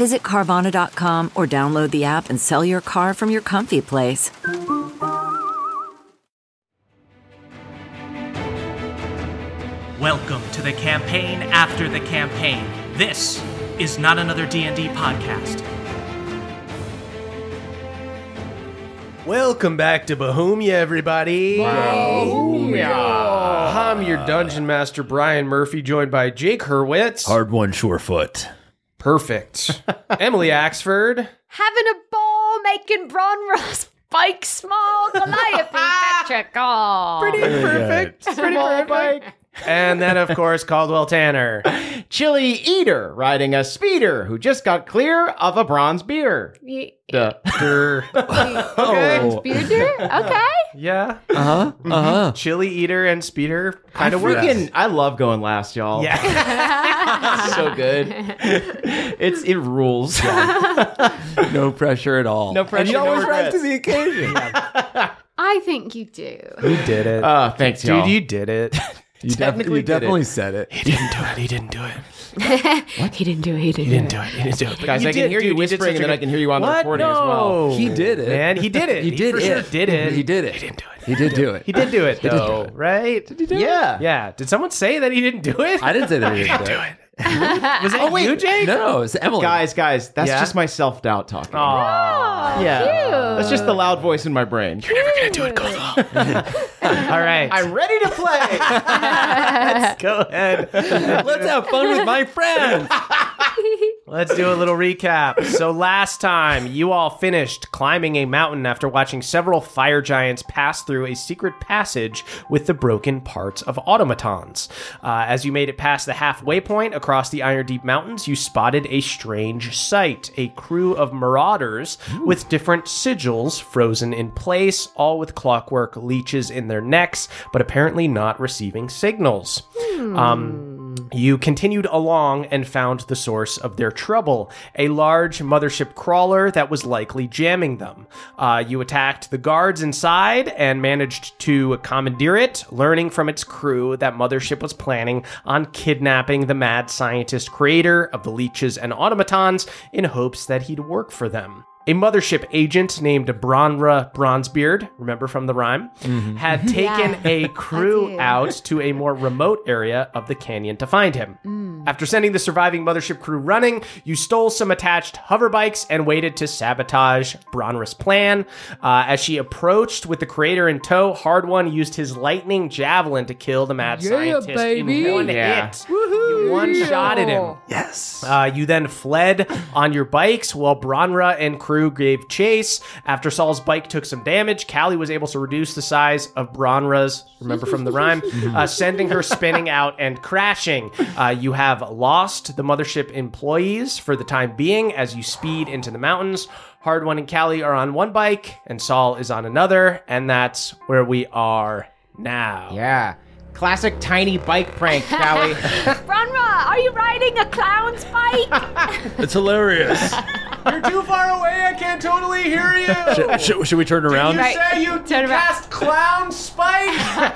Visit Carvana.com or download the app and sell your car from your comfy place. Welcome to the campaign after the campaign. This is not another D&D podcast. Welcome back to Bahumia, everybody. Bahumia. I'm your dungeon master, Brian Murphy, joined by Jake Hurwitz. Hardwon, Surefoot. Perfect. Emily Axford. having a ball making Bronros bike small Calliope Petrichor. Pretty perfect. Pretty perfect. And then, of course, Caldwell Tanner. Chili Eater riding a speeder who just got clear of a bronze beer. You- Duh. Durr. Okay. Bearder? Okay. Yeah. Uh huh. Uh huh. Chili Eater and Speeder kind of work. Freaking, I love going last, y'all. Yeah. so good. It's it rules. No pressure at all. No pressure, And you no always rise regrets. to the occasion. I think you do. you did it. Uh, thanks, y'all. Dude, you did it. You, def- Technically you did it. definitely said it. He didn't do it. He didn't do it. what? He didn't do it. He didn't, He didn't do it. He didn't do it. But Guys, I can did, hear dude. you whispering, and then I can hear you on the What? recording as well. He did it. Man, he did it. He did for it. Sure did it. He did it. He didn't do it. He did do it. He did do it, though, right? Did he do Yeah. Yeah. Did someone say that he didn't do it? I didn't say that he didn't do it. Was it oh, you, Jake? No, no, it's Emily. Guys, guys, that's Yeah? just my self doubt talking. Aw. yeah. cute. That's just the loud voice in my brain. You're never gonna do it, Cole. All right. I'm ready to play. Let's go ahead. Let's have fun with my friends. Let's do a little recap. So, last time you all finished climbing a mountain after watching several fire giants pass through a secret passage with the broken parts of automatons. Uh, as you made it past the halfway point across the Irondeep Mountains, you spotted a strange sight a crew of marauders with different sigils frozen in place, all with clockwork leeches in their necks, but apparently not receiving signals. Um, you continued along and found the source of their trouble a large mothership crawler that was likely jamming them. Uh, you attacked the guards inside and managed to commandeer it, learning from its crew that Mothership was planning on kidnapping the mad scientist creator of the leeches and automatons in hopes that he'd work for them. A mothership agent named Bronra Bronzebeard, remember from the rhyme, had taken a crew out to a more remote area of the canyon to find him. After sending the surviving mothership crew running, you stole some attached hover bikes and waited to sabotage Bronra's plan. Uh, as she approached with the creator in tow, Hardwon used his lightning javelin to kill the mad scientist baby. in one Yeah. hit. You one shot at him. Yes. Uh, you then fled on your bikes while Bronra and crew gave chase. After Sol's bike took some damage, Callie was able to reduce the size of Bronra's, remember from the rhyme, uh, sending her spinning out and crashing. Uh, you have lost the mothership employees for the time being as you speed into the mountains. Hardwon and Callie are on one bike, and Sol is on another, and that's where we are now. yeah. Classic tiny bike prank, Callie. Bronra, are you riding a clown's bike? It's hilarious. You're too far away. I can't totally hear you. should, should, should we turn around? You say you Turn around. cast clown spike?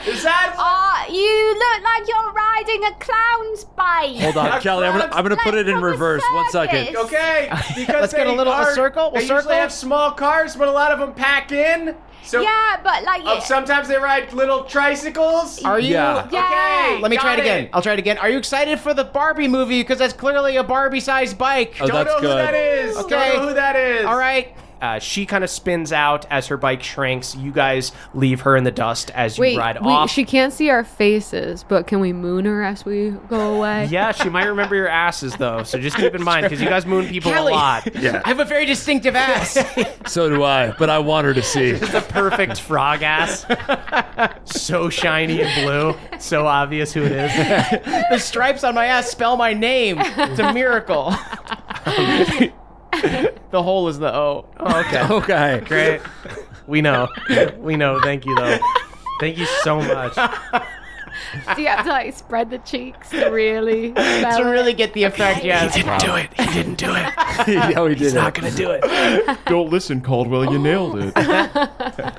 Is that uh, you look like you're riding a clown's bike. Hold on, Callie. I'm gonna, I'm gonna put it in reverse. One second. okay? Because Let's get a they little- a are- circle? They A circle? usually have small cars, but a lot of them pack in. So Yeah, but like, uh, sometimes they ride little tricycles. Are you? Yeah. yeah. Okay, Let me try it got again. I'll try it again. Are you excited for the Barbie movie? Because that's clearly a Barbie-sized bike. Oh, Don't that's know who good. that is. Okay. Don't know who that is. All right. Uh, she kind of spins out as her bike shrinks. You guys leave her in the dust as you Wait, ride we, off. she can't see our faces, but can we moon her as we go away? yeah, she might remember your asses though, so just keep in mind because you guys moon people Callie. a lot. Yeah. I have a very distinctive ass. So do I, but I want her to see. the perfect frog ass. so shiny and blue. So obvious who it is. the stripes on my ass spell my name. It's a miracle. The hole is the O. Oh, okay. Okay. Great. We know. We know. Thank you, though. Thank you so much. Do you have to like spread the cheeks to really To spell it? really get the effect, yes. didn't do it. He didn't do it. yeah, we did He's it. not going to do it. Don't listen, Caldwell. You nailed it.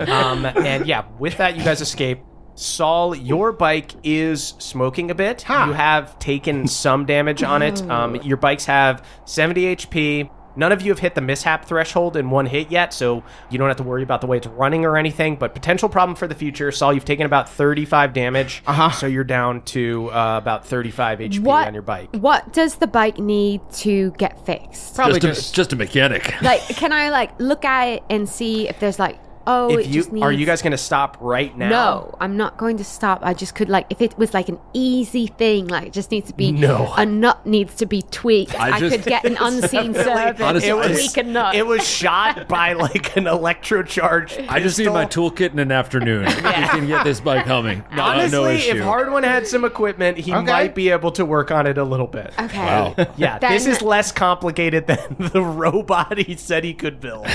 Um, and yeah, with that, you guys escape. Sol, your bike is smoking a bit. You have taken some damage on it. Um, your bikes have 70 HP. None of you have hit the mishap threshold in one hit yet, so you don't have to worry about the way it's running or anything. But potential problem for the future. Sol, you've taken about 35 damage. Uh-huh. So you're down to uh, about 35 HP What on your bike. What does the bike need to get fixed? Probably Just a, just. just a mechanic. Like, can I like look at it and see if there's like, oh, If it you just needs. are you guys going to stop right now? No, I'm not going to stop. I just could like if it was like an easy thing, like it just needs to be No. a nut needs to be tweaked. I I, just- could get an unseen servant Honestly, it was- tweak a nut. It was shot by like an electrocharge. I just need my toolkit in an afternoon. We can get this bike humming. No, Honestly, no issue. if Hardwon had some equipment, he might be able to work on it a little bit. okay. Wow. Yeah, Then- this is less complicated than the robot he said he could build.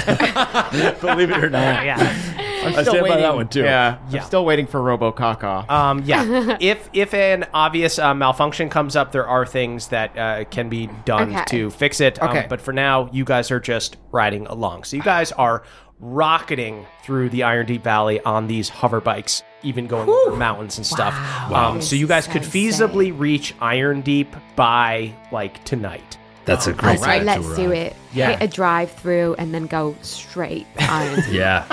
Believe it or not. yeah. I stand by that one too. Yeah, Yeah. I'm still waiting for Robo Caca. Um, yeah. if if an obvious uh, malfunction comes up, there are things that uh, can be done Okay. to fix it. Um, Okay. but for now, you guys are just riding along. So you guys are rocketing through the Irondeep Valley on these hover bikes, even going over mountains and stuff. Um, so you guys could So feasibly reach Irondeep by like tonight. That's a great So time to let's do ride. it. Yeah. Hit a drive through and then go straight. Yeah.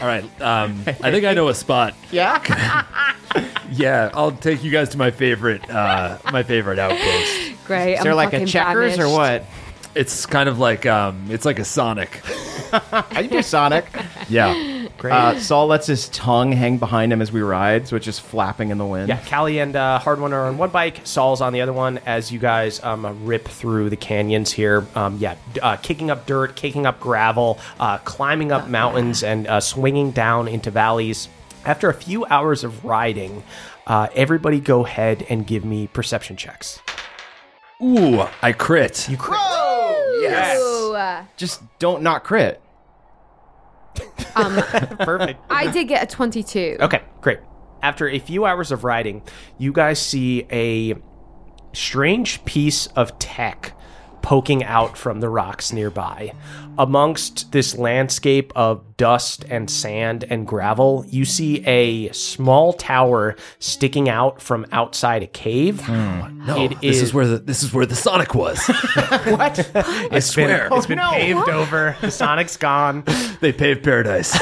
All right. Um, I think I know a spot. yeah? Yeah, I'll take you guys to my favorite, uh, my favorite outpost. Great. Is there like a checkers or what? It's kind of like, um, it's like a Sonic. I can do Sonic. Yeah. Uh, Sol lets his tongue hang behind him as we ride, so it's just flapping in the wind. Yeah, Callie and uh, Hardwon are on one bike. Sol's on the other one. As you guys um, rip through the canyons here, um, yeah, uh, kicking up dirt, kicking up gravel, uh, climbing up mountains, and uh, swinging down into valleys. After a few hours of riding, uh, everybody go ahead and give me perception checks. Ooh, I crit. You crit. Yes. Ooh, uh, Just don't not crit. Um, Perfect. I did get a 22. Okay, great. After a few hours of riding, you guys see a strange piece of tech poking out from the rocks nearby. Amongst this landscape of dust and sand and gravel, you see a small tower sticking out from outside a cave. No, It this is, is- where the this is where the Sonic was. What? I swear, It's been paved over. The Sonic's gone. they paved paradise.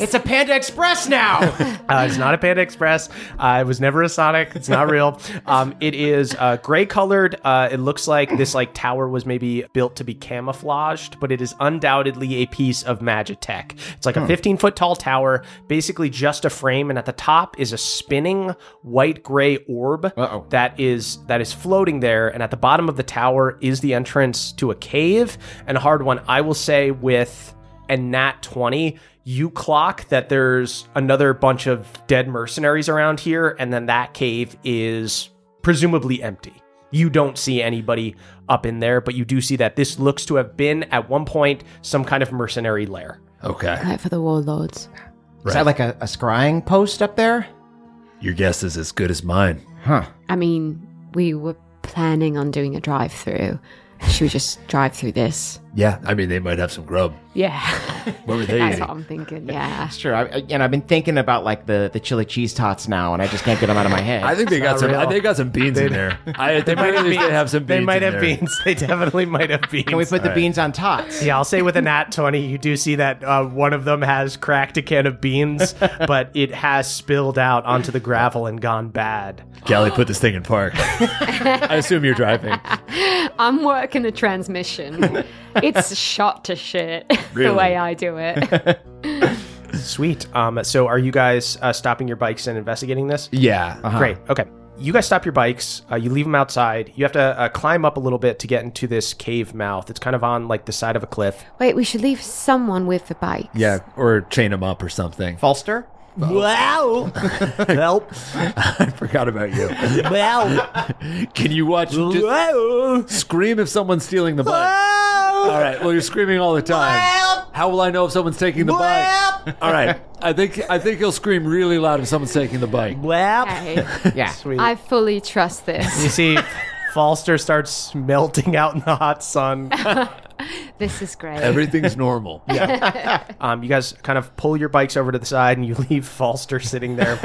it's a Panda Express now. Uh, it's not a Panda Express. Uh, it was never a Sonic. It's not real. Um, it is uh, gray colored. Uh, it looks like this like tower was maybe built to be camouflaged, but it is undoubtedly a piece of Magitech. It's like a hmm. 15 foot tall tower, basically just a frame, and at the top is a spinning white gray orb Uh-oh. that is that is floating there. And at the bottom of the tower is the entrance to a cave. And a Hardwon, I will say, with a nat 20 you clock that there's another bunch of dead mercenaries around here and then that cave is presumably empty you don't see anybody up in there but you do see that this looks to have been at one point some kind of mercenary lair Okay, Right for the warlords. Is that like a, a scrying post up there? your guess is as good as mine. Huh. I mean, we were planning on doing a drive through. Should we just drive through this? Yeah, I mean they might have some grub. Yeah. What were they That's eating? what I'm thinking. Yeah. Sure. I, I- and I've been thinking about like the, the chili cheese tots now, and I just can't get them out of my head. I think they got some. real. I think they got some beans in there. I, at the very least, they have some beans. they might in have there. beans they definitely might have beans Can we put the Alright. beans on tots? Yeah, I'll say with a nat 20, you do see that uh, one of them has cracked a can of beans, but it has spilled out onto the gravel and gone bad. Callie, put this thing in park. I assume you're driving. I'm working the transmission. It's shot to shit Really? the way I do it. Sweet. Um, so are you guys uh, stopping your bikes and investigating this? Yeah. Great. Okay. You guys stop your bikes. Uh, you leave them outside. You have to uh, climb up a little bit to get into this cave mouth. It's kind of on like the side of a cliff. Wait, we should leave someone with the bikes. Yeah, or chain them up or something. Falster? Wow. Help. I forgot about you. Wow. Can you watch? Just scream if someone's stealing the bike. All right. Well, you're screaming all the time. How will I know if someone's taking the bike? All right. I think I think he'll scream really loud if someone's taking the bike. Okay. Yeah. Sweet. I fully trust this. you see, Falster starts melting out in the hot sun. this is great. Everything's normal. Yeah. um, you guys kind of pull your bikes over to the side and you leave Foster sitting there.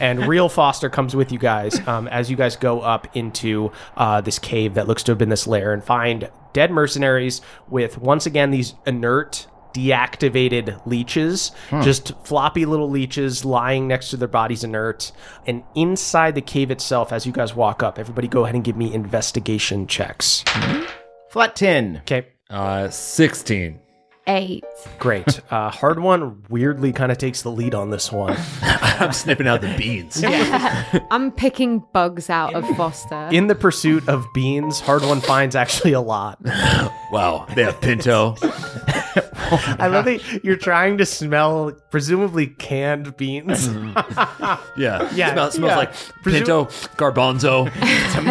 and real Foster comes with you guys um, as you guys go up into uh, this cave that looks to have been this lair and find dead mercenaries with, once again, these inert. Deactivated leeches, just floppy little leeches lying next to their bodies inert. And inside the cave itself, as you guys walk up, everybody go ahead and give me investigation checks. Flat tin. Okay. Uh, 16. Eight. Great. Uh, Hardwon weirdly kind of takes the lead on this one. I'm snipping out the beans. I'm picking bugs out of Foster. In the pursuit of beans, Hardwon finds actually a lot. Wow. They have pinto. I love that you're trying to smell presumably canned beans. Yeah. Yeah, Smell- smells yeah. like pinto, garbanzo.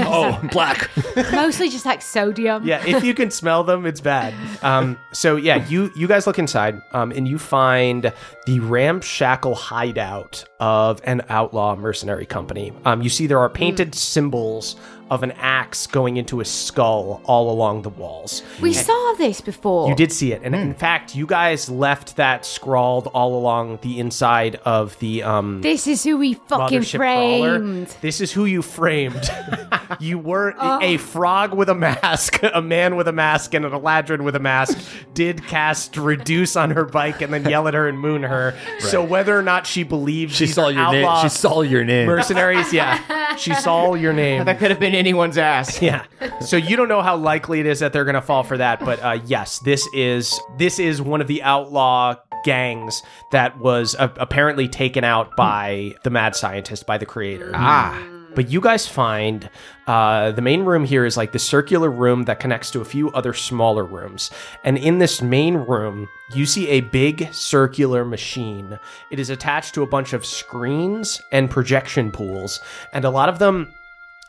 oh, black. Mostly just like sodium. yeah, if you can smell them, it's bad. Um, so yeah, you you guys look inside, um, and you find the ramshackle hideout of an outlaw mercenary company. Um, you see there are painted symbols of an axe going into a skull all along the walls. We saw this before. You did see it, and in fact, you guys left that scrawled all along the inside of the um, This is who we fucking mothership crawler. framed. This is who you framed. you were a frog with a mask, a man with a mask, and an Eladrin with a mask. Did cast reduce on her bike and then yell at her and moon her. So whether or not she believes She saw are your name. She saw your name. mercenaries, yeah, she saw your name. That could have been anyone's ass. Yeah. So you don't know how likely it is that they're going to fall for that, but uh, yes, this is this is one of the outlaw gangs that was uh, apparently taken out by the mad scientist, by the creator. Ah. But you guys find uh, the main room here is like the circular room that connects to a few other smaller rooms. And in this main room, you see a big circular machine. It is attached to a bunch of screens and projection pools, and a lot of them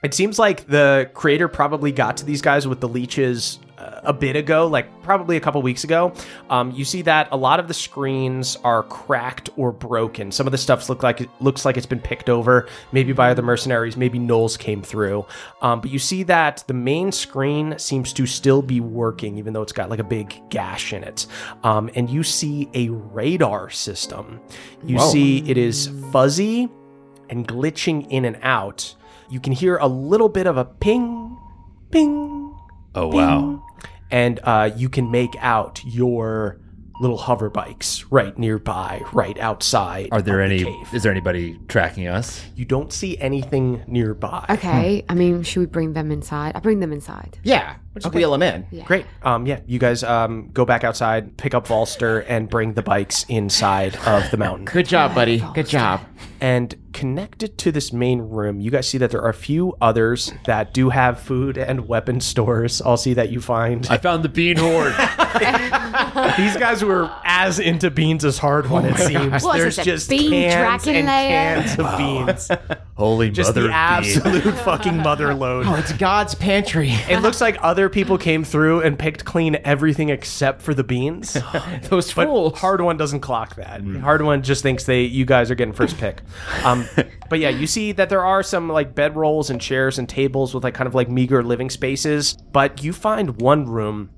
it seems like the creator probably got to these guys with the leeches uh, a bit ago, like probably a couple weeks ago. Um, you see that a lot of the screens are cracked or broken. Some of the stuff look like it looks like it's been picked over, maybe by other mercenaries, maybe Knowles came through. Um, but you see that the main screen seems to still be working, even though it's got like a big gash in it. Um, and you see a radar system. You see it is fuzzy and glitching in and out. You can hear a little bit of a ping, ping, Oh, wow. and uh, you can make out your little hover bikes right nearby, right outside. Are there of the any? cave. Is there anybody tracking us? You don't see anything nearby. Okay, I mean, should we bring them inside? I bring them inside. Yeah. We'll just wheel him in. Yeah. Great. Um, yeah, you guys um, go back outside, pick up Volster, and bring the bikes inside of the mountain. Good job, buddy. Good job. And connected to this main room, you guys see that there are a few others that do have food and weapon stores. I'll see that you find. I found the bean horde. These guys were as into beans as Hardwon, it seems. What is There's this, just bean cans dragon and layer? cans of beans. Holy Just mother the of bean. absolute fucking mother load. Oh, it's God's pantry. It looks like other people came through and picked clean everything except for the beans. Those But fools. Hardwon doesn't clock that. Hardwon just thinks they you guys are getting first pick. Um, but yeah, you see that there are some like bedrolls and chairs and tables with like kind of like meager living spaces. But you find one room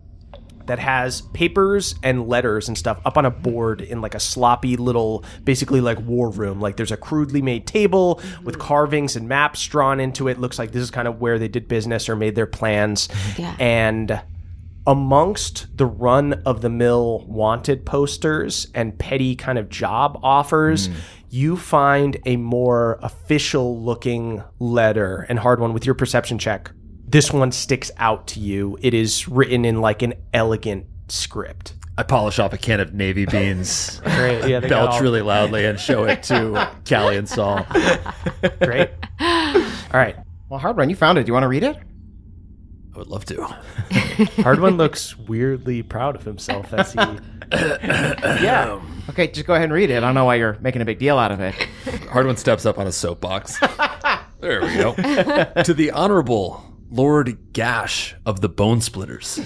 that has papers and letters and stuff up on a board in like a sloppy little basically like war room. Like there's a crudely made table with mm. carvings and maps drawn into it. Looks like this is kind of where they did business or made their plans. Yeah. and amongst the run of the mill wanted posters and petty kind of job offers mm. you find a more official looking letter. And Hardwon with your perception check this one sticks out to you it is written in like an elegant script I polish off a can of navy beans, great yeah they got belch all- really loudly, and show it to Callie and Sol. great all right Well, Hardwon. You found it. Do you want to read it? I would love to. Hardwon looks weirdly proud of himself as he Yeah. Okay, just go ahead and read it. I don't know why you're making a big deal out of it. Hardwon steps up on a soapbox. there we go. to the Honorable Lord Gash of the Bone Splitters.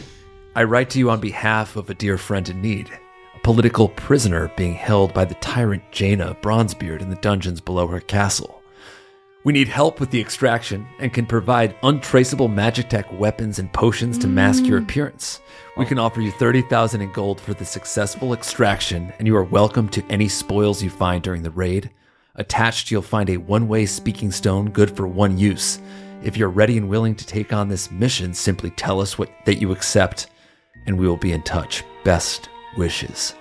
I write to you on behalf of a dear friend in need, a political prisoner being held by the tyrant Jaina Bronzebeard in the dungeons below her castle. We need help with the extraction and can provide untraceable magic tech weapons and potions to mask your mm. appearance. We can offer you 30,000 in gold for the successful extraction, and you are welcome to any spoils you find during the raid. Attached, you'll find a one way speaking stone good for one use. If you're ready and willing to take on this mission, simply tell us what that you accept, and we will be in touch. Best wishes.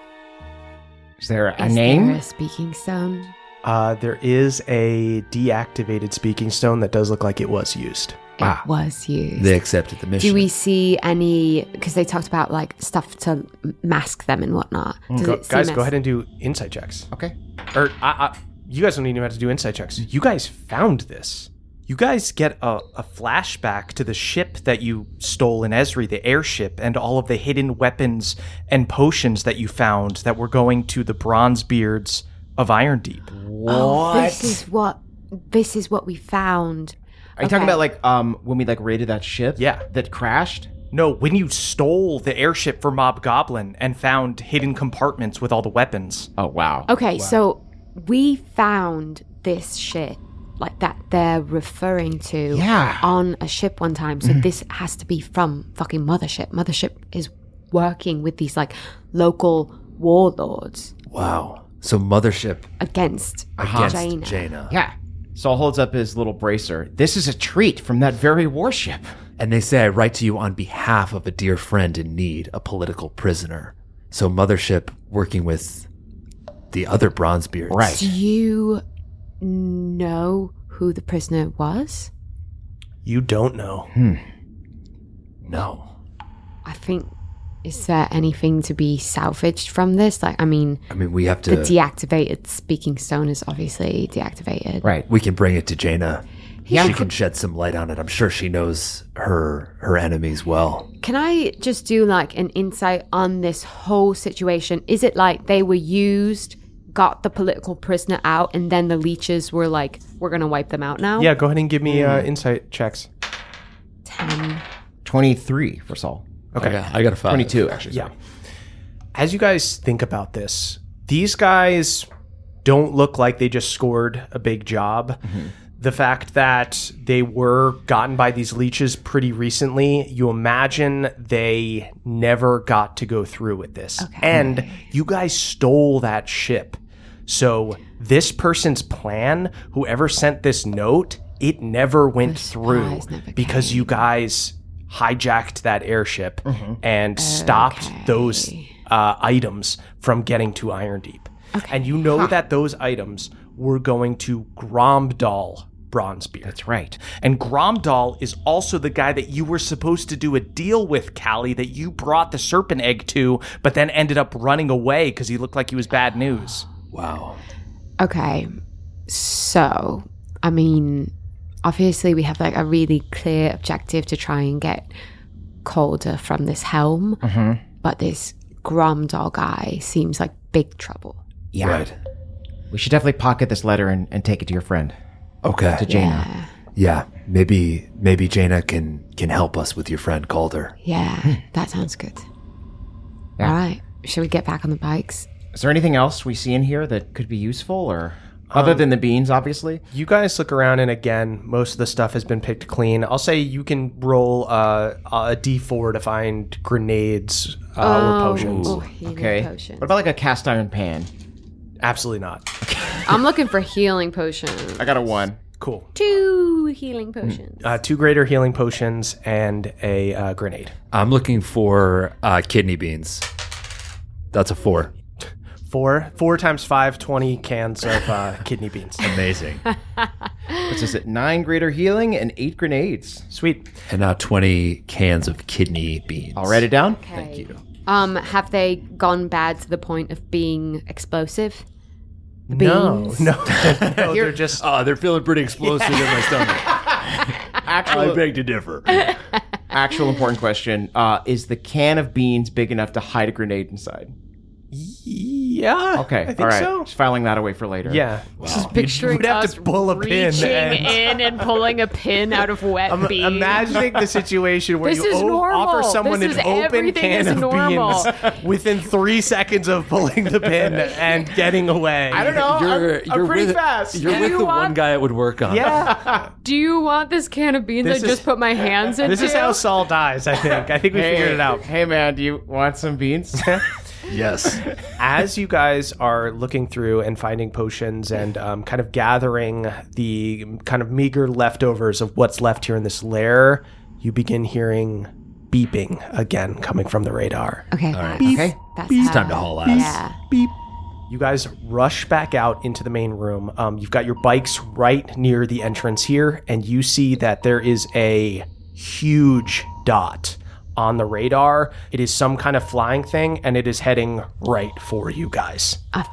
Is there a Is name? there a speaking stone? Uh, there is a deactivated speaking stone that does look like it was used. Ah. Was used. They accepted the mission. Do we see any? Because they talked about like stuff to mask them and whatnot. Does Go- it seem guys, go as- ahead and do insight checks. Okay. Or I, I, you guys don't even have to do insight checks. You guys found this. You guys get a, a flashback to the ship that you stole in Esri, the airship, and all of the hidden weapons and potions that you found that were going to the Bronzebeards of Irondeep. Oh, this is what this is what we found. Are you talking about like um when we like raided that ship? Yeah. That crashed? No, when you stole the airship for Mob Goblin and found hidden compartments with all the weapons. Oh wow. Okay, so we found this shit like that they're referring to Yeah. on a ship one time. So mm-hmm. this has to be from fucking Mothership. Mothership is working with these like local warlords wow. So Mothership against against Jaina. Jaina. Yeah. Sol holds up his little bracer. This is a treat from that very warship. And they say I write to you on behalf of a dear friend in need, a political prisoner. So Mothership working with the other Bronzebeards. Right. Do you know who the prisoner was? You don't know. Hmm. No. I think is there anything to be salvaged from this? Like I mean I mean, we have to. the deactivated speaking stone is obviously deactivated. Right. we can bring it to Jaina. Yeah. She can shed some light on it. I'm sure she knows her her enemies well. Can I just do like an insight on this whole situation? Is it like they were used, got the political prisoner out, and then the leeches were like, we're going to wipe them out now? Yeah, go ahead and give me uh, insight checks. 10. 23 for Sol. Okay. I got, I got a five. 22 actually. Yeah. As you guys think about this, these guys don't look like they just scored a big job. The fact that they were gotten by these leeches pretty recently, you imagine they never got to go through with this. And you guys stole that ship. So this person's plan, whoever sent this note, it never went through never because you guys hijacked that airship and stopped those uh, items from getting to Irondeep. And you know that those items were going to Gromdal Bronzebeard. That's right. And Gromdal is also the guy that you were supposed to do a deal with, Callie, that you brought the serpent egg to, but then ended up running away because he looked like he was bad news. Wow. Okay. So, I mean, obviously we have like a really clear objective to try and get Calder from this helm, mm-hmm. but this Gromdal guy seems like big trouble. Yeah. Right. We should definitely pocket this letter and, and take it to your friend, Okay. to Jaina. Yeah. Yeah. Maybe maybe Jaina can can help us with your friend Calder. Yeah, hmm. that sounds good. Yeah. All right. Shall we get back on the bikes? Is there anything else we see in here that could be useful or other than the beans, obviously? You guys look around, and again, most of the stuff has been picked clean. I'll say you can roll uh, a d4 to find grenades uh, or potions. Oh, healing Okay. potion. What about like a cast iron pan? Absolutely not. I'm looking for healing potions. I got a one. Cool. Two healing potions. Uh, two greater healing potions and a uh, grenade. I'm looking for uh, kidney beans. That's a four. Four, four times five, 20 cans of uh, kidney beans. Amazing. What's this at nine greater healing and eight grenades? Sweet. and now 20 cans of kidney beans. I'll write it down. Thank you. Um, have they gone bad to the point of being explosive? The No, beans? no, no they're just Oh, they're feeling pretty explosive in my stomach. Actual, I beg to differ. actual important question: uh, Is the can of beans big enough to hide a grenade inside? Yeah. Okay, I think all right. so. Just filing that away for later. Yeah. Just picturing You'd have us to pull a pin reaching and- in and pulling a pin out of wet I'm bean. imagining the situation where This you is o- normal. offer someone This an open everything can is of normal. beans within three seconds of pulling the pin and getting away. I don't know. You're, I'm, you're I'm pretty with, fast. You're Do with you the one guy it would work on. Yeah. Do you want this can of beans This I is- just put my hands into? this is how Sol dies, I think. I think we hey, figured it out. Hey man, do you want some beans? Yes. As you guys are looking through and finding potions and um, kind of gathering the kind of meager leftovers of what's left here in this lair, you begin hearing beeping again coming from the radar. Okay. All right. okay. That's It's time to haul ass. Yeah. beep. You guys rush back out into the main room. Um, you've got your bikes right near the entrance here, and you see that there is a huge dot on the radar. It is some kind of flying thing, and it is heading right for you guys. Uh,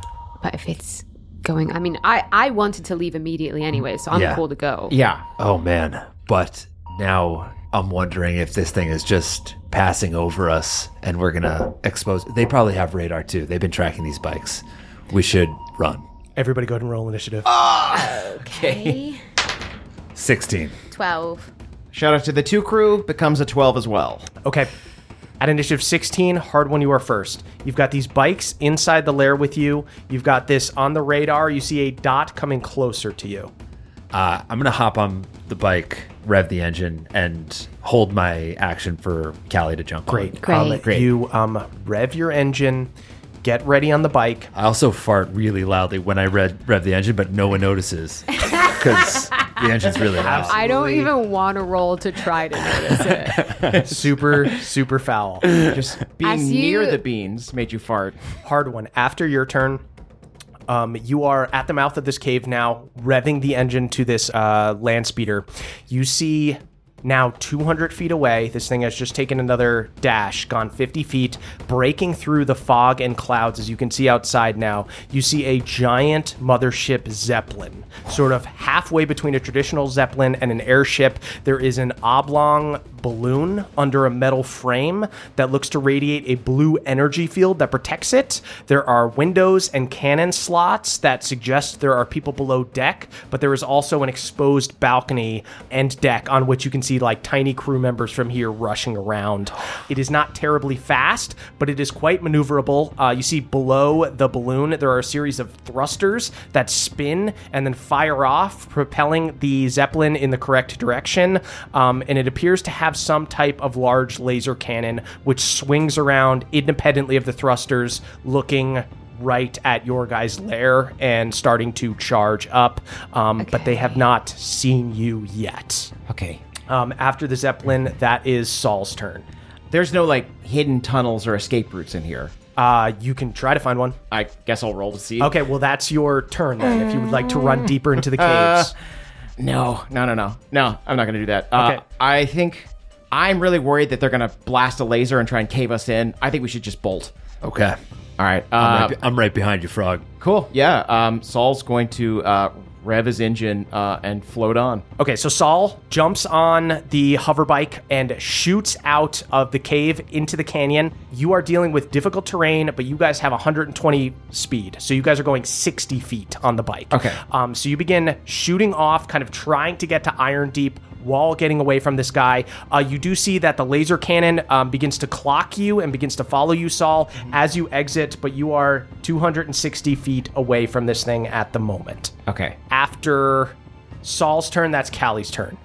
but if it's going, I mean, I I wanted to leave immediately anyway, so I'm Yeah. cool to go. Yeah. Oh man. But now I'm wondering if this thing is just passing over us and we're gonna expose they probably have radar too. They've been tracking these bikes. We should run. Everybody go ahead and roll initiative. Okay. Sixteen. Twelve. Shout out to the two crew. Becomes a twelve as well. Okay. At initiative 16, Hardwon, you are first. You've got these bikes inside the lair with you. You've got this on the radar. You see a dot coming closer to you. Uh, I'm gonna hop on the bike, rev the engine, and hold my action for Callie to jump. on. Great. Great. Um, You um, rev your engine, get ready on the bike. I also fart really loudly when I rev, rev the engine, but no one notices because the engine's really loud. I don't even want to roll to try to notice it. super, super foul. Just being As you- near the beans made you fart. Hardwon. After your turn, um, you are at the mouth of this cave now, revving the engine to this uh, land speeder. You see now 200 feet away. This thing has just taken another dash, gone 50 feet, breaking through the fog and clouds. As you can see outside now, you see a giant mothership Zeppelin, sort of halfway between a traditional Zeppelin and an airship. There is an oblong balloon under a metal frame that looks to radiate a blue energy field that protects it. There are windows and cannon slots that suggest there are people below deck, but there is also an exposed balcony and deck on which you can see like tiny crew members from here rushing around. It is not terribly fast, but it is quite maneuverable. Uh, you see below the balloon, there are a series of thrusters that spin and then fire off, propelling the Zeppelin in the correct direction. Um, and it appears to have some type of large laser cannon which swings around independently of the thrusters, looking right at your guys' lair and starting to charge up. Um, But they have not seen you yet. Okay. Um, after the Zeppelin, that is Sol's turn. There's no like hidden tunnels or escape routes in here. Uh, you can try to find one. I guess I'll roll to see. Okay, well, that's your turn then, if you would like to run deeper into the caves. No, no, no, no, no. I'm not gonna do that. Uh, Okay. I think I'm really worried that they're gonna blast a laser and try and cave us in. I think we should just bolt. Okay. All right. I'm, Uh, right, be- I'm right behind you, Frog. cool. Yeah. Um, Sol's going to uh, rev his engine uh, and float on. Okay, so Sol jumps on the hover bike and shoots out of the cave into the canyon. You are dealing with difficult terrain, but you guys have 120 speed. So you guys are going 60 feet on the bike. Okay. Um, so you begin shooting off, kind of trying to get to Irondeep while getting away from this guy. Uh, you do see that the laser cannon um, begins to clock you and begins to follow you, Sol, as you exit, but you are 260 feet away from this thing at the moment. Okay. After Sol's turn, that's Callie's turn.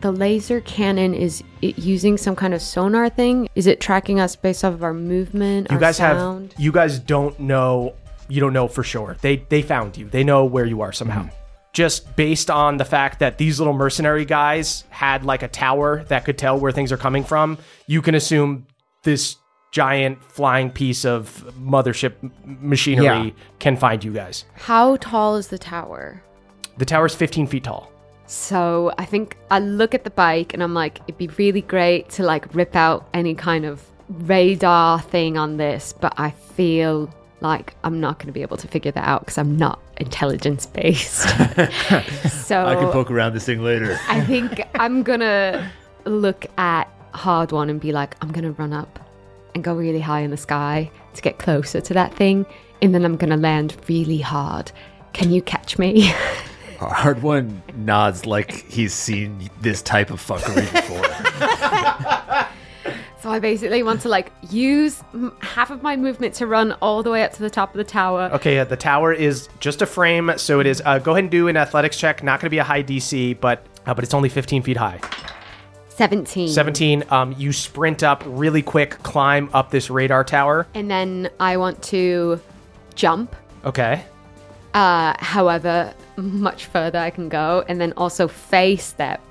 The laser cannon is it using some kind of sonar thing. Is it tracking us based off of our movement? You our guys sound? have you guys don't know you don't know for sure. They they found you. They know where you are somehow. Just based on the fact that these little mercenary guys had like a tower that could tell where things are coming from, you can assume this giant flying piece of mothership machinery Yeah. can find you guys. How tall is the tower? The tower is 15 feet tall. So I think I look at the bike and I'm like, it'd be really great to like rip out any kind of radar thing on this, but I feel like I'm not going to be able to figure that out because I'm not intelligence based. so I can poke around this thing later. I think I'm gonna look at hard one and be like, I'm gonna run up and go really high in the sky to get closer to that thing, and then I'm gonna land really hard. Can you catch me? Hardwon nods like he's seen this type of fuckery before. so I basically want to like use m- half of my movement to run all the way up to the top of the tower. Okay, uh, the tower is just a frame, so it is. Uh, go ahead and do an athletics check. Not going to be a high DC, but uh, but it's only 15 feet high. 17. 17. Um, you sprint up really quick, climb up this radar tower. And then I want to jump. Okay. Uh, however much further I can go, and then also face step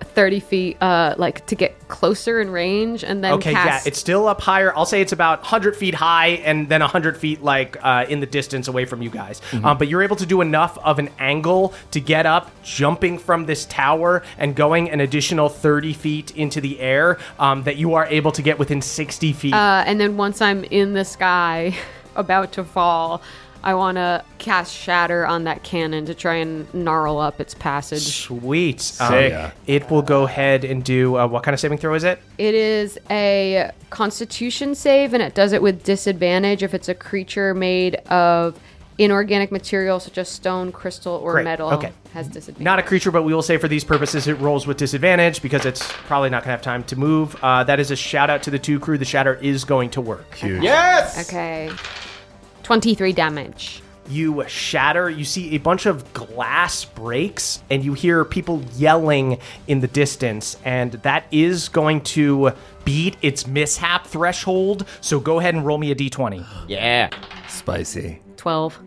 30 feet, uh, like to get closer in range, and then Okay, cast. yeah, it's still up higher. I'll say it's about 100 feet high and then 100 feet, like, uh, in the distance away from you guys. Um, but you're able to do enough of an angle to get up, jumping from this tower and going an additional 30 feet into the air um, that you are able to get within 60 feet. Uh, and then once I'm in the sky, about to fall, I want to cast Shatter on that cannon to try and gnarl up its passage. Sweet. Um, Sick. Yeah. It will go ahead and do uh, what kind of saving throw is it? It is a Constitution save, and it does it with disadvantage if it's a creature made of inorganic material such as stone, crystal, or Great. metal. Okay. Has disadvantage. Not a creature, but we will say for these purposes it rolls with disadvantage because it's probably not going to have time to move. Uh, that is a shout out to the two crew. The shatter is going to work. Huge. Yes. Okay. 23 damage. You shatter, you see a bunch of glass breaks, and you hear people yelling in the distance, and that is going to beat its mishap threshold. So go ahead and roll me a d20. Yeah. Spicy. 12.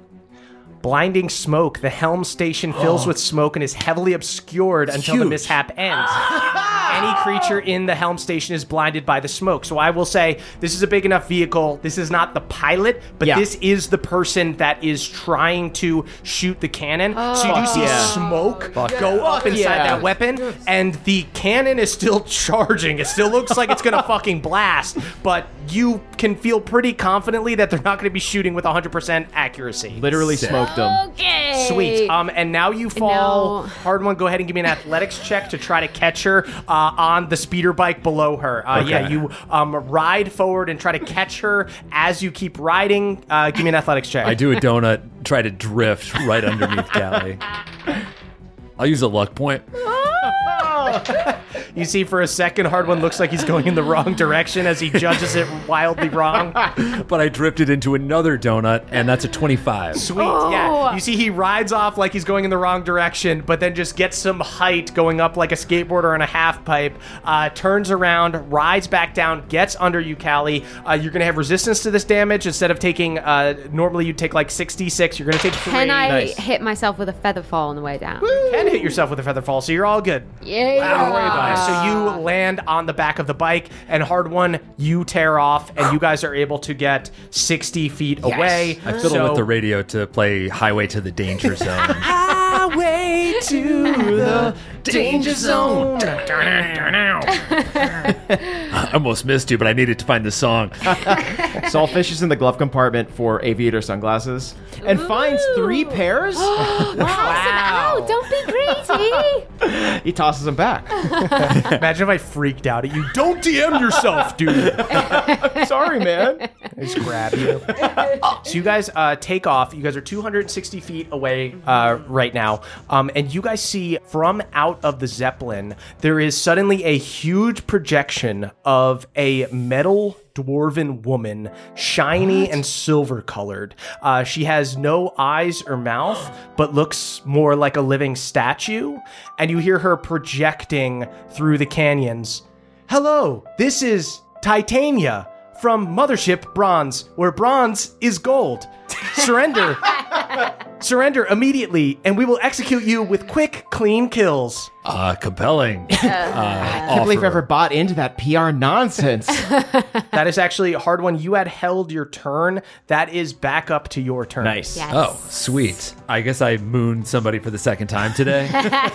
Blinding smoke. The helm station fills with smoke and is heavily obscured until the Huge. mishap ends. Any creature in the helm station is blinded by the smoke. So I will say this is a big enough vehicle. This is not the pilot, but Yeah. this is the person that is trying to shoot the cannon. so you do see yeah. smoke go up inside yeah. that weapon, and the cannon is still charging. It still looks like it's gonna fucking blast, but you can feel pretty confidently that they're not gonna be shooting with 100% accuracy. Literally smoked them. Okay. Sweet. Um, and now you fall. now- Hardwon. Go ahead and give me an athletics check to try to catch her uh, on the speeder bike below her. Uh, Yeah, you um, ride forward and try to catch her as you keep riding. Uh, give me an athletics check. I do a donut, try to drift right underneath Callie. I'll use a luck point. You see, for a second, Hardwon looks like he's going in the wrong direction as he judges it wildly wrong. But I drifted into another donut, and that's a 25. Sweet. Yeah. You see, he rides off like he's going in the wrong direction, but then just gets some height going up like a skateboarder on a half pipe, uh, turns around, rides back down, gets under you, Callie. Uh, you're going to have resistance to this damage. Instead of taking, uh, normally you'd take like 66, you're going to take three. Can I Nice. hit myself with a feather fall on the way down? You can hit yourself with a feather fall, so you're all good. Yeah. Don't worry about it. So you land on the back of the bike, and Hardwon, you tear off, and you guys are able to get 60 feet away. I fiddle So- with the radio to play Highway to the Danger Zone. Highway to the danger zone. I almost missed you, but I needed to find the song. Sol fishes in the glove compartment for aviator sunglasses and finds three pairs. Wow. don't be greedy. he tosses them back. Imagine if I freaked out at you. Don't DM yourself, dude. Sorry, man. I just grab you. so you guys uh, take off. You guys are 260 feet away uh, right now, um, and you guys see from out of the zeppelin there is suddenly a huge projection of a metal dwarven woman, shiny and silver colored. Uh, she has no eyes or mouth, but looks more like a living statue. And you hear her projecting through the canyons. Hello, this is Titania from Mothership Bronze, where bronze is gold. Surrender. Surrender immediately, and we will execute you with quick, clean kills. Uh, compelling. Uh, I can't believe I ever bought into that PR nonsense. That is actually a Hardwon. You had held your turn. That is back up to your turn. nice. Yes. Oh, sweet. I guess I mooned somebody for the second time today.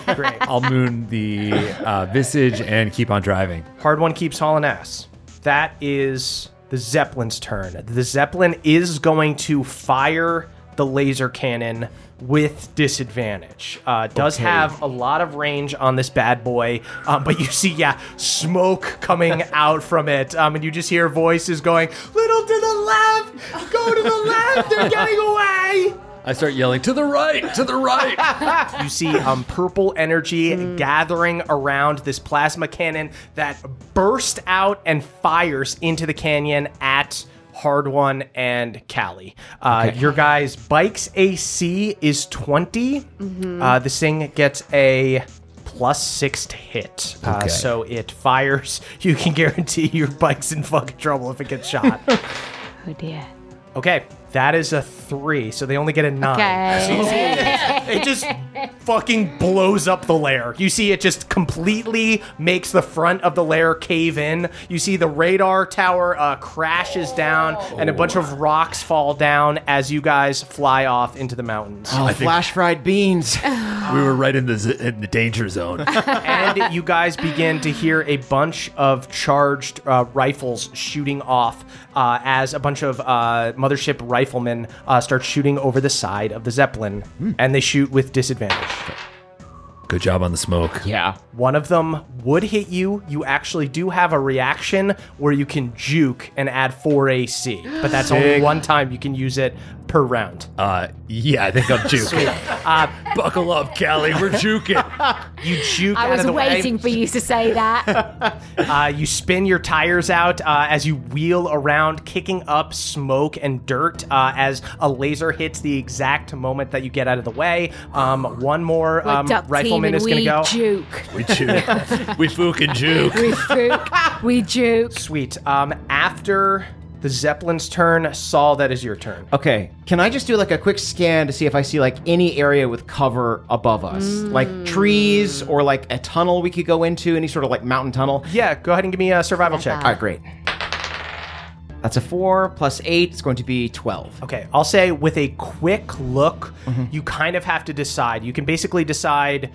Great. I'll moon the uh, visage and keep on driving. Hard one keeps hauling ass. That is the Zeppelin's turn. The Zeppelin is going to fire the laser cannon with disadvantage. Uh, does have a lot of range on this bad boy, um, but you see, yeah, smoke coming out from it, um, and you just hear voices going, "Little to the left, go to the left, they're getting away." I start yelling to the right, to the right. You see um, purple energy gathering around this plasma cannon that burst out and fires into the canyon at Hardwon and Callie. Uh, Your guys' bike's AC is 20. Uh, this thing gets a plus six to hit. Uh, Okay. so it fires. You can guarantee your bike's in fucking trouble if it gets shot. Oh dear. Okay, that is a three, so they only get a nine. Okay. So it, it just fucking blows up the lair. You see it just completely makes the front of the lair cave in. You see the radar tower uh, crashes down, and a bunch of rocks fall down as you guys fly off into the mountains. Oh, flash fried beans. we were right in the z- in the danger zone. and you guys begin to hear a bunch of charged uh, rifles shooting off uh, as a bunch of uh, mothership riflemen uh, start shooting over the side of the zeppelin, and they shoot with disadvantage. Good job on the smoke. yeah. One of them would hit you. You actually do have a reaction where you can juke and add 4 AC, but that's only one time you can use it per round. Uh, yeah, I think I'm juking. uh, buckle up, Callie. We're juking. You juke I out was of the waiting way. for you to say that. Uh, you spin your tires out uh, as you wheel around, kicking up smoke and dirt uh, as a laser hits the exact moment that you get out of the way. Um, one more We're um, duck rifleman teaming, is going to we go. Juke. We juke. we fucking juke. We juke. We juke. Sweet. Um, after the Zeppelin's turn, Sol, that is your turn. Okay, can I just do like a quick scan to see if I see like any area with cover above us? Like trees or like a tunnel we could go into, any sort of like mountain tunnel? Yeah, go ahead and give me a survival check. All right, great. That's a four plus eight. It's going to be 12. Okay, I'll say with a quick look, Mm-hmm. you kind of have to decide. You can basically decide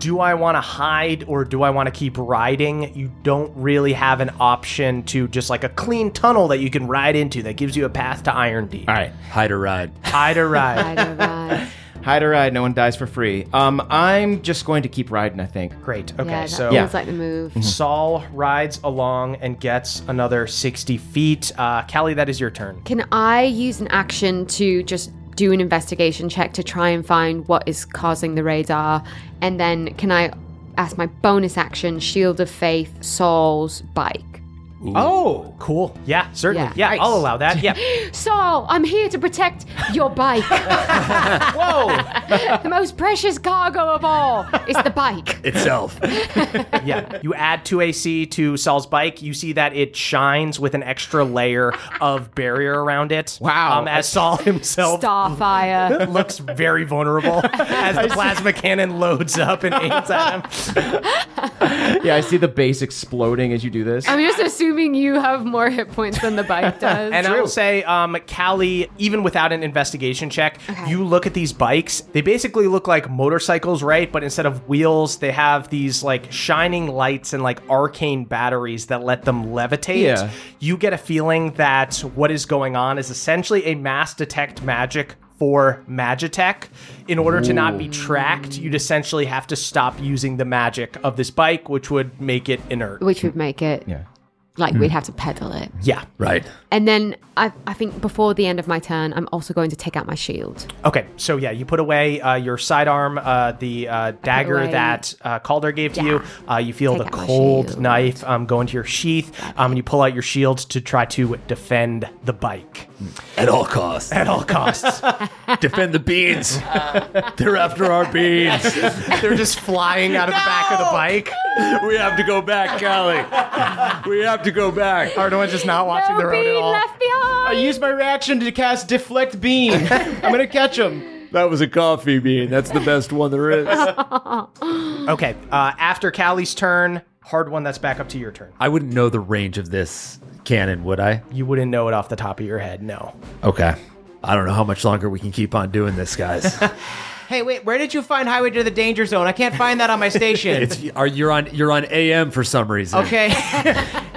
do I want to hide or do I want to keep riding? You don't really have an option to just like a clean tunnel that you can ride into that gives you a path to Irondeep. All right. Hide or ride. Hide or ride. hide don't. Hide or ride, no one dies for free. Um, I'm just going to keep riding, I think. Great. Okay, yeah, that so feels like the move. Sol rides along and gets another 60 feet. Uh, Callie, that is your turn. Can I use an action to just do an investigation check to try and find what is causing the radar? And then can I ask my bonus action, Shield of Faith, Sol's bike? Oh, cool. Yeah, certainly. Yeah. Yeah, I'll allow that. Yeah. Sol, I'm here to protect your bike. Whoa. the most precious cargo of all is the bike. Itself. yeah. You add 2 AC to Sol's bike. You see that it shines with an extra layer of barrier around it. Wow. Um, as Sol himself Starfire. looks very vulnerable as the plasma cannon loads up and aims at him. Yeah, I see the base exploding as you do this. I'm just assuming you have more hit points than the bike does. And I will say, um, Callie, even without an investigation check, you look at these bikes. They basically look like motorcycles, right? But instead of wheels, they have these like shining lights and like arcane batteries that let them levitate. Yeah. You get a feeling that what is going on is essentially a mass detect magic for Magitech. In order to not be tracked, you'd essentially have to stop using the magic of this bike, which would make it inert. Which would make it Yeah. Like we'd have to pedal it. Yeah. Right. And then I, I think before the end of my turn, I'm also going to take out my shield. Okay, so yeah, you put away uh, your sidearm, uh, the uh, dagger away- that uh, Calder gave to Yeah. you. Uh, you feel Take the cold knife um, go into your sheath, um, and you pull out your shield to try to defend the bike At all costs. at all costs. Defend the beans. They're after our beans. They're just flying out of the back of the bike. we have to go back, Callie. We have to go back. Arnold's just not watching the road at all. left behind. I used my reaction to cast Deflect Beam. I'm gonna catch him. That was a coffee bean. That's the best one there is. Okay, uh, after Callie's turn, Hardwon. That's back up to your turn. I wouldn't know the range of this cannon, would I? You wouldn't know it off the top of your head. No. Okay. I don't know how much longer we can keep on doing this, guys. Hey, wait, where did you find Highway to the Danger Zone? I can't find that on my station. it's are you're on you're on AM for some reason. okay.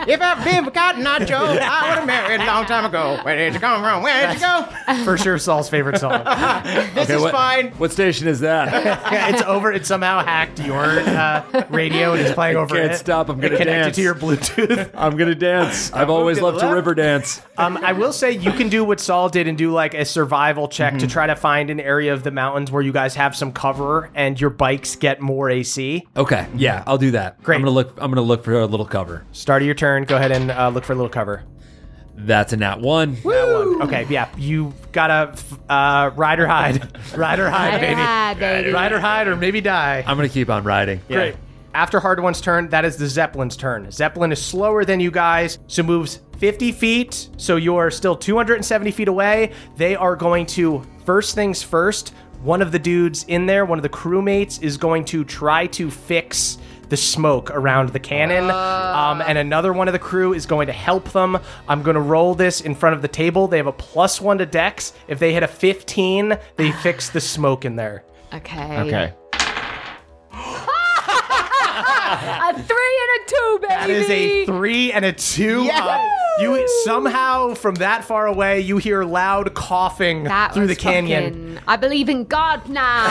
if I've been for Cotton Eye Joe, I would have married a long time ago. Where did you come from? Where did you go? For sure, Sol's favorite song. This is what, fine. What station is that? yeah, it's over. It somehow hacked your uh, radio and it's playing over can't it. stop. I'm gonna it connected dance. to your Bluetooth. I'm gonna dance. I've always to the loved to left. river dance. Um, I will say you can do what Sol did and do like a survival check to try to find an area of the mountains where you guys have some cover and your bikes get more AC. Okay, yeah, I'll do that. Great. I'm gonna look. I'm gonna look for a little cover. Start of your turn. Go ahead and uh, look for a little cover. That's a nat one. That one. Okay, yeah, you gotta uh, ride or hide, ride or hide, baby, hide, baby. ride or hide, or maybe die. I'm gonna keep on riding. Great. After Hardwon's turn, that is the Zeppelin's turn. Zeppelin is slower than you guys, so moves 50 feet. So you're still 270 feet away. They are going to, first things first, one of the dudes in there, one of the crewmates, is going to try to fix the smoke around the cannon. Um, and another one of the crew is going to help them. I'm going to roll this in front of the table. They have a plus one to dex. If they hit a 15, they fix the smoke in there. Okay. Okay. A three and a two, baby. That is a three and a two. Yes! Uh, you somehow from that far away you hear loud coughing That through the was canyon. fucking- I believe in God now.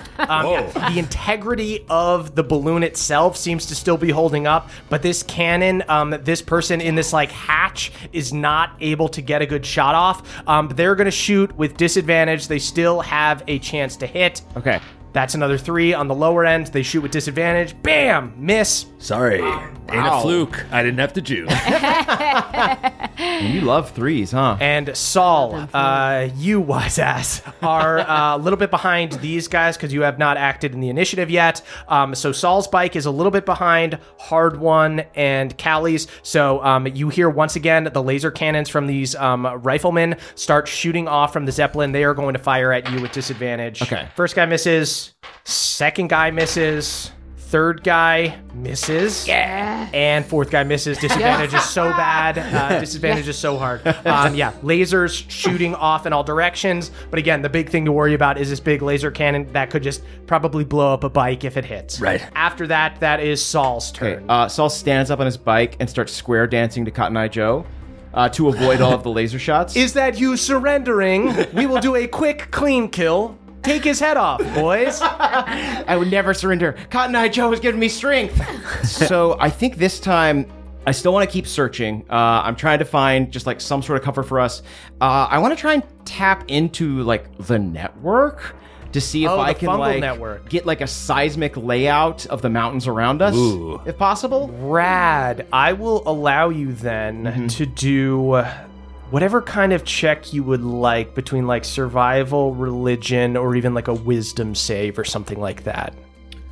Um, yeah, the integrity of the balloon itself seems to still be holding up, but this cannon, um, this person in this like hatch is not able to get a good shot off. Um, they're going to shoot with disadvantage. They still have a chance to hit. Okay. That's another three on the lower end. They shoot with disadvantage. Bam! Miss. Sorry, ain't a fluke. I didn't have to Jew. You love threes, huh? And Sol, uh, you wise ass, are uh, a little bit behind these guys because you have not acted in the initiative yet. Um, so Sol's bike is a little bit behind Hardwon and Callie's. So um, you hear once again the laser cannons from these um, riflemen start shooting off from the Zeppelin. They are going to fire at you with disadvantage. Okay. First guy misses. Second guy misses. Third guy misses. Yeah. And fourth guy misses. Disadvantage is so bad. Uh, disadvantage is so hard. Um, yeah, lasers shooting off in all directions. But again, the big thing to worry about is this big laser cannon that could just probably blow up a bike if it hits. Right. After that, that is Sol's turn. Okay. Uh, Sol stands up on his bike and starts square dancing to Cotton Eye Joe uh, to avoid all of the laser shots. is that you surrendering? we will do a quick, clean kill. Take his head off, boys. I would never surrender. Cotton Eye Joe has given me strength. so I think this time I still want to keep searching. Uh, I'm trying to find just like some sort of cover for us. Uh, I want to try and tap into like the network to see if Oh, I the can fungal like network. get like a seismic layout of the mountains around us, Ooh. if possible. Rad. I will allow you then Mm-hmm. to do whatever kind of check you would like between like survival, religion, or even like a wisdom save or something like that.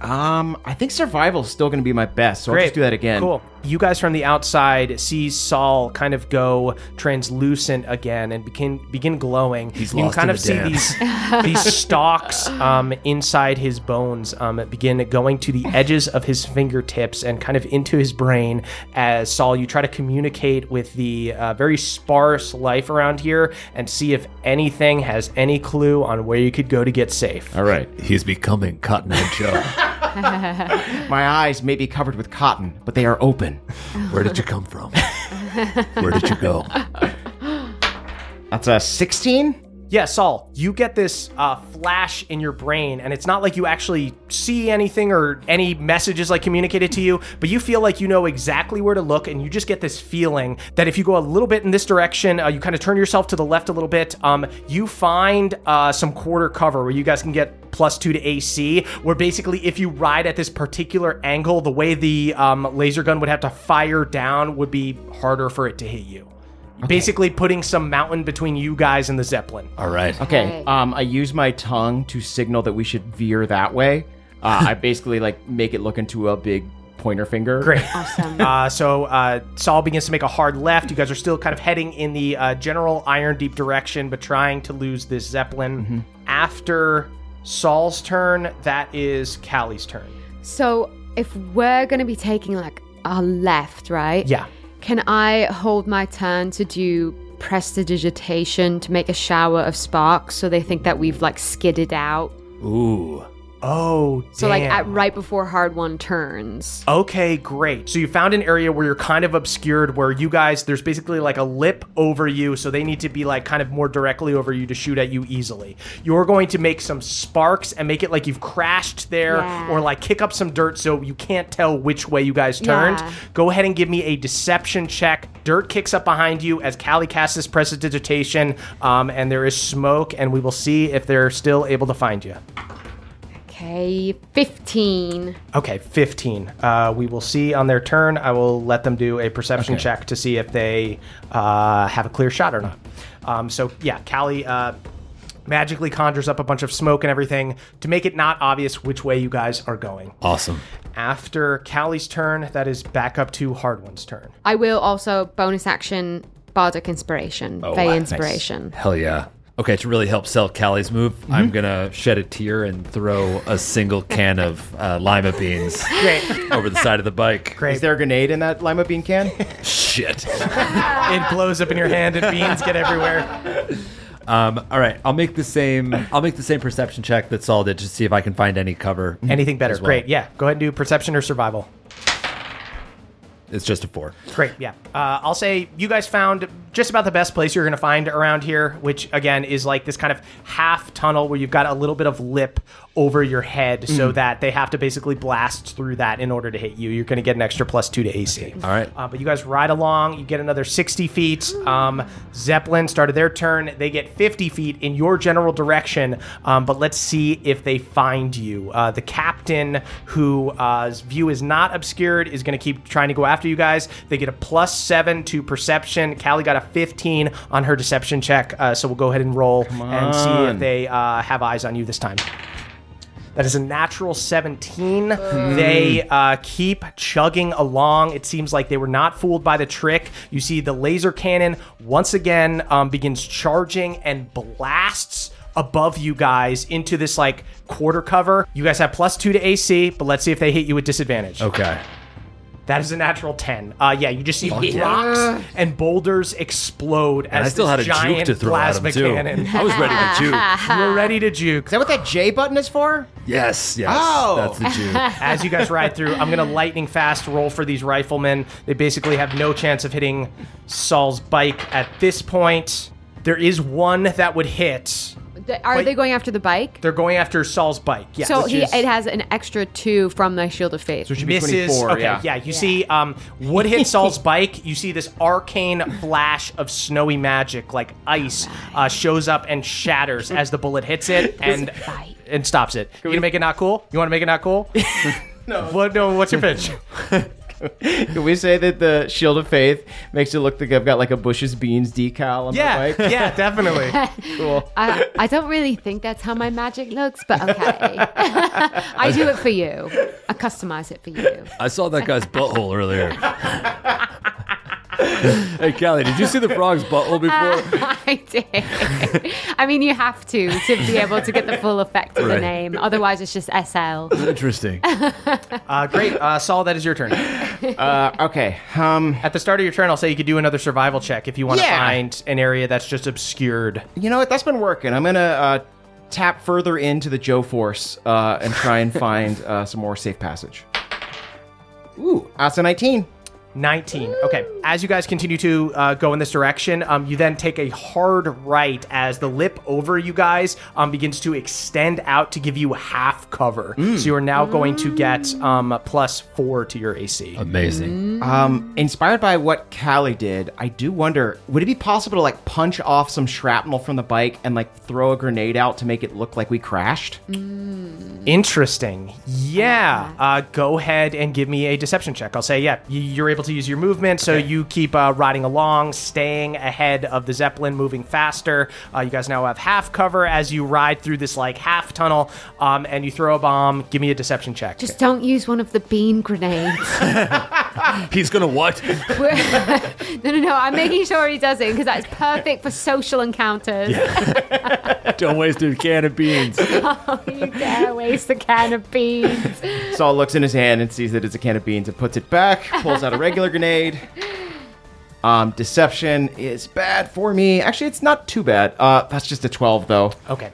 Um, I think survival is still going to be my best, so I'll just do that again. Cool. You guys from the outside see Sol kind of go translucent again and begin begin glowing. He's you lost can kind in of the see dance. these these stalks um, inside his bones um, begin going to the edges of his fingertips and kind of into his brain. As Sol, you try to communicate with the uh, very sparse life around here and see if anything has any clue on where you could go to get safe. All right. He's becoming Cotton Eye Joe. My eyes may be covered with cotton, but they are open. Where did you come from? Where did you go? That's a 16. Yeah, Sol, you get this uh, flash in your brain, and it's not like you actually see anything or any messages like communicated to you, but you feel like you know exactly where to look, and you just get this feeling that if you go a little bit in this direction, uh, you kind of turn yourself to the left a little bit, um, you find uh, some quarter cover where you guys can get plus two to AC, where basically if you ride at this particular angle, the way the um, laser gun would have to fire down would be harder for it to hit you. Basically, putting some mountain between you guys and the Zeppelin. All right. Okay. Okay. Um, I use my tongue to signal that we should veer that way. Uh, I basically like make it look into a big pointer finger. Great. Awesome. Uh, so uh, Sol begins to make a hard left. You guys are still kind of heading in the uh, general Irondeep direction, but trying to lose this Zeppelin. After Sol's turn, that is Callie's turn. so if we're going to be taking like our left, right? Yeah. Can I hold my turn to do prestidigitation to make a shower of sparks so they think that we've like skidded out? Ooh. Oh, So like at right before Hardwon turns. Okay, great. So you found an area where you're kind of obscured, where you guys, there's basically like a lip over you, so they need to be like kind of more directly over you to shoot at you easily. You're going to make some sparks and make it like you've crashed there, Yeah. or like kick up some dirt so you can't tell which way you guys turned. Yeah. Go ahead and give me a deception check. Dirt kicks up behind you as Callie casts this prestidigitation, um, and there is smoke, and we will see if they're still able to find you. Okay, 15. Okay, 15. Uh, we will see on their turn. I will let them do a perception Okay. check to see if they uh, have a clear shot or not. Um, so, yeah, Callie uh, magically conjures up a bunch of smoke and everything to make it not obvious which way you guys are going. Awesome. After Callie's turn, that is back up to Hardwon's turn. I will also bonus action Bardic Inspiration, Oh, Fey wow, Inspiration. Hell yeah. Okay, to really help sell Callie's move, Mm-hmm. I'm gonna shed a tear and throw a single can of uh, lima beans Great. over the side of the bike. Great. Is there a grenade in that lima bean can? Shit. it blows up in your hand and beans get everywhere. Um, all right, I'll make the same. I'll make the same perception check that Saul did to see if I can find any cover. Anything better. well. Great. Yeah. Go ahead and do perception or survival. It's just a four. Great, yeah. Uh, I'll say you guys found just about the best place you're going to find around here, which again is like this kind of half tunnel where you've got a little bit of lip over your head so that they have to basically blast through that in order to hit you. You're going to get an extra plus two to AC. All right. Uh, but you guys ride along, you get another 60 feet. Um, Zeppelin started their turn. They get 50 feet in your general direction, um, but let's see if they find you. Uh, the captain, whose uh, view is not obscured, is going to keep trying to go after you guys. They get a plus seven to perception. Callie got a 15 on her deception check, uh, so we'll go ahead and roll and see if they uh, have eyes on you this time. That is a natural 17. They uh, keep chugging along. It seems like they were not fooled by the trick. You see the laser cannon once again um, begins charging and blasts above you guys into this like quarter cover. You guys have plus two to AC, but let's see if they hit you with disadvantage. Okay. That is a natural 10. Uh, yeah, you just see rocks and boulders explode as And I still this had a juke giant to throw at plasma him too. cannon. I was ready to juke. You're ready to juke. Is that what that J button is for? Yes, yes. Oh. That's the juke. as you guys ride through, I'm gonna lightning fast roll for these riflemen. They basically have no chance of hitting Sol's bike at this point. There is one that would hit. Th- Are Wait. they going after the bike? They're going after Sol's bike. Yeah. so which he, is- it has an extra two from the Shield of Faith. should be misses. 24, okay, yeah. yeah. You see, um, would hit Sol's bike. You see this arcane flash of snowy magic, like ice, uh, shows up and shatters as the bullet hits it and Bite. and stops it. You gonna make it not cool? You want to make it not cool? no. What? No. What's your pitch? Can we say that the Shield of Faith makes it look like I've got like a Bush's Beans decal on yeah. my bike? Yeah. Definitely. Cool. I, I don't really think that's how my magic looks, but okay. I do it for you. I customize it for you. I saw that guy's butthole earlier. hey, Callie, did you see the frog's butthole before? I did. I mean, you have to to be able to get the full effect of the name. Otherwise, it's just SL. Interesting. Uh, great. Uh, Sol, that is your turn. Uh, okay. Um, At the start of your turn, I'll say you could do another survival check if you want to Yeah. find an area that's just obscured. you know what? That's been working. I'm gonna uh, tap further into the Joe Force uh, and try and find uh, some more safe passage. Ooh, that's a 19. 19. Okay. As you guys continue to uh, go in this direction, um, you then take a hard right as the lip over you guys um, begins to extend out to give you half cover. So you are now going to get um, plus four to your AC. Amazing. Um, inspired by what Callie did, I do wonder would it be possible to like punch off some shrapnel from the bike and like throw a grenade out to make it look like we crashed? Interesting. Yeah. Uh, go ahead and give me a deception check. I'll say, yeah, you- you're able to use your movement, so you keep uh, riding along, staying ahead of the Zeppelin, moving faster. Uh, you guys now have half cover as you ride through this like half tunnel, um, and you throw a bomb. Give me a deception check. Just don't use one of the bean grenades. He's gonna what? no, no, no. I'm making sure he doesn't because that's perfect for social encounters. Don't waste a can of beans. you dare waste a can of beans. Sol looks in his hand and sees that it's a can of beans and puts it back, pulls out a regular grenade. Um, deception is bad for me. Actually, it's not too bad. Uh, that's just a 12, though. Okay.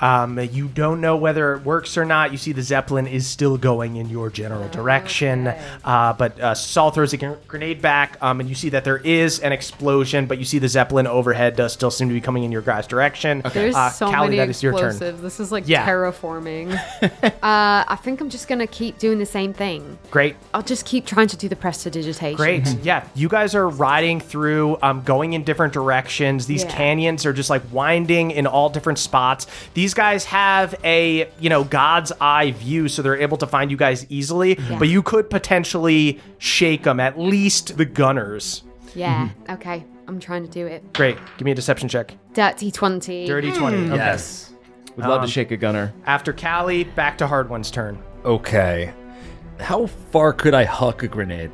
Um, you don't know whether it works or not. You see the zeppelin is still going in your general direction, uh, but uh, Sol throws a gr- grenade back, um, and you see that there is an explosion. But you see the zeppelin overhead does still seem to be coming in your guys' direction. There's Uh, so Callie, many that is your turn. explosives. This is like Yeah. terraforming. uh, I think I'm just gonna keep doing the same thing. Great. I'll just keep trying to do the prestidigitation. Great. Yeah. You guys are riding through, um, going in different directions. These Yeah. canyons are just like winding in all different spots. These guys have a, you know, God's eye view, so they're able to find you guys easily, but you could potentially shake them, at least the gunners. Yeah. Okay. I'm trying to do it. Great. Give me a deception check. Dirty twenty. Dirty 20. Okay. Yes. Would love Um, to shake a gunner. After Callie, back to Hardwon's turn. Okay. How far could I huck a grenade?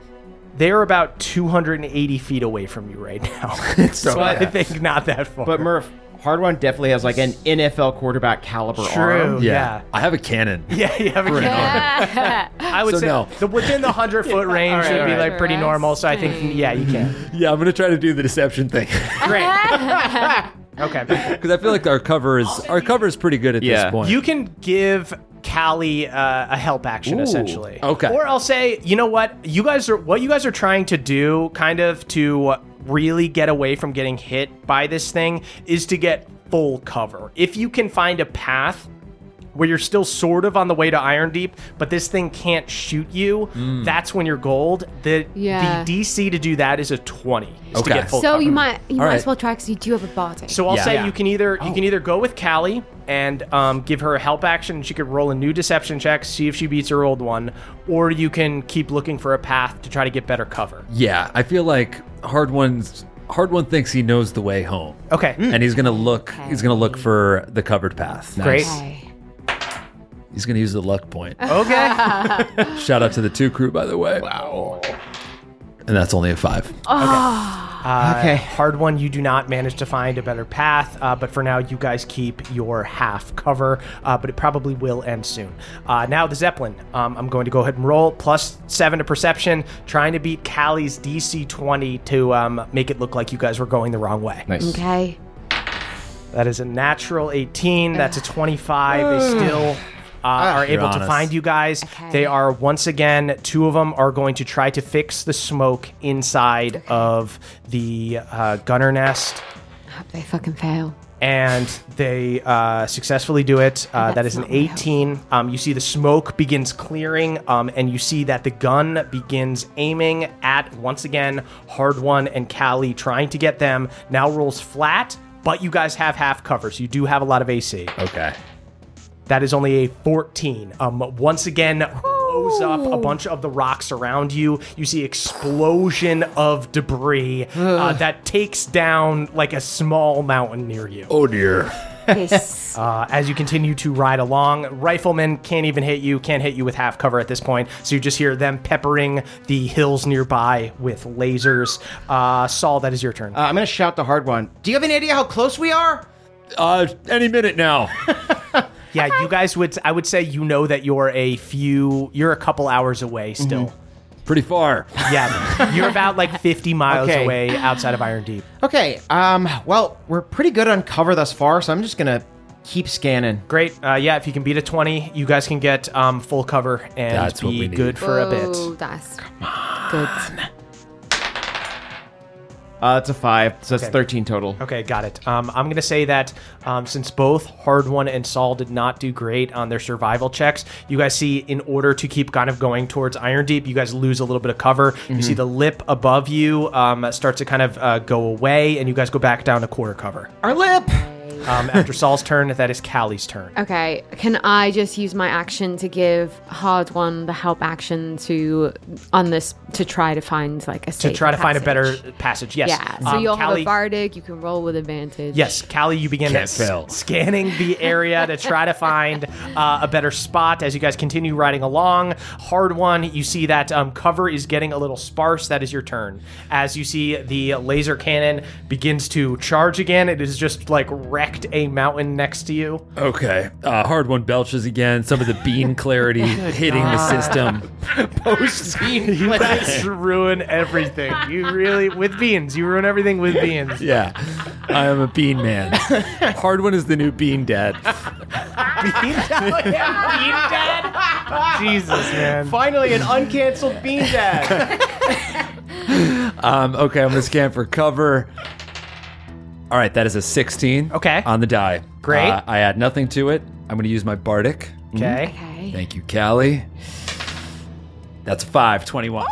They're about 280 feet away from you right now. so I think not that far. But Murph, Hardwon definitely has like an NFL quarterback caliber True. arm. Yeah. I have a cannon. Yeah, you have a cannon. I would So say no. the, within the hundred foot range All right, would all be right. like pretty normal. So I think yeah, you can. Yeah, I'm gonna try to do the deception thing Great. okay. because I feel like our cover is our cover is pretty good at Yeah. this point. You can give Callie uh, a help action Ooh, essentially. okay. Or I'll say, you know what? You guys are what you guys are trying to do, kind of to really get away from getting hit by this thing, is to get full cover. If you can find a path where you're still sort of on the way to Irondeep, but this thing can't shoot you, that's when you're gold. The Yeah. the DC to do that is a 20. is Okay. To get full cover. So cover. you might you All might right. as well try because you do have a body. So I'll Yeah. say Yeah. you can either you can either go with Callie and um, give her a help action, and she could roll a new deception check, see if she beats her old one, or you can keep looking for a path to try to get better cover. yeah, I feel like Hardwon's hard one thinks he knows the way home, Okay, hmm. and he's gonna look. He's gonna look for the covered path. great. Okay. He's gonna use the luck point. Okay, Shout out to the two crew, by the way. Wow. And that's only a five. Uh, Okay. Hardwon. You do not manage to find a better path, uh, but for now, you guys keep your half cover. Uh, but it probably will end soon. Uh, now the zeppelin. Um, I'm going to go ahead and roll plus seven to perception, trying to beat Callie's DC 20 to um, make it look like you guys were going the wrong way. Nice. Okay. That is a natural 18. That's a 25. They still uh, are You're able to find you guys. Okay. They are once again, two of them are going to try to fix the smoke inside of the uh, gunner nest. I Hope they fucking fail. And they uh, successfully do it. Uh, That's an 18. Um, you see the smoke begins clearing, um, and you see that the gun begins aiming at, once again, Hardwon and Callie, trying to get them. Now rolls flat, but you guys have half cover, so you do have a lot of AC. Okay. That is only a 14. Um, once again, blows up a bunch of the rocks around you. You see explosion of debris uh, that takes down like a small mountain near you. Oh dear. This. Uh, as you continue to ride along, riflemen can't even hit you, can't hit you with half cover at this point. So you just hear them peppering the hills nearby with lasers. Uh, Sol, that is your turn. Uh, I'm gonna shout the Hardwon. Do you have any idea how close we are? Uh, any minute now. yeah, you guys would, I would say you know that you're a few, you're a couple hours away still. Pretty far. Yeah, you're about like 50 miles Okay. away outside of Irondeep. Okay. Um. Well, we're pretty good on cover thus far, so I'm just gonna keep scanning. Great. Uh, yeah, if you can beat a 20, you guys can get um, full cover and That's what be need. good for a Oh, bit. that's good. Uh, it's a five, so that's Okay. 13 total. Okay, got it. Um, I'm going to say that um, since both Hardwon and Sol did not do great on their survival checks, you guys see in order to keep kind of going towards Irondeep, you guys lose a little bit of cover. You see the lip above you um, start to kind of uh, go away, and you guys go back down to quarter cover. Our lip. Um, after Sol's turn, that is Callie's turn. Okay, can I just use my action to give Hardwon the help action to on this to try to find like a To try to find a better passage? passage, yes. Yeah, so Um, you'll have a bardic. You can roll with advantage. Yes, Callie, you begin s- scanning the area to try to find uh, a better spot as you guys continue riding along. Hardwon, you see that um, cover is getting a little sparse. That is your turn. As you see the laser cannon begins to charge again, it is just like wrecked a mountain next to you. Okay. Uh, Hardwon belches again. Some of the bean clarity hitting the system. Post scene. You guys ruin everything. You really, with beans, you ruin everything with beans. Yeah. I am a bean man. Hardwon is the new bean dad. Bean Dad? Bean dad. Jesus, man. Finally, an uncanceled bean dad. Um, okay, I'm gonna scan for cover. All right, that is a 16. Okay. On the die. Great. Uh, I add nothing to it. I'm gonna use my bardic. Okay. Okay. Thank you, Callie. That's a five, 21.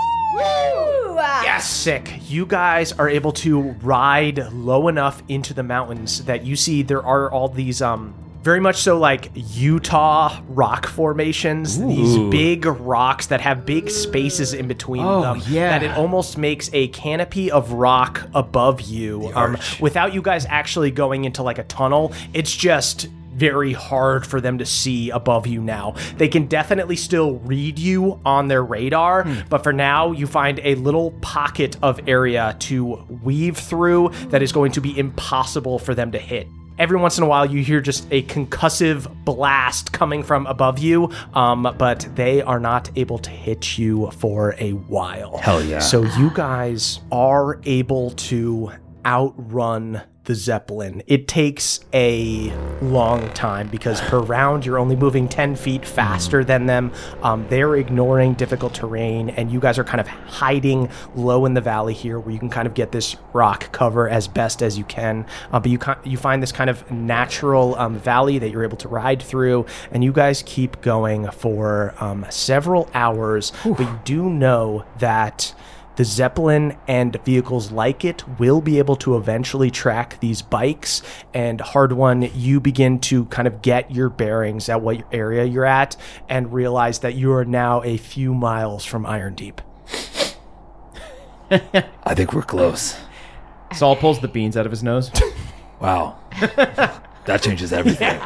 Yes, sick. You guys are able to ride low enough into the mountains that you see there are all these um very much so like Utah rock formations, these big rocks that have big spaces in between Oh, them yeah. that it almost makes a canopy of rock above you um, without you guys actually going into like a tunnel. It's just very hard for them to see above you now. They can definitely still read you on their radar, but for now, you find a little pocket of area to weave through that is going to be impossible for them to hit. Every once in a while, you hear just a concussive blast coming from above you, um, but they are not able to hit you for a while. Hell yeah. So you guys are able to outrun the Zeppelin. It takes a long time because per round you're only moving 10 feet faster than them. Um, they're ignoring difficult terrain, and you guys are kind of hiding low in the valley here where you can kind of get this rock cover as best as you can. Uh, but you, you find this kind of natural um, valley that you're able to ride through, and you guys keep going for um, several hours. But you do know that the Zeppelin and vehicles like it will be able to eventually track these bikes. And Hardwon, you begin to kind of get your bearings at what area you're at and realize that you are now a few miles from Irondeep. I think we're close. Sol pulls the beans out of his nose. Wow. that changes everything.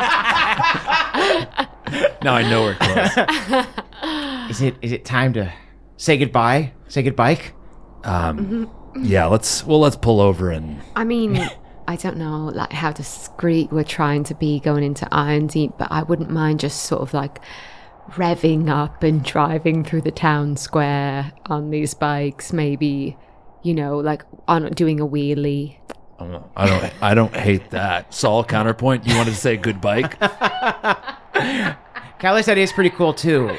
now I know we're close. Is it is it time to say goodbye? Say goodbye? Um, yeah, let's well let's pull over and I mean, I don't know like how discreet we're trying to be going into Irondeep, but I wouldn't mind just sort of like revving up and driving through the town square on these bikes, maybe, you know, like on doing a wheelie. I don't. I don't I don't hate that. Sol counterpoint, you wanted to say good bike? Callie's said it's pretty cool too.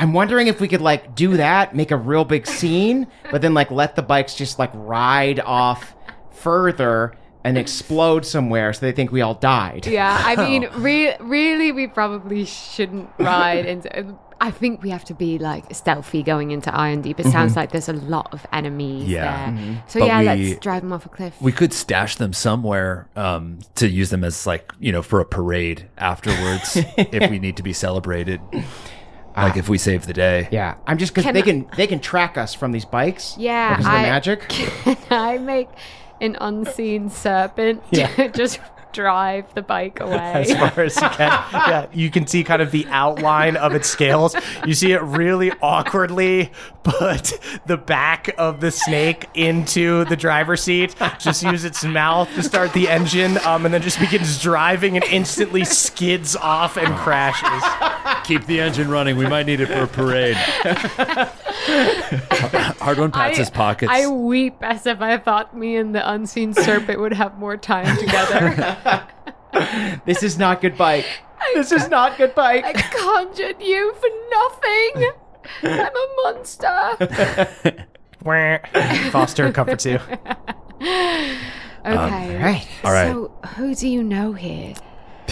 I'm wondering if we could like do that, make a real big scene, but then like let the bikes just like ride off further and explode somewhere so they think we all died. Yeah, I mean, re- really, we probably shouldn't ride into. I think we have to be like stealthy going into Irondeep. It sounds like there's a lot of enemies Yeah. there. So But yeah, we- let's drive them off a cliff. We could stash them somewhere um, to use them as like you know for a parade afterwards if we need to be celebrated. Ah. Like if we save the day. Yeah, I'm just because Can they I- can they can track us from these bikes. Yeah, because of the I- magic. Can I make an unseen serpent Yeah. just drive the bike away? as far as you can. Yeah, you can see kind of the outline of its scales. You see it really awkwardly put the back of the snake into the driver's seat. Just use its mouth to start the engine, um, and then just begins driving and instantly skids off and crashes. Keep the engine running. We might need it for a parade. Hardwon pats his pockets. I weep as if I thought me and the unseen serpent would have more time together. This is not good bike. This is not good bike. I conjured you for nothing. I'm a monster. Foster comforts you. Okay. right. All right. So, who do you know here?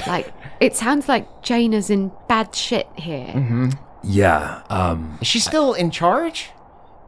Like, it sounds like Jaina's in bad shit here. yeah. Um, Is she still in charge?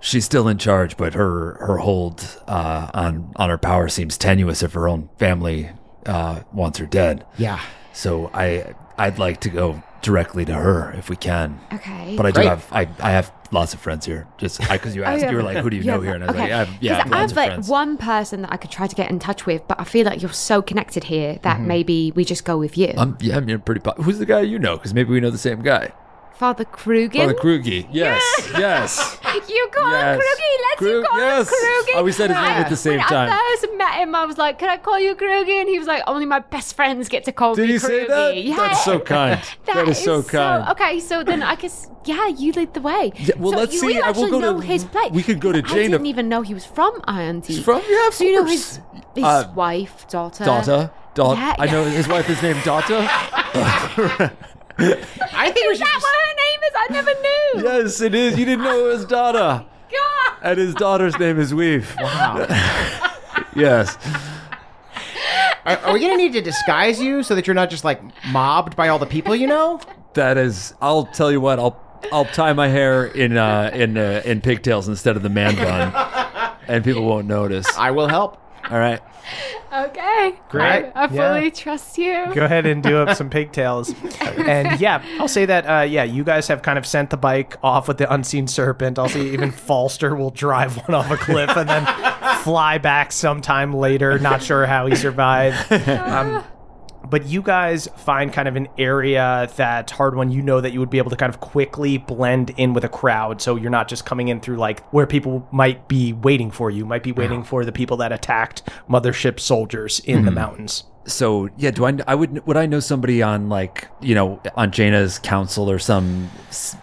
she's still in charge, but her her hold uh, on on her power seems tenuous if her own family uh, wants her dead. Yeah. So I I'd like to go directly to her if we can. Okay. But I do Great. have I, I have lots of friends here. Just because you asked, Oh, yeah. you were like, "Who do you Yeah, know here?" And I was okay. like, "I have, yeah, I 'Cause have I have of like friends." one person that I could try to get in touch with, but I feel like you're so connected here that maybe we just go with you. Um, yeah, I mean, pretty. Po- Who's the guy you know? Because maybe we know the same guy. Father Krugen. Father Krugi. Yes, yes. You call Yes. him Krugi. Let's Krug- you call yes. him Krugi. Oh, we said his name at the same when time. I first met him, I was like, "Can I call you Krugi?" And he was like, "Only my best friends get to call Did me he Krugi." say that? Yeah. That's so kind. that, that is, so kind. okay, so then I guess yeah, you lead the way. Yeah, well, so let's you, see. I will actually go to- know his place. we could go to I Jaina- didn't even know he was from Iron. He's from yeah, of So you know his his Uh, wife, daughter, Daughter. Daughter. Yeah, I know his wife is named Daughter. I think we Is should that just. what her name is? I never knew. Yes, it is. You didn't know it was Dada. God. And his daughter's name is Weave. Wow. Yes. Are, are we gonna need to disguise you so that you're not just like mobbed by all the people you know? That is I'll tell you what, I'll I'll tie my hair in uh in uh, in pigtails instead of the man bun. and people won't notice. I will help. All right. Okay. Great. I, I fully Yeah. trust you. Go ahead and do up some pigtails. And yeah, I'll say that, uh, yeah, you guys have kind of sent the bike off with the unseen serpent. I'll say even Falster will drive one off a cliff and then fly back sometime later. Not sure how he survived. Um, but you guys find kind of an area that Hardwon you know that you would be able to kind of quickly blend in with a crowd. So you're not just coming in through like where people might be waiting for you might be waiting for the people that attacked mothership soldiers in the mm-hmm. mountains. So yeah, do I? I would would I know somebody on like you know on Jaina's council or some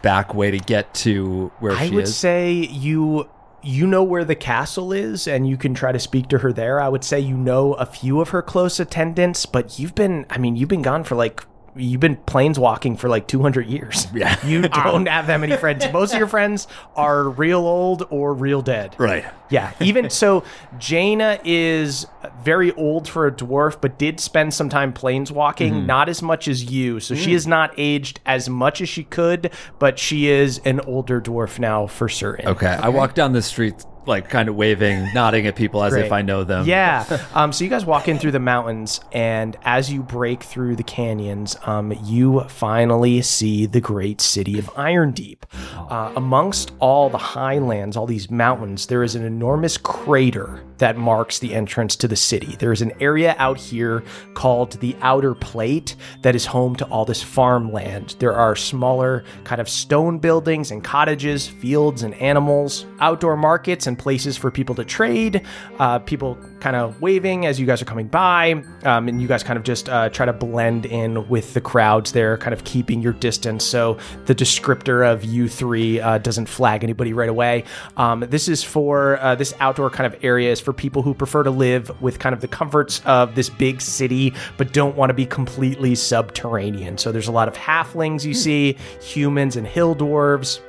back way to get to where I she would say you you know where the castle is and you can try to speak to her there. I would say you know a few of her close attendants, but you've been I mean, you've been gone for like you've been planeswalking for like 200 years. Yeah. You don't have that many friends. Most of your friends are real old or real dead. right. Yeah, even so, Jaina is very old for a dwarf, but did spend some time planeswalking, Mm-hmm. not as much as you. So Mm. she is not aged as much as she could, but she is an older dwarf now for certain. Okay. I walk down the street like kind of waving, nodding at people as Great. if I know them. Yeah. Um, so you guys walk in through the mountains, and as you break through the canyons, um, you finally see the great city of Irondeep. Uh, amongst all the highlands, all these mountains, there is an enormous crater that marks the entrance to the city. There is an area out here called the Outer Plate that is home to all this farmland. There are smaller kind of stone buildings and cottages, fields and animals, outdoor markets and places for people to trade, uh, people kind of waving as you guys are coming by, um, and you guys kind of just uh, try to blend in with the crowds there, kind of keeping your distance so the descriptor of you three uh, doesn't flag anybody right away. Um, this is for uh, this outdoor kind of area is for people who prefer to live with kind of the comforts of this big city, but don't want to be completely subterranean. So there's a lot of halflings you see, humans and hill dwarves.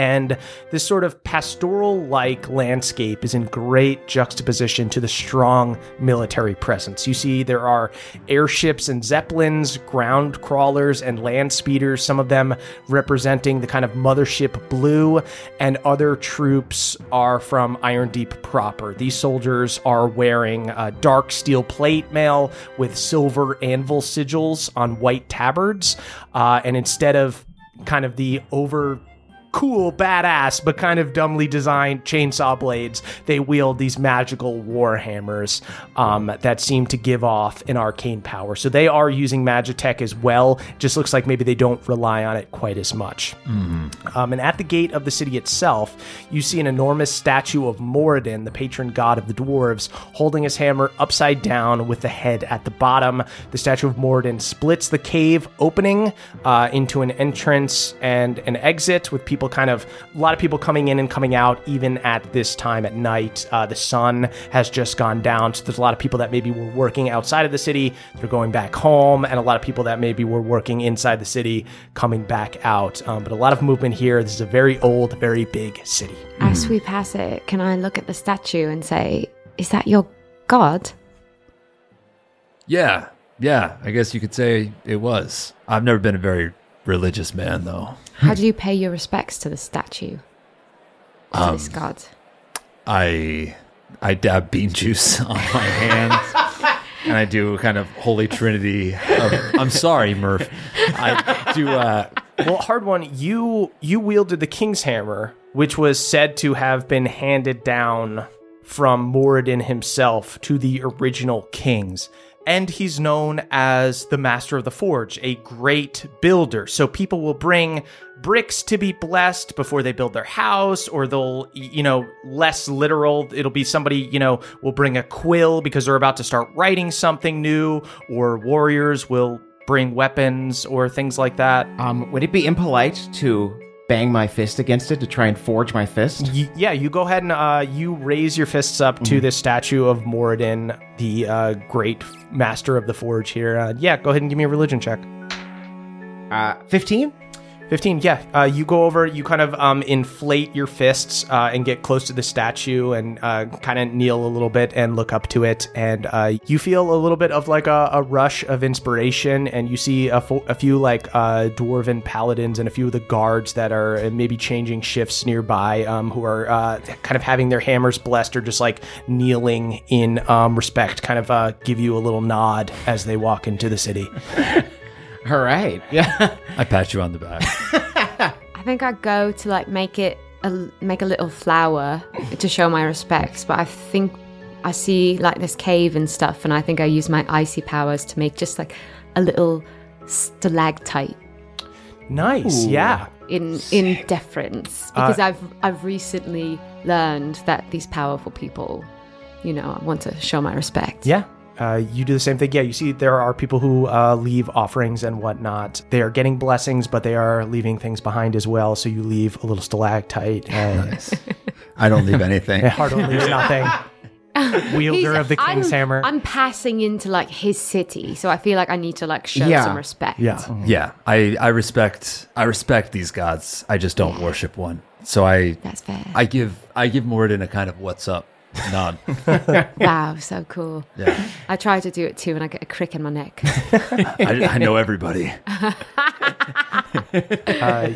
And this sort of pastoral like landscape is in great juxtaposition to the strong military presence. You see, there are airships and zeppelins, ground crawlers, and land speeders, some of them representing the kind of mothership blue, and other troops are from Irondeep proper. These soldiers are wearing uh, dark steel plate mail with silver anvil sigils on white tabards, uh, and instead of kind of the over cool, badass, but kind of dumbly designed chainsaw blades. They wield these magical war hammers um, that seem to give off an arcane power. So they are using Magitech as well. Just looks like maybe they don't rely on it quite as much. Um, and at the gate of the city itself, you see an enormous statue of Moradin, the patron god of the dwarves, holding his hammer upside down with the head at the bottom. The statue of Moradin splits the cave opening uh, into an entrance and an exit with people kind of, a lot of people coming in and coming out even at this time at night. Uh, the sun has just gone down, so there's a lot of people that maybe were working outside of the city, they're going back home, and a lot of people that maybe were working inside the city coming back out. Um, but a lot of movement here. This is a very old, very big city. As we pass it, can I look at the statue and say, "Is that your god?" Yeah. Yeah. I guess you could say it was. I've never been a very religious man though. How do you pay your respects to the statue? To this god. I I dab bean juice on my hands. And I do a kind of holy trinity. Of, I'm sorry, Murph. I do. Uh, Well, hard one. You you wielded the king's hammer, which was said to have been handed down from Moradin himself to the original kings. And he's known as the master of the forge, a great builder. So people will bring bricks to be blessed before they build their house, or they'll, you know, less literal. It'll be somebody, you know, will bring a quill because they're about to start writing something new, or warriors will bring weapons or things like that. Um, would it be impolite to bang my fist against it to try and forge my fist? Y- yeah, you go ahead and uh, you raise your fists up to this statue of Moradin, the uh, great master of the forge here. Uh, yeah, go ahead and give me a religion check. Uh, 15? 15 yeah uh, you go over you kind of um, inflate your fists uh, and get close to the statue and uh, kind of kneel a little bit and look up to it. And uh, you feel a little bit of like a, a rush of inspiration and you see a, fo- a few like uh, dwarven paladins and a few of the guards that are maybe changing shifts nearby um, who are uh, kind of having their hammers blessed or just like kneeling in um, respect kind of uh, give you a little nod as they walk into the city All right. Yeah. I pat you on the back. I think I go to like make it a, make a little flower to show my respects, but I think I see like this cave and stuff, and I think I use my icy powers to make just like a little stalactite nice yeah in in deference uh, because I've I've recently learned that these powerful people, you know, I want to show my respect. Yeah. Uh, you do the same thing. Yeah, you see, there are people who uh, leave offerings and whatnot. They are getting blessings, but they are leaving things behind as well. So you leave a little stalactite. And I don't leave anything. Hardwon leaves nothing. Wielder He's- of the King's I'm, Hammer. I'm passing into like his city, so I feel like I need to like show Yeah. some respect. yeah. yeah, I, I respect I respect these gods. I just don't worship one. So I That's fair. I give I give Moradin a kind of what's up nod. wow, so cool. Yeah. I try to do it too, and I get a crick in my neck. I, I know everybody. uh,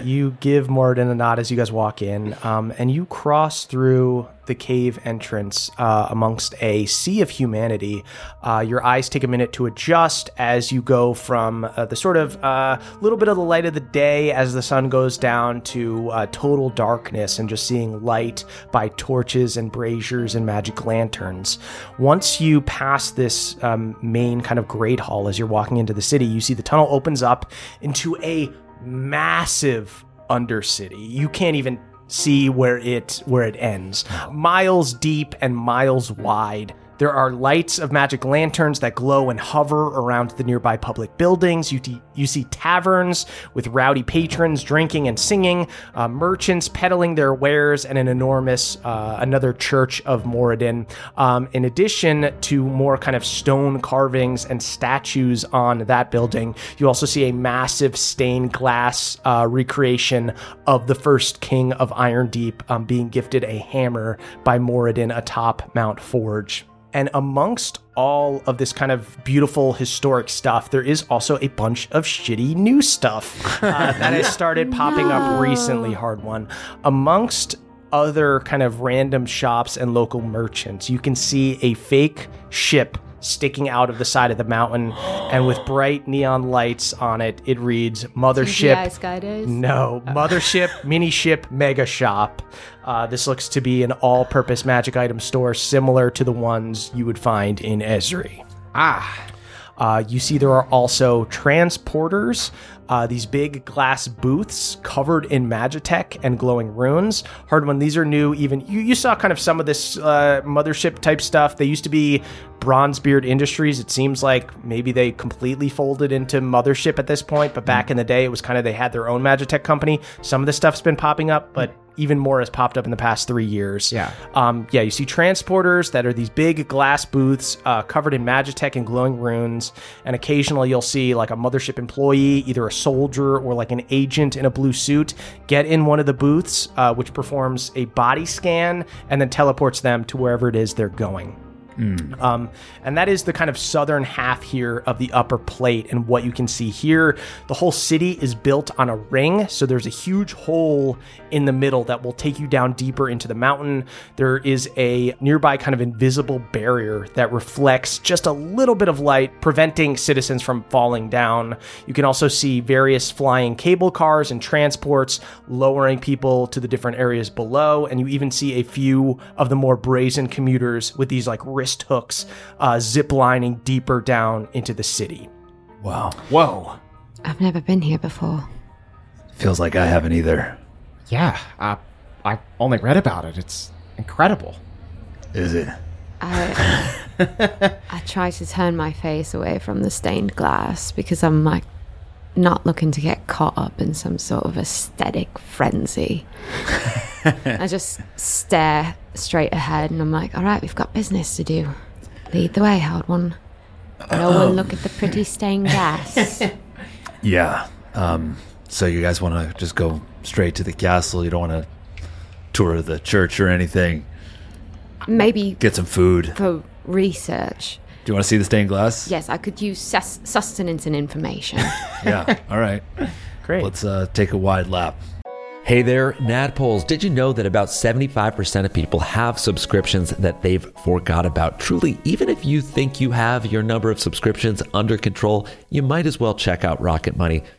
you give Moradin a nod as you guys walk in, um, and you cross through the cave entrance uh, amongst a sea of humanity. Uh, your eyes take a minute to adjust as you go from uh, the sort of uh, little bit of the light of the day as the sun goes down to uh, total darkness and just seeing light by torches and braziers and magic lanterns. Once you pass this um, main kind of great hall as you're walking into the city, you see the tunnel opens up into a massive undercity. You can't even see where it where it ends. Oh. Miles deep and miles wide. There are lights of magic lanterns that glow and hover around the nearby public buildings. You, t- you see taverns with rowdy patrons drinking and singing, uh, merchants peddling their wares, and an enormous uh, another church of Moradin. Um, in addition to more kind of stone carvings and statues on that building, you also see a massive stained glass uh, recreation of the first king of Irondeep um, being gifted a hammer by Moradin atop Mount Forge. And amongst all of this kind of beautiful historic stuff, there is also a bunch of shitty new stuff uh, that has started popping up recently, Hardwon. Amongst other kind of random shops and local merchants, you can see a fake ship sticking out of the side of the mountain, and with bright neon lights on it, it reads Mothership. TGI Skydays? No, Mothership, Mini Ship, Mega Shop. Uh, this looks to be an all purpose magic item store similar to the ones you would find in Esri. Ah. Uh, you see, there are also transporters, uh, these big glass booths covered in Magitech and glowing runes. Hardwon, these are new. Even you, you saw kind of some of this uh, mothership type stuff. They used to be Bronzebeard Industries. It seems like maybe they completely folded into Mothership at this point, but back in the day, it was kind of they had their own Magitech company. Some of the stuff's been popping up, but even more has popped up in the past three years. Yeah. Um, yeah, you see transporters that are these big glass booths uh, covered in Magitech and glowing runes, and occasionally you'll see like a mothership employee, either a soldier or like an agent in a blue suit, get in one of the booths, uh, which performs a body scan and then teleports them to wherever it is they're going. Um, and that is the kind of southern half here of the upper plate. And what you can see here, the whole city is built on a ring. So there's a huge hole in the middle that will take you down deeper into the mountain. There is a nearby kind of invisible barrier that reflects just a little bit of light, preventing citizens from falling down. You can also see various flying cable cars and transports lowering people to the different areas below. And you even see a few of the more brazen commuters with these like wrist hooks uh, zip lining deeper down into the city. Wow. Whoa. I've never been here before. Feels like I haven't either. Yeah. Uh, I only read about it. It's incredible. Is it? I I try to turn my face away from the stained glass because I'm like not looking to get caught up in some sort of aesthetic frenzy. I just stare straight ahead and I'm like, all right, we've got business to do. Lead the way, Hardwon. No one look at the pretty stained glass. Yeah. Um, so you guys want to just go straight to the castle? You don't want to tour the church or anything? Maybe Get some food. for research. Do you want to see the stained glass? Yes, I could use sus- sustenance and information. Yeah. All right. Great. Let's uh, take a wide lap. Hey there, Nadpoles. Did you know that about 75% of people have subscriptions that they've forgot about? Truly, even if you think you have your number of subscriptions under control, you might as well check out Rocket Money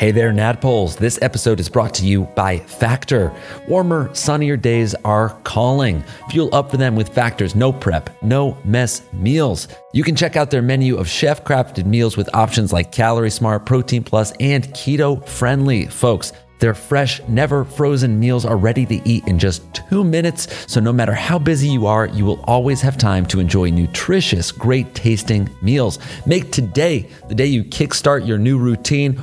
Hey there, Nadpoles. This episode is brought to you by Factor. Warmer, sunnier days are calling. Fuel up for them with Factor's no prep, no mess meals. You can check out their menu of chef crafted meals with options like Calorie Smart, Protein Plus, and Keto Friendly. Folks, their fresh, never frozen meals are ready to eat in just two minutes. So, no matter how busy you are, you will always have time to enjoy nutritious, great tasting meals. Make today the day you kickstart your new routine.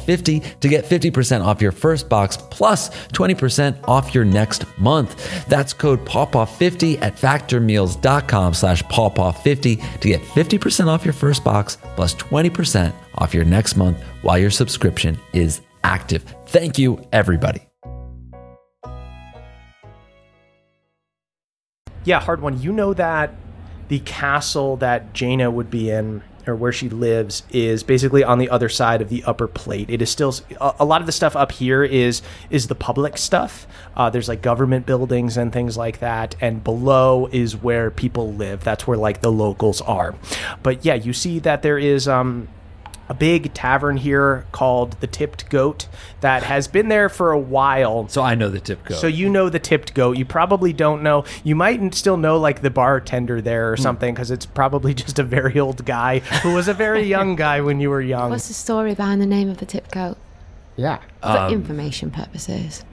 to get 50% off your first box plus 20% off your next month. That's code pawpaw50 at factormeals.com slash pawpaw50 to get 50% off your first box plus 20% off your next month while your subscription is active. Thank you, everybody. Yeah, Hardwon. You know that the castle that Jaina would be in, or where she lives, is basically on the other side of the upper plate. It is still a, lot of the stuff up here is is the public stuff. Uh, there's like government buildings and things like that, and below is where people live. That's where like the locals are. But yeah, you see that there is um a big tavern here called the Tipped Goat that has been there for a while. So I know the Tipped goat. So you know the tipped goat. You probably don't know. You might still know like the bartender there or hmm. something because it's probably just a very old guy who was a very young guy when you were young. What's the story behind the name of the Tipped goat? Yeah. For um, information purposes.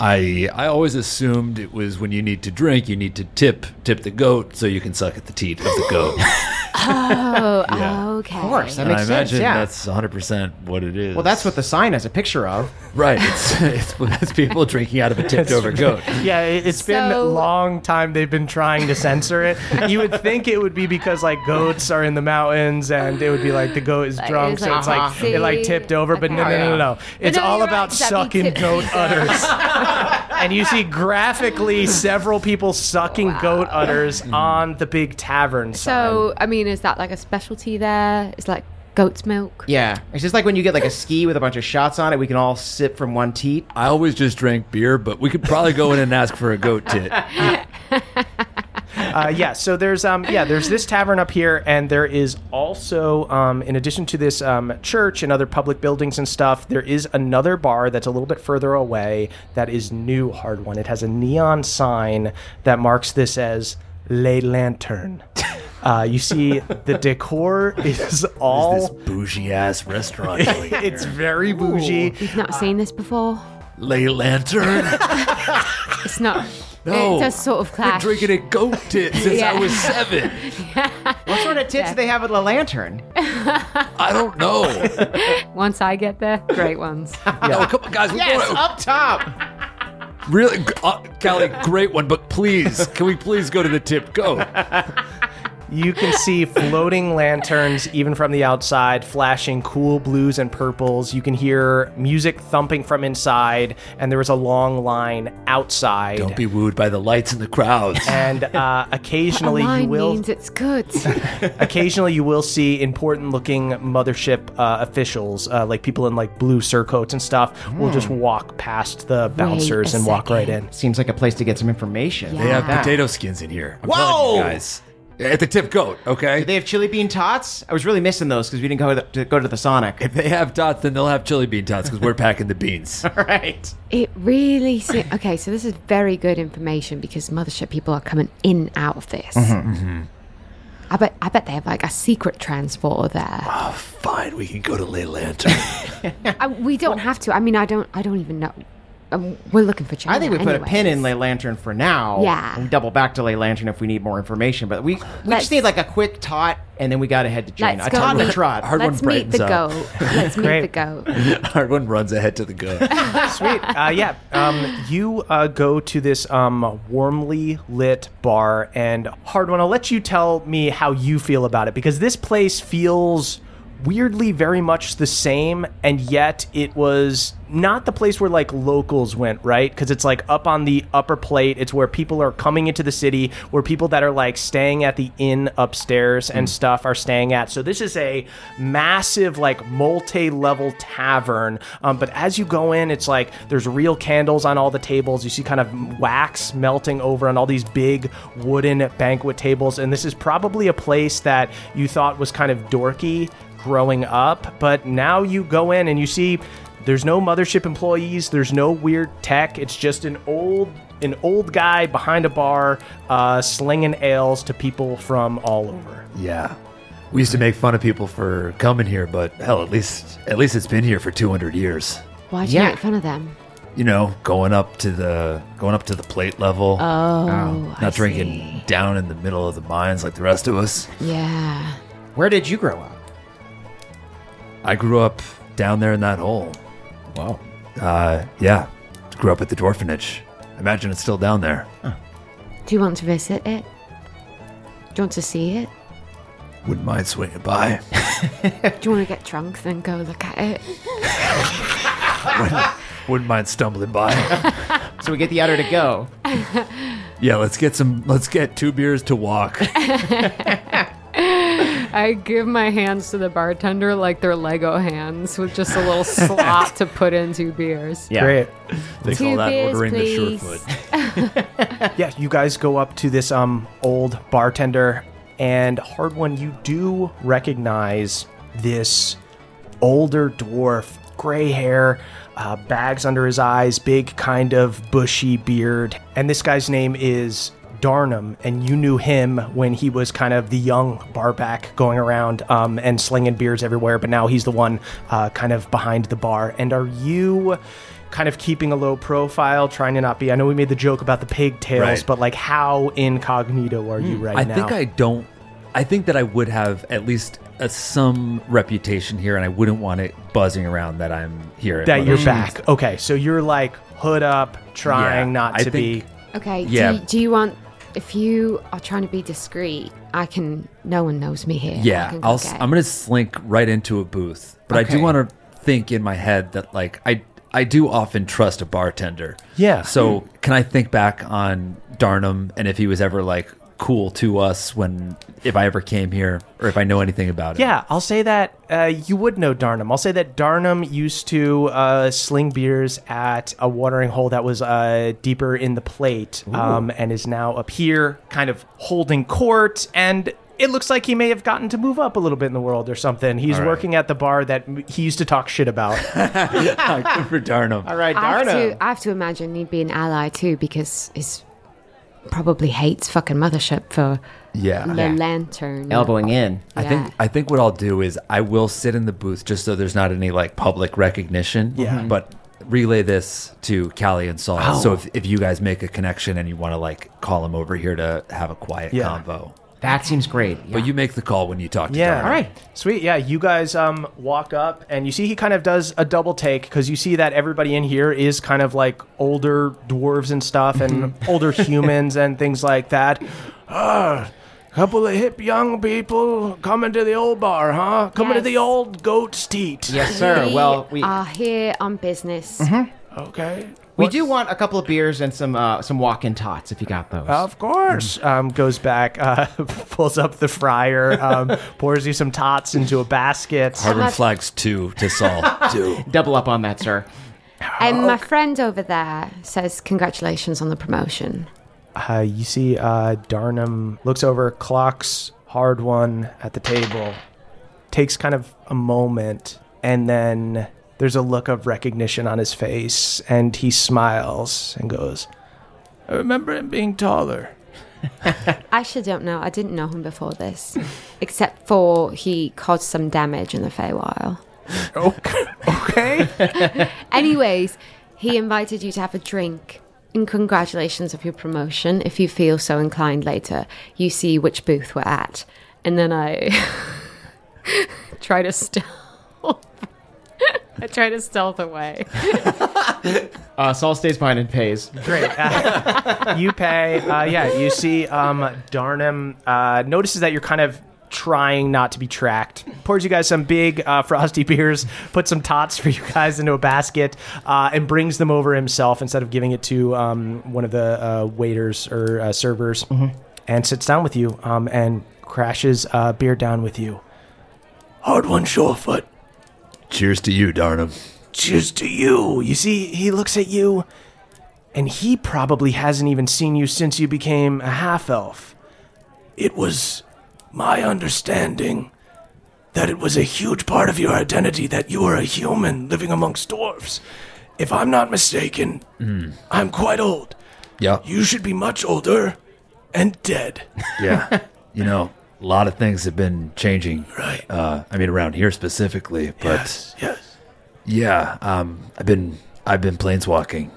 I I always assumed it was when you need to drink, you need to tip tip the goat so you can suck at the teat of the goat. Oh, Yeah. okay. Of course, that and I makes sense. imagine Yeah. that's 100 percent what it is. well, that's what the sign has a picture of. right. It's it's, it's people drinking out of a tipped over goat. Yeah, it, it's been a long time they've been trying to censor it. You would think it would be because like goats are in the mountains and it would be like the goat is drunk, it's so like, it's like it like tipped over. But no, no, no, no, no. It's no, all about right, sucking goat udders. And you see graphically several people sucking goat udders hmm. on the big tavern sign. So, I mean, is that like a specialty there? It's like goat's milk. Yeah. It's just like when you get like a ski with a bunch of shots on it, we can all sip from one teat. I always just drank beer, but we could probably go in and ask for a goat tit. uh, yeah, so there's um yeah there's this tavern up here, and there is also um in addition to this um church and other public buildings and stuff, there is another bar that's a little bit further away that is new Hardwon. It has a neon sign that marks this as Le Lantern. Uh, you see, the decor is all. This bougie ass restaurant. going it's here? very bougie. You've not seen this before? Lay lantern. It's not. No. It does sort of Been clash. drinking a goat tit since Yeah. I was seven. What sort of tits do they have at La Lantern? I don't know. Once I get there, great ones. No, come on, guys. We're Yes, going up top. really, uh, Callie, great one. But please, can we please go to the tip? Go. You can see floating lanterns even from the outside, flashing cool blues and purples. You can hear music thumping from inside, and there is a long line outside. Don't be wooed by the lights and the crowds. and uh, occasionally a line you will means it's good. occasionally you will see important looking mothership uh, officials uh, like people in like blue surcoats and stuff will just walk past the bouncers a and walk right in Seems like a place to get some information. They have Yeah. potato skins in here. I'm Whoa! telling you guys. At the tip goat, okay? Do they have chili bean tots? I was really missing those because we didn't go to, to go to the Sonic. if they have tots, then they'll have chili bean tots because we're packing the beans. All right. It really se- okay. So this is very good information because mothership people are coming in and out of this. Mm-hmm, mm-hmm. I bet I bet they have like a secret transporter there. Oh, fine, we can go to Lay Lantern. I, we don't have to. I mean, I don't. I don't even know. Um, we're looking for Jaina. I think we put a pin in anyways. Ley Lantern for now. Yeah. And we double back to Ley Lantern if we need more information. But we, we Let's- just need like a quick tot, and then we got to head to Jaina. Let's A go tot and a meet- trot. Hard Let's one meet the up. goat. Let's meet Great. the goat. Hardwon runs ahead to the goat. Sweet. Uh, yeah. Um, you uh, go to this um, warmly lit bar, and Hardwon. I'll let you tell me how you feel about it because this place feels weirdly very much the same, and yet it was not the place where like locals went, right? Because it's like up on the upper plate. It's where people are coming into the city, where people that are like staying at the inn upstairs and stuff are staying at. So this is a massive, like multi-level tavern. Um, but as you go in, it's like there's real candles on all the tables. You see kind of wax melting over on all these big wooden banquet tables. And this is probably a place that you thought was kind of dorky growing up, but now you go in and you see there's no mothership employees, there's no weird tech. It's just an old an old guy behind a bar uh, slinging ales to people from all over. yeah. We used to make fun of people for coming here, but hell, at least at least it's been here for 200 years. Why'd you Yeah. make fun of them? You know, going up to the going up to the plate level, Oh, I not drinking see. down in the middle of the mines like the rest of us. Yeah. Where did you grow up? I grew up down there in that hole. Wow. Uh, yeah, grew up at the orphanage. Imagine it's still down there. Do you want to visit it? Do you want to see it? Wouldn't mind swinging by. Do you want to get drunk then go look at it? Wouldn't mind stumbling by. So we get the outer to go. yeah, let's get some. Let's get two beers to walk. I give my hands to the bartender like they're Lego hands with just a little slot to put in two beers. Yeah. Great. They Two call that beers, ordering please. the Surefoot. Yeah, you guys go up to this um old bartender, and Hardwon, you do recognize this older dwarf, gray hair, uh, bags under his eyes, big kind of bushy beard, and this guy's name is Darnum, and you knew him when he was kind of the young barback going around um, and slinging beers everywhere, but now he's the one uh, kind of behind the bar. And are you kind of keeping a low profile, trying to not be? I know we made the joke about the pigtails, Right. but like, how incognito are you right I now? I think I don't. I think that I would have at least a, some reputation here, and I wouldn't want it buzzing around that I'm here. that you're back. Okay, so you're like hood up, trying Yeah, not I to think- be. Okay. Yeah. Do, you, do you want? If you are trying to be discreet, I can. No one knows me here. I Yeah, can go I'll. s- get I'm gonna slink right into a booth, but I Okay. do want to think in my head that like I I do often trust a bartender. Yeah. So hmm. can I think back on Darnum and if he was ever like cool to us when if I ever came here or if I know anything about it? Yeah, I'll say that uh, you would know Darnum. I'll say that Darnum used to uh, sling beers at a watering hole that was uh, deeper in the plate um, and is now up here, kind of holding court. And it looks like he may have gotten to move up a little bit in the world or something. He's All right. working at the bar that he used to talk shit about. Good for Darnum. All right, I have, Darno. to, I have to imagine he'd be an ally too because his probably hates fucking mothership for Yeah. the lantern. Elbowing in. I think I think what I'll do is I will sit in the booth just so there's not any like public recognition. Yeah. Mm-hmm. But relay this to Callie and Sol. Oh. So if, if you guys make a connection and you want to like call him over here to have a quiet Yeah. convo. That seems great. But you make the call when you talk to Yeah. Darwin. All right. Sweet. Yeah. You guys um walk up and you see he kind of does a double take because you see that everybody in here is kind of like older dwarves and stuff and older humans and things like that. Ah, couple of hip young people coming to the old bar, huh? Coming to the old goat's teat. Yes, sir. We Well, we are here on business. Okay. We do want a couple of beers and some uh, some walk-in tots if you got those. Of course. Um, goes back, uh, pulls up the fryer, um, pours you some tots into a basket. Hardwon flags two to Sol. two. Double up on that, sir. And my friend over there says congratulations on the promotion. Uh, you see uh, Darnum looks over, clocks Hardwon at the table, takes kind of a moment, and then there's a look of recognition on his face, and he smiles and goes, I remember him being taller. I actually don't know. I didn't know him before this, except for he caused some damage in the Feywild. Okay. okay. Anyways, he invited you to have a drink. And congratulations of your promotion. If you feel so inclined later, you see which booth we're at. And then I try to stealth. I try to stealth away. Uh, Sol stays behind and pays. Great. Uh, you pay. Uh, yeah, you see um, Darnum uh, notices that you're kind of trying not to be tracked. Pours you guys some big uh, frosty beers, puts some tots for you guys into a basket, uh, and brings them over himself instead of giving it to um, one of the uh, waiters or uh, servers, and sits down with you um, and crashes uh, beer down with you. Hardwon, Surefoot. Cheers to you, Darnum. Cheers to you. You see, he looks at you, and he probably hasn't even seen you since you became a half elf. It was my understanding that it was a huge part of your identity that you were a human living amongst dwarves. If I'm not mistaken, hmm. I'm quite old. Yeah. You should be much older and dead. Yeah. you know, a lot of things have been changing. Right. Uh, I mean, around here specifically, but yes, yes. yeah, um, I've been I've been planeswalking,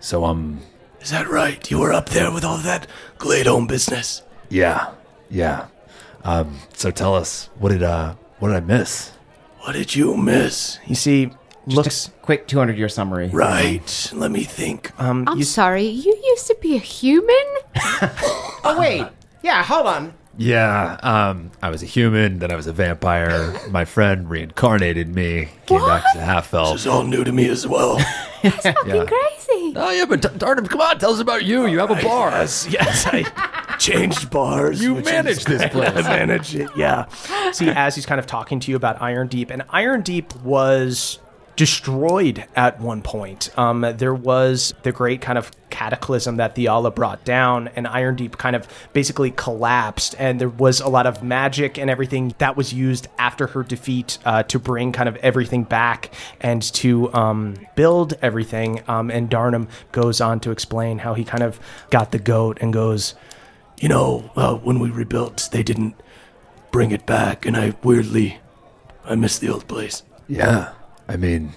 so um, Is that right? You were up there with all that Gladome business. yeah, yeah. Um, so tell us, what did uh, what did I miss? What did you miss? You see, looks Quick 200 year summary. right. Let me think. Um, I'm you sorry, you used to be a human? Oh, wait. Yeah, hold on. Yeah, um, I was a human, then I was a vampire. My friend reincarnated me, came back as a half elf. It's all new to me as well. That's fucking Yeah. Crazy. Oh yeah, but Darnum, come on, tell us about you. You have a bar. yes, yes. I changed bars. You which manage this great. place. I manage it. Yeah. See, as he's kind of talking to you about Irondeep, and Irondeep was destroyed at one point. Um, there was the great kind of cataclysm that Theala brought down, and Irondeep kind of basically collapsed, and there was a lot of magic and everything that was used after her defeat uh, to bring kind of everything back and to um, build everything. Um, and Darnum goes on to explain how he kind of got the goat and goes, you know, uh, when we rebuilt, they didn't bring it back, and I weirdly, I miss the old place. Yeah, I mean,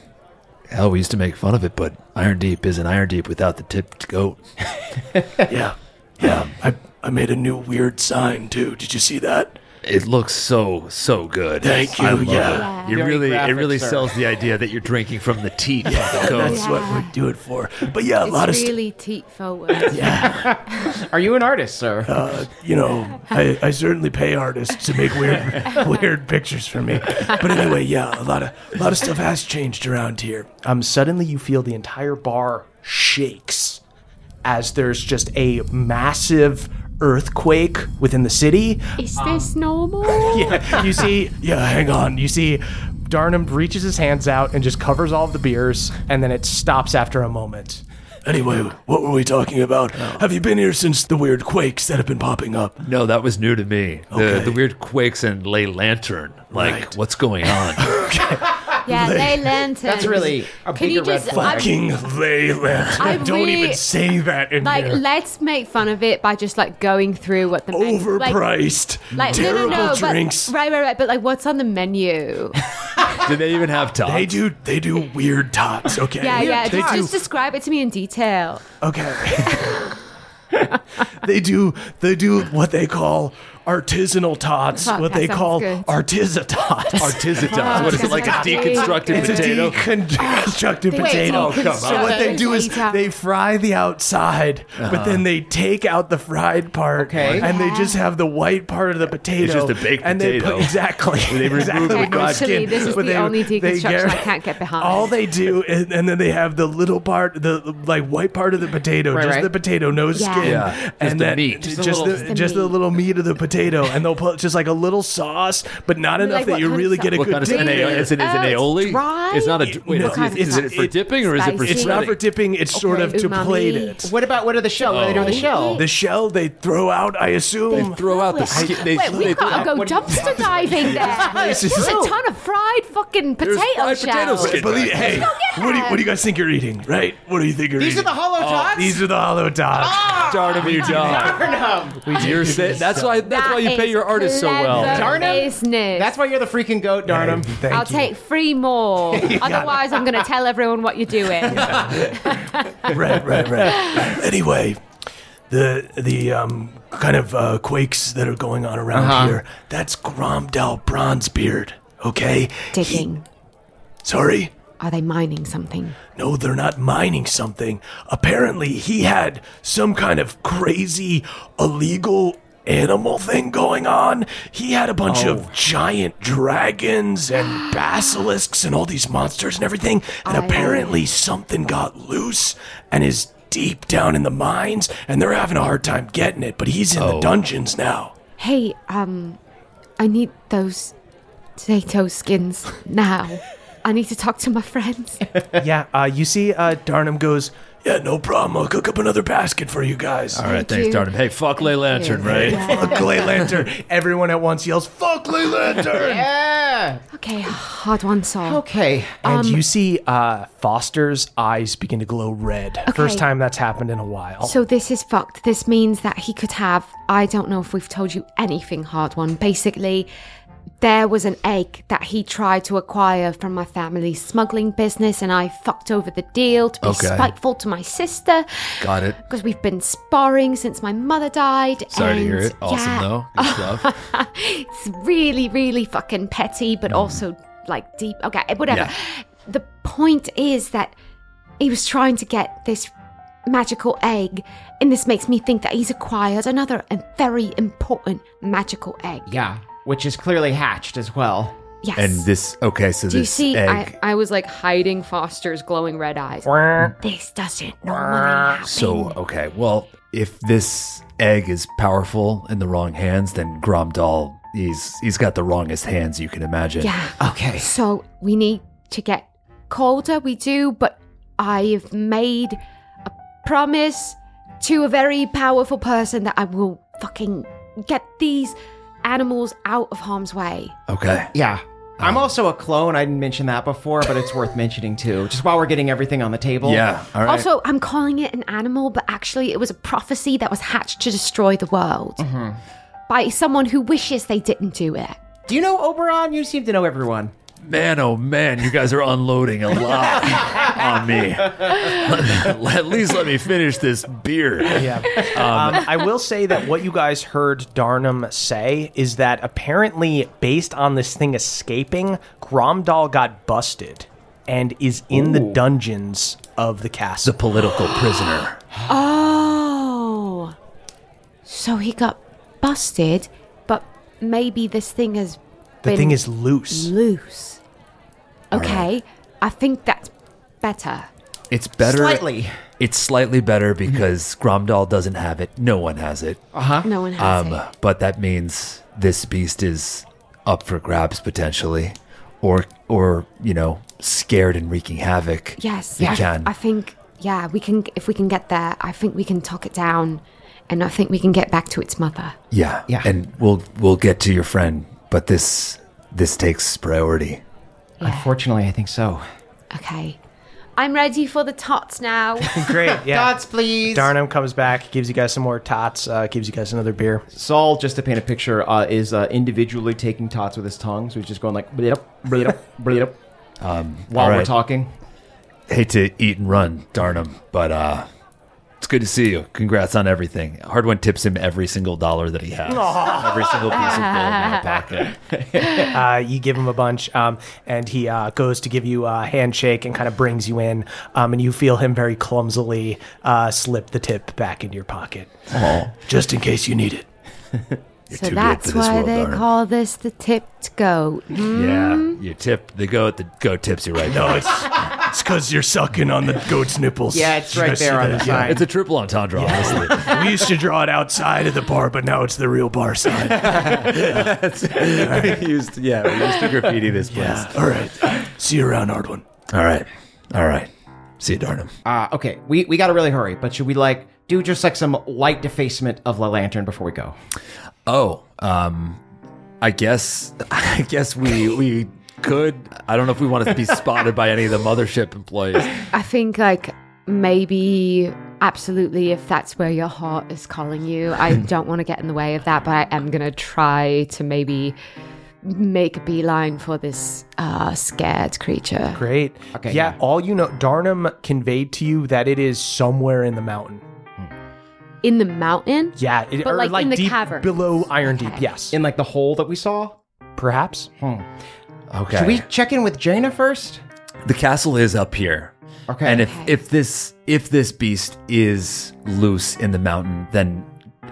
hell, we used to make fun of it, but Irondeep isn't Irondeep without the tipped goat. Yeah, yeah. I I made a new weird sign too. Did you see that? It looks so so good. Thank you, I love yeah. it. It Very really graphic, it really sir. sells the idea that you're drinking from the teat of the goat. That's what we do it for. But yeah, a lot of It's st- really teat forward. yeah. Are you an artist, sir? uh, you know, I, I certainly pay artists to make weird weird pictures for me. But anyway, yeah, a lot of a lot of stuff has changed around here. Um, suddenly you feel the entire bar shakes as there's just a massive earthquake within the city. Is um, this normal? Yeah, you see, yeah, hang on. You see, Darnum reaches his hands out and just covers all of the beers, and then it stops after a moment. Anyway, what were we talking about? Oh. Have you been here since the weird quakes that have been popping up? No, that was new to me. The Okay. the weird quakes and lay lantern. Like, Right. what's going on? Yeah, lay lanterns. That's really a Can you bigger red just- flag. Fucking lay lantern. I Don't really- even say that in Like, here. let's make fun of it by just like going through what the menu, Overpriced. like no, terrible no, no, drinks. But, right, right, right. But like, what's on the menu? Do they even have tots? They do. They do weird tots. Okay. Yeah, yeah. They Just, do. just describe it to me in detail. Okay. they do. They do what they call artisanal tots. Fuck, what that they sounds call good. artisatots. Artisanals. Oh, what is it like a deconstructed It's a potato? deconstructed Wait, potato. Oh, come on. So what they do is Potato. they fry the outside, but uh-huh. then they take out the fried part, Okay. and they just have the white part of the potato. just a baked and They potato. put, exactly. They remove exactly the with no fried- skin. Actually, this is But the they- only they deconstruction gar- I can't get behind. All they do, is, and then they have the little part, the the, like white part of the potato, Right, just right. the potato, no Yeah. skin, Yeah, just and the then meat. just, Just a the, little- just, the the meat. little meat of the potato, and they'll put just like a little sauce, but not enough Like that you really get a What good kind of dip. an aioli? Is it, is it Oh, an uh, aioli? dry? It's not a. Wait, No, is, kind it, is it for sauce? dipping or is it for It's not for dipping. It's sort of to Umami. plate it. What about what are the shell? What are they doing with the oh. shell? The shell they throw out, I assume. They throw out the skin. They, Wait, they we've throw got to out- go what do you- dumpster diving there. place is There's a ton of fried fucking potato fried potato shells. skin. Believe, hey, what do, you, what do you guys think you're eating? Right? What do you think you're These are eating? the hollow oh, tots. These are the hollow tots. Darn him, you dog. Darn 'em. You're say, that's why. That's why you pay your artists so well. clever Darn 'em. Business. That's why you're the freaking goat, darn 'em. Thank you. I'll you. take three more. Otherwise, I'm going to tell everyone what you're doing. right, right, right. anyway, the the um kind of uh, quakes that are going on around Uh-huh. here. That's Gromdal Bronzebeard. Okay. Digging. Sorry. Are they mining something? No, they're not mining something. Apparently, he had some kind of crazy illegal animal thing going on. He had a bunch of giant dragons and basilisks and all these monsters and everything. And I- apparently, something got loose and is deep down in the mines, and they're having a hard time getting it. But he's in the dungeons now. Hey, um, I need those potato skins now. I need to talk to my friends. yeah, uh, you see, uh, Darnum goes. Yeah, no problem. I'll cook up another basket for you guys. All right, Thank thanks, you. Darnum. Hey, fuck Lay Lantern, right? Fuck Lay Lantern. Everyone at once yells, Fuck Lay Lantern! Yeah. Okay, hard one, Sol. Okay. And you see uh, Foster's eyes begin to glow red. First time that's happened in a while. So this is fucked. This means that he could have. I don't know if we've told you anything, Hardwon. Basically, there was an egg that he tried to acquire from my family's smuggling business, and I fucked over the deal to be Okay. spiteful to my sister. Got it. Because we've been sparring since my mother died. Sorry to and hear it. Awesome yeah, though. Good stuff. it's really, really fucking petty, but mm. also like deep. Okay, whatever. Yeah. The point is that he was trying to get this magical egg, and this makes me think that he's acquired another and very important magical egg. Yeah. Which is clearly hatched as well. Yes. And this, okay, so Do you this see? egg. I, I was like hiding Foster's glowing red eyes. This doesn't normally happen. So, okay, well, if this egg is powerful in the wrong hands, then Gromdal, he's he's got the wrongest hands you can imagine. yeah. Okay. So we need to get colder, we do, but I have made a promise to a very powerful person that I will fucking get these animals out of harm's way. Okay. Yeah. Um, I'm also a clone. I didn't mention that before, but it's worth mentioning too. Just while we're getting everything on the table. Yeah. All right. Also, I'm calling it an animal, but actually, it was a prophecy that was hatched to destroy the world mm-hmm. by someone who wishes they didn't do it. Do you know Oberon? You seem to know everyone. Man, oh man, you guys are unloading a lot on me. At least let me finish this beer. Yeah. Um, I will say that what you guys heard Darnum say is that apparently, based on this thing escaping, Gromdal got busted and is in the dungeons of the castle. The political prisoner. Oh. So he got busted, but maybe this thing has The thing is loose. loose. Okay, I think that's better. It's better. Slightly. It's slightly better because Gromdal doesn't have it. No one has it. Uh huh. No one has Um, it. but that means this beast is up for grabs potentially, or or you know, scared and wreaking havoc. Yes, we I, can. I think yeah, we can. If we can get there, I think we can talk it down, and I think we can get back to its mother. yeah, Yeah. And we'll we'll get to your friend, but this this takes priority. Unfortunately, I think so. Okay. I'm ready for the tots now. Great. Yeah. Dots, please. Darnum comes back, gives you guys some more tots, uh, gives you guys another beer. Sol, just to paint a picture, uh, is uh, individually taking tots with his tongue, so he's just going like bleed up, bleed up, bleed up, Um, while all we're talking. Hate to eat and run, darn him, but uh, it's good to see you. Congrats on everything. Hardwon tips him every single dollar that he has, every single piece of gold in the pocket. Uh, you give him a bunch, um, and he uh, goes to give you a handshake and kind of brings you in, um, and you feel him very clumsily uh, slip the tip back into your pocket, just in case you need it. so too good that's why world, they darn call this the tipped goat. Hmm? Yeah, you tip the goat. The goat tips you right. No, it's It's because you're sucking on the goat's nipples. Yeah, it's right there on the sign. it's a triple entendre. Honestly, we used to draw it outside of the bar, but now it's the real bar sign. we used yeah, we used to graffiti this place. All right. See you around, Hardwon. All right, all right. See you, Darnum. Uh, okay, we, we got to really hurry, but should we like do just like some light defacement of the lantern before we go? Oh, um, I guess I guess we we could. I don't know if we want to be spotted by any of the mothership employees. I think like maybe absolutely if that's where your heart is calling you. I don't want to get in the way of that, but I am gonna try to maybe make a beeline for this uh, scared creature. Great. Okay, Yeah, yeah. all you know, Darnum conveyed to you that it is somewhere in the mountain. In the mountain? Yeah, it, But, or like, in the deep cavern. below Irondeep. Yes, In like the hole that we saw? perhaps. Hmm. Okay. Should we check in with Jaina first? the castle is up here. Okay. And if if this if this beast is loose in the mountain, then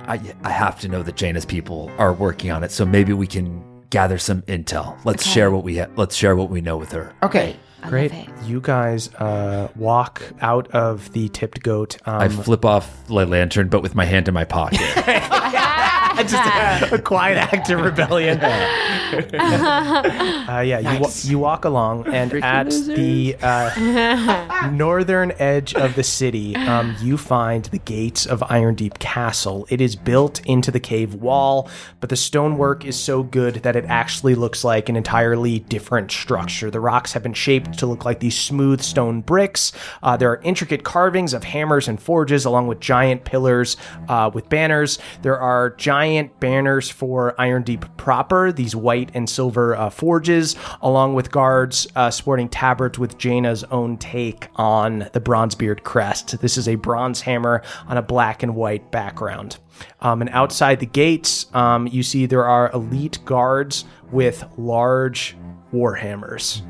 I I have to know that Jaina's people are working on it. So maybe we can gather some intel. Let's share what we ha- let's share what we know with her. Okay. I Great. love it. You guys uh, walk out of the tipped goat. Um, I flip off the lantern, but with my hand in my pocket. just a, a quiet act of rebellion. uh, yeah, you, you walk along, and at the uh, northern edge of the city, um, you find the gates of Irondeep Castle. It is built into the cave wall, but the stonework is so good that it actually looks like an entirely different structure. The rocks have been shaped to look like these smooth stone bricks. Uh, there are intricate carvings of hammers and forges, along with giant pillars uh, with banners. There are giant banners for Irondeep proper, these white and silver uh, forges, along with guards uh, sporting tabards with Jaina's own take on the Bronzebeard crest. This is a bronze hammer on a black and white background. Um, and outside the gates, um, you see there are elite guards with large war hammers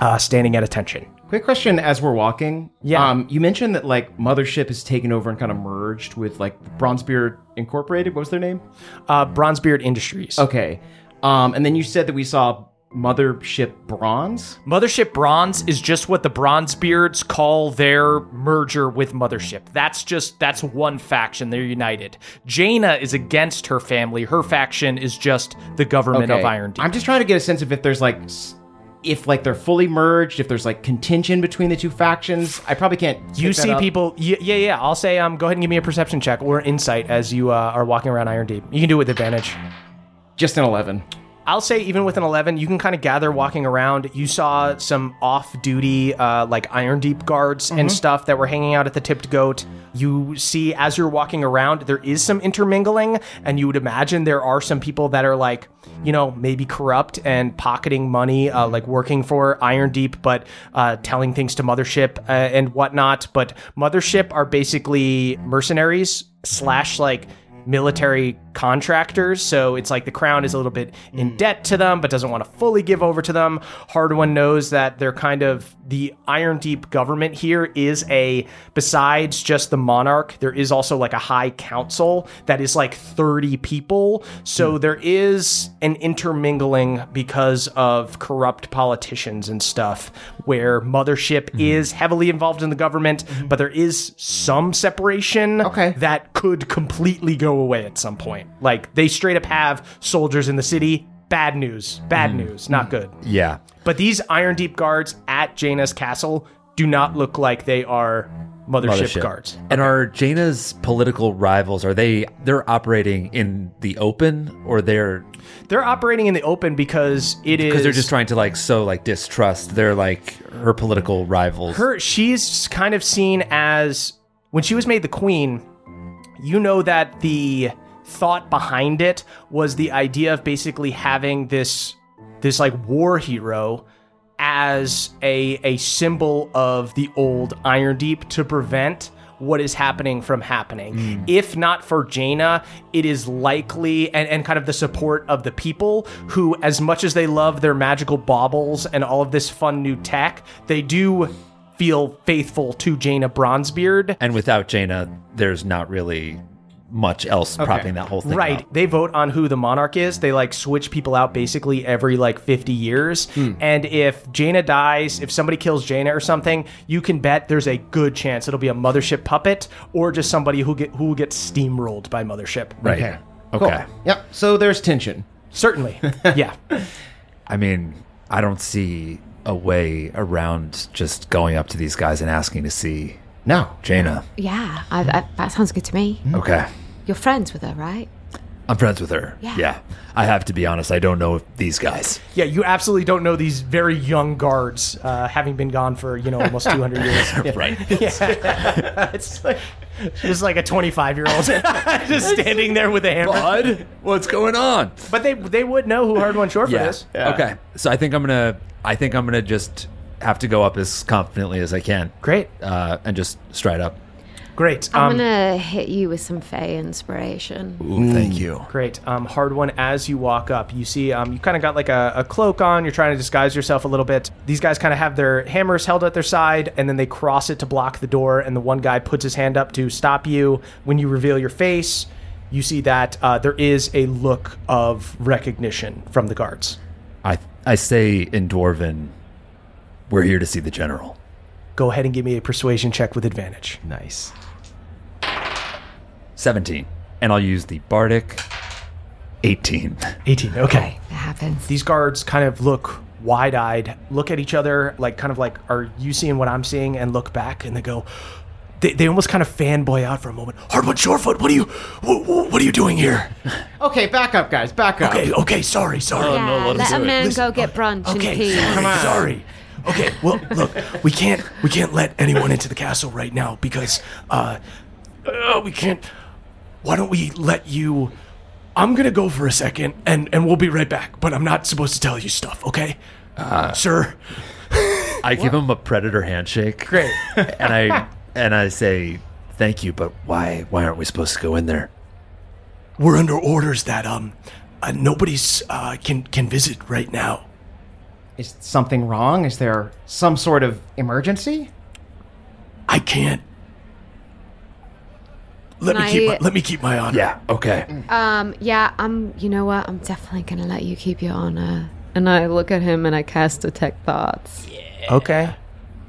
uh, standing at attention. Quick question as we're walking. Yeah. Um, you mentioned that like Mothership has taken over and kind of merged with like Bronzebeard Incorporated. What was their name? Uh, Bronzebeard Industries. Okay. Um, and then you said that we saw Mothership Bronze. Mothership Bronze is just what the Bronzebeards call their merger with Mothership. That's just that's one faction. They're united. Jaina is against her family. Her faction is just the government of Irondeep. I'm just trying to get a sense of if there's like, s- if like they're fully merged, if there's like contention between the two factions. I probably can't. you see people. Yeah, yeah, yeah. I'll say, um, go ahead and give me a perception check or insight as you uh, are walking around Irondeep. You can do it with advantage. Just an eleven. I'll say even with an 11, you can kind of gather walking around. You saw some off-duty, uh, like Irondeep guards and stuff that were hanging out at the Tipped Goat. You see as you're walking around, there is some intermingling, and you would imagine there are some people that are like, you know, maybe corrupt and pocketing money, uh, like working for Irondeep, but uh, telling things to Mothership uh, and whatnot. But Mothership are basically mercenaries slash like military contractors. So it's like the crown is a little bit in mm. debt to them, but doesn't want to fully give over to them. Hardwon knows that they're kind of the Irondeep government here is a, besides just the monarch, there is also like a high council that is like 30 people. So mm. there is an intermingling because of corrupt politicians and stuff where Mothership mm-hmm. is heavily involved in the government, mm-hmm. but there is some separation Okay. that could completely go away at some point. Like they straight up have soldiers in the city. Bad news. Bad hmm. news. Not hmm. good. yeah. But these Irondeep guards at Jaina's castle do not look like they are mothership, guards. And are Jaina's political rivals? Are they they're operating in the open, or they're They're operating in the open because it is because they're just trying to like sow like distrust? They're like her political rivals. her she's kind of seen as when she was made the queen you know that the thought behind it was the idea of basically having this this like war hero as a a symbol of the old Irondeep to prevent what is happening from happening. Hmm. If not for Jaina, it is likely and, and kind of the support of the people who, as much as they love their magical baubles and all of this fun new tech, they do feel faithful to Jaina Bronzebeard. and without Jaina, there's not really much else propping that whole thing Right. up. They vote on who the monarch is. They like switch people out basically every like 50 years. Hmm. And if Jaina dies, if somebody kills Jaina or something, you can bet there's a good chance it'll be a mothership puppet or just somebody who get who gets steamrolled by mothership. Right. Okay. Okay. Cool. Yep. So there's tension. Certainly. yeah. I mean, I don't see a way around just going up to these guys and asking to see No. Jaina. Yeah, I, I, that sounds good to me. Okay. You're friends with her, right? I'm friends with her. Yeah. I have to be honest, I don't know if these guys. Yeah, you absolutely don't know these very young guards, uh, having been gone for you know almost 200 years. Right. Yeah, it's like just like a 25 year old just standing there with a hammer. Bud, what's going on? But they they would know who Hardwon Short Yeah. is. Okay. So I think I'm gonna. I think I'm gonna just have to go up as confidently as I can. Great, Uh, and just stride up. great. I'm Um, gonna hit you with some Fey inspiration. Ooh, thank you. Great. Um, Hardwon. As you walk up, you see um, you kind of got like a, a cloak on. You're trying to disguise yourself a little bit. These guys kind of have their hammers held at their side, and then they cross it to block the door. And the one guy puts his hand up to stop you. When you reveal your face, you see that uh, there is a look of recognition from the guards. I I say in Dwarven, we're here to see the general. Go ahead and give me a persuasion check with advantage. Nice. Seventeen, and I'll use the bardic. Eighteen. 18. Okay. That happens. These guards kind of look wide eyed, look at each other, like kind of like, are you seeing what I'm seeing? And look back and they go, they, they almost kind of fanboy out for a moment. Hardwon Shorefoot, what are you, what, what are you doing here? Okay, back up, guys. Back up. Okay, okay, sorry, sorry. yeah, oh, let, a man Listen, go get brunch Okay, and pee. sorry, sorry. Okay, well, look, we can't we can't let anyone into the castle right now because uh, uh we can't. Why don't we let you? I'm gonna go for a second, and and we'll be right back. But I'm not supposed to tell you stuff, okay, uh, sir? I give him a predator handshake. Great. and I and I say thank you, but why why aren't we supposed to go in there? We're under orders that um, uh, nobody's uh can can visit right now. Is something wrong? Is there some sort of emergency? I can't. Let Can me keep I- my, let me keep my honor. Yeah, okay. Um, yeah, I'm. You know what? I'm definitely gonna let you keep your honor. And I look at him and I cast detect thoughts. Okay.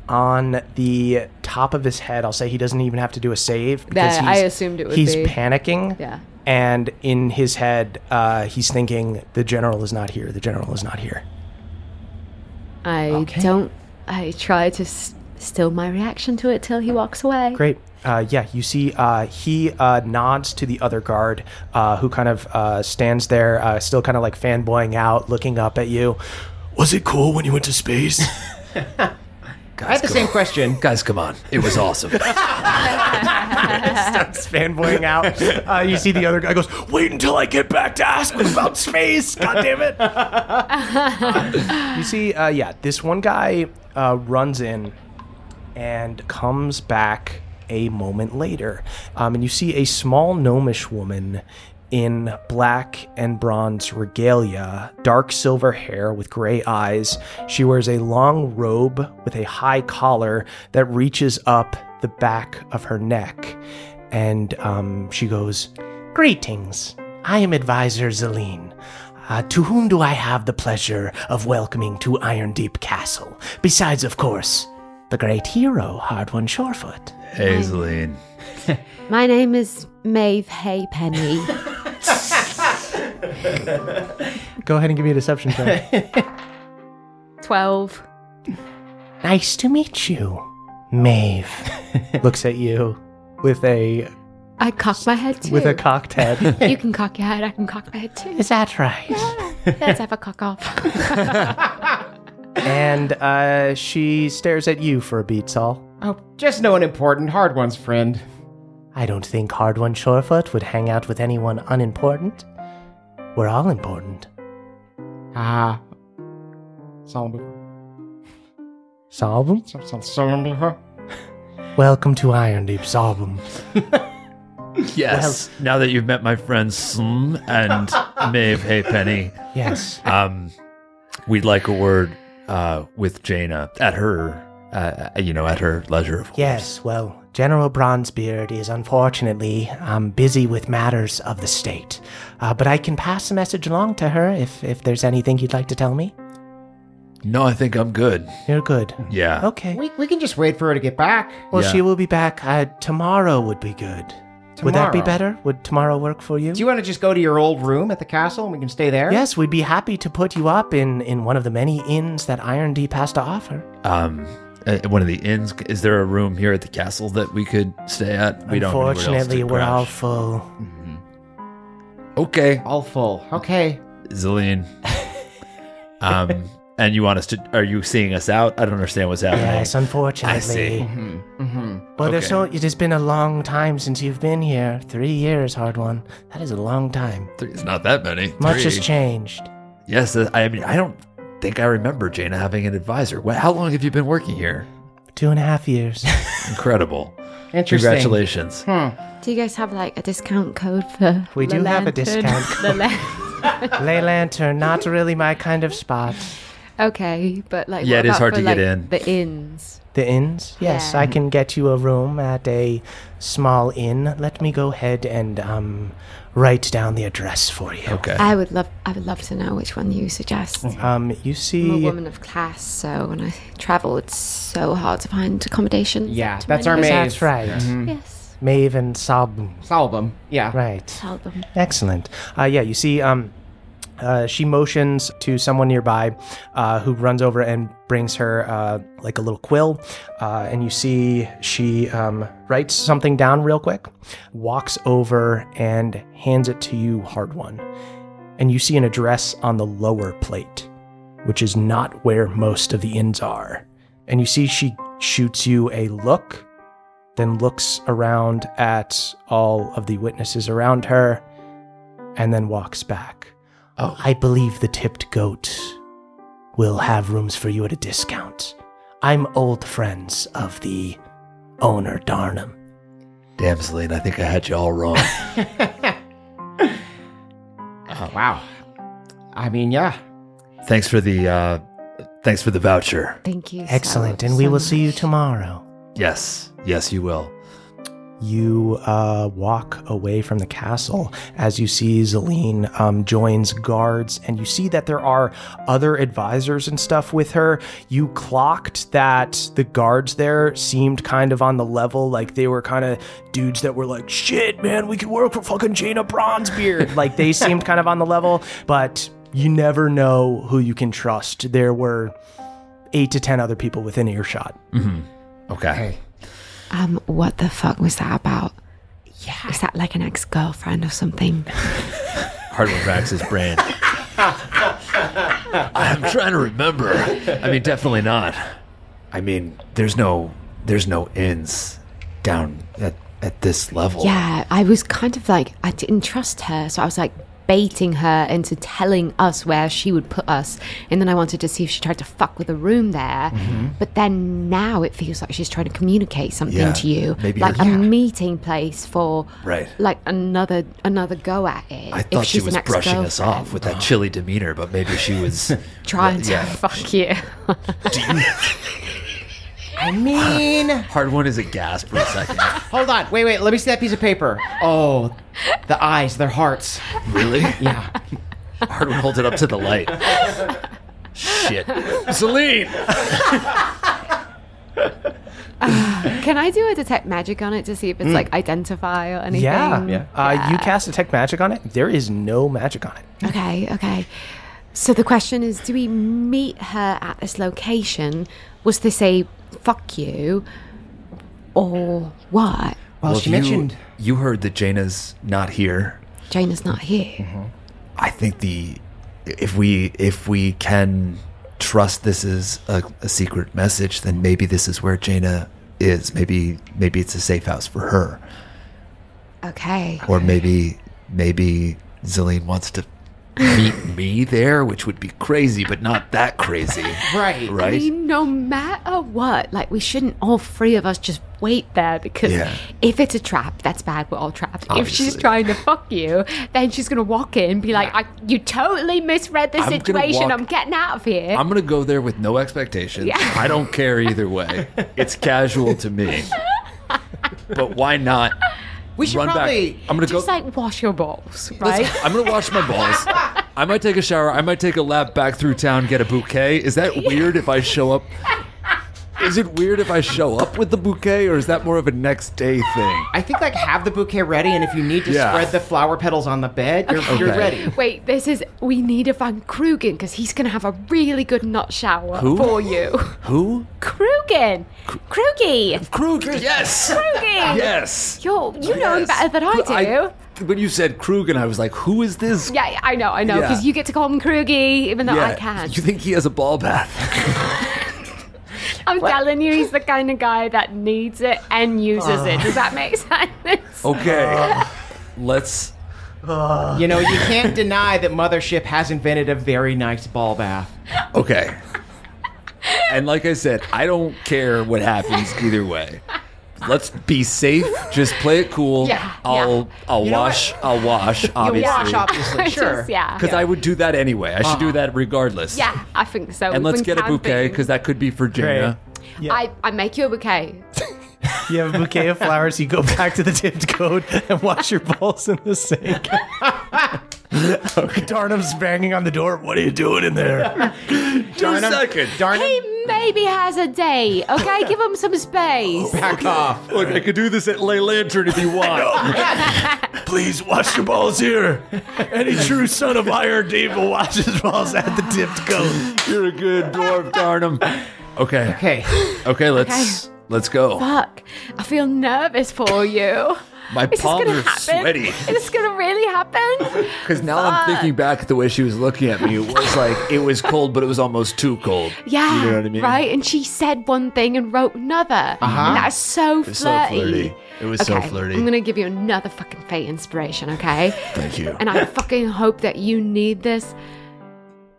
On the top of his head, I'll say he doesn't even have to do a save because That- I he's- assumed it would he's be. panicking. Yeah. And in his head, uh, he's thinking, "The general is not here. The general is not here." I don't. I try to s- still my reaction to it till he walks away. Great. Uh, yeah, you see, uh, he uh, nods to the other guard, uh, who kind of uh, stands there, uh, still kind of like fanboying out, looking up at you. Was it cool when you went to space? I had the same question. Guys, come on. It was awesome. Starts fanboying out. Uh, you see the other guy goes, "Wait until I get back to ask him about space." God damn it! you see, uh, yeah, this one guy uh, runs in and comes back a moment later, um, and you see a small gnomish woman in black and bronze regalia, dark silver hair with gray eyes. She wears a long robe with a high collar that reaches up the back of her neck. And um, she goes, Greetings. I am advisor Zeline. Uh, to whom do I have the pleasure of welcoming to Iron Deep Castle? Besides, of course, the great hero, Hardwon Shorefoot. Hazeline. My name is Maeve Haypenny. Go ahead and give me a deception check. Twelve. nice to meet you. Maeve looks at you with a I cock my head too. with a cocked head. you can cock your head, I can cock my head too. Is that right? Yeah. Let's have a cock off. and uh, she stares at you for a beat, Sol. Oh, just no one important. Hardwon's friend. I don't think Hardwon Shorefoot would hang out with anyone unimportant. We're all important. Ah. Solomon. Solvum? Solomon. Welcome to Irondeep, Solvum. Yes. now that you've met my friends Sm and Maeve Haypenny, Yes. um, we'd like a word uh, with Jaina at her, uh, you know, at her leisure. Of course. Yes, well, General Bronzebeard is unfortunately um, busy with matters of the state. Uh, but I can pass the message along to her if, if there's anything you'd like to tell me. No, I think I'm good. You're good. Yeah. Okay. We, we can just wait for her to get back. Well, Yeah. she will be back. Uh, tomorrow would be good. Would that be Tomorrow? better? Would tomorrow work for you? Do you want to just go to your old room at the castle and we can stay there? Yes, we'd be happy to put you up in, in one of the many inns that Irondeep has to offer. Um, uh, one of the inns. Is there a room here at the castle that we could stay at? We don't. know where else to Unfortunately, we're all crash. full. okay. All full. Okay. Zillion. um, and you want us to? Are you seeing us out? I don't understand what's happening. Yes, unfortunately. I see. Mm-hmm. But there's Okay. so it has been a long time since you've been here. Three years, Hardwon. That is a long time. Three- It's not that many. Much has Three. changed. Yes, uh, I mean, I don't think I remember Jaina having an advisor. Wha- How long have you been working here? Two and a half years. Incredible. Interesting. Congratulations. Hmm. Do you guys have like a discount code for? We the do have a lantern? discount The la- Ley Lantern, not really my kind of spot. okay, but like Yeah, what it is about hard for, to get like, in. The inns. The inns? Yes, Yeah. I can get you a room at a small inn. Let me go ahead and um, write down the address for you. Okay. I would love. I would love to know which one you suggest. Um, you see, I'm a woman of class, so when I travel, it's so hard to find accommodation. Yeah, that's our needs. maid. that's right. Yes, Maeve and Sob. Solve them. Yeah. Right. tell them. Excellent. Uh, yeah, you see, um, uh, she motions to someone nearby uh, who runs over and brings her uh, like a little quill. Uh, and you see she um, writes something down real quick, walks over and hands it to you, Hardwon. And you see an address on the lower plate, which is not where most of the inns are. And you see she shoots you a look, then looks around at all of the witnesses around her, and then walks back. Oh. I believe the tipped goat will have rooms for you at a discount. I'm old friends of the owner, Darnham. Damn, Celine, I think I had you all wrong. Oh, wow. I mean, yeah. thanks for the uh, thanks for the voucher. Thank you. so- Excellent, and we so will see you tomorrow. Yes, yes, you will. You uh, walk away from the castle as you see Zeline um, joins guards, and you see that there are other advisors and stuff with her. You clocked that the guards there seemed kind of on the level, like they were kind of dudes that were like, "Shit, man, we could work for fucking Jaina Bronzebeard." like they seemed kind of on the level, but you never know who you can trust. There were eight to ten other people within earshot. Okay. Um, what the fuck was that about? Yeah. Is that like an ex girlfriend or something? Hardwon racks his brain. I'm trying to remember. I mean, definitely not. I mean, there's no there's no inns down at at this level. Yeah, I was kind of like, I didn't trust her. So I was like baiting her into telling us where she would put us. And then I wanted to see if she tried to fuck with a room there. Mm-hmm. But then now it feels like she's trying to communicate something Yeah, to you. maybe like her- a Yeah. meeting place for Right. like another another go at it. I thought she was brushing us off with that chilly demeanor, but maybe she was Trying to Yeah. fuck you. I mean, Hardwon is a gasp for a second. hold on. Wait, wait. Let me see that piece of paper. Oh, the eyes, their hearts. really? Yeah. Hardwon holds it up to the light. Shit. Celine! Can I do a detect magic on it to see if it's like identify or anything? Hmm. Yeah. Uh, you cast detect magic on it. There is no magic on it. Okay, okay. So the question is do we meet her at this location? Was this a fuck you? or what? Well, she if you- mentioned. you heard that Jaina's not here. Jaina's not here. Mm-hmm. I think the if we if we can trust this is a, a secret message, then maybe this is where Jaina is. Maybe maybe it's a safe house for her, Okay. or maybe maybe Zillian wants to meet me there, which would be crazy, but not that crazy, Right. right? I mean, no matter what, like we shouldn't all three of us just wait there because Yeah. if it's a trap, that's bad. We're all trapped. If she's trying to fuck you, then she's gonna walk in and be like, I, "You totally misread the I'm situation. walk- I'm getting out of here." I'm gonna go there with no expectations. Yeah. I don't care either way. It's casual to me. But why not? We should run probably. back. I'm gonna just go. like wash your balls, right? I'm gonna wash my balls. I might take a shower. I might take a lap back through town, get a bouquet. Is that weird if I show up? Is it weird if I show up with the bouquet, or is that more of a next day thing? I think like have the bouquet ready, and if you need to Yeah. spread the flower petals on the bed, you're, you're Okay. ready. Wait, this is we need a Van Krugen because he's gonna have a really good nut shower Who? for you. Who? Krugen, Krugy, Krug. Yes. Krugy. Yes. You're, you know him Yes. better than I do. when you said Krug, and I was like, "Who is this?" yeah, I know, I know, Yeah. because you get to call him Krugy, even though I can't. You think he has a ball bath? I'm telling you, he's the kind of guy that needs it and uses it. Does that make ah. sense? Okay. Uh. Let's. Ah. You know, you can't deny that Mothership has invented a very nice ball bath. Okay. And like I said, I don't care what happens either way. Let's be safe. Just play it cool. Yeah, I'll yeah. I'll You know wash. I'll wash. Obviously. wash, obviously, Just, sure. yeah. Because I would do that anyway. I should do uh-huh. that regardless. Yeah, I think so. And We've let's been get a bouquet because that could be for Jaina. Yeah. I, I make you a bouquet. You have a bouquet of flowers. You go back to the tipped coat and wash your balls in the sink. Darnum's banging on the door. What are you doing in there? Two seconds. Darn He maybe has a day, okay? Give him some space. Back off. Look, I could do this at Lay Lantern if you want. Please watch your balls here. Any true son of Iron Dave will wash his balls at the tipped coat. You're a good dwarf, Darnum. Okay. Okay. Okay. Let's let's go. Fuck. I feel nervous for you. My Is this palms gonna are happen? sweaty. Is this gonna really happen? Because now I'm thinking back at the way she was looking at me. It was like it was cold, but it was almost too cold. Yeah. You know what I mean? Right? And she said one thing and wrote another. Uh-huh. And that's so flirty. was so flirty. It was so okay, flirty. I'm gonna give you another fucking fate inspiration, okay? Thank you. And I fucking hope that you need this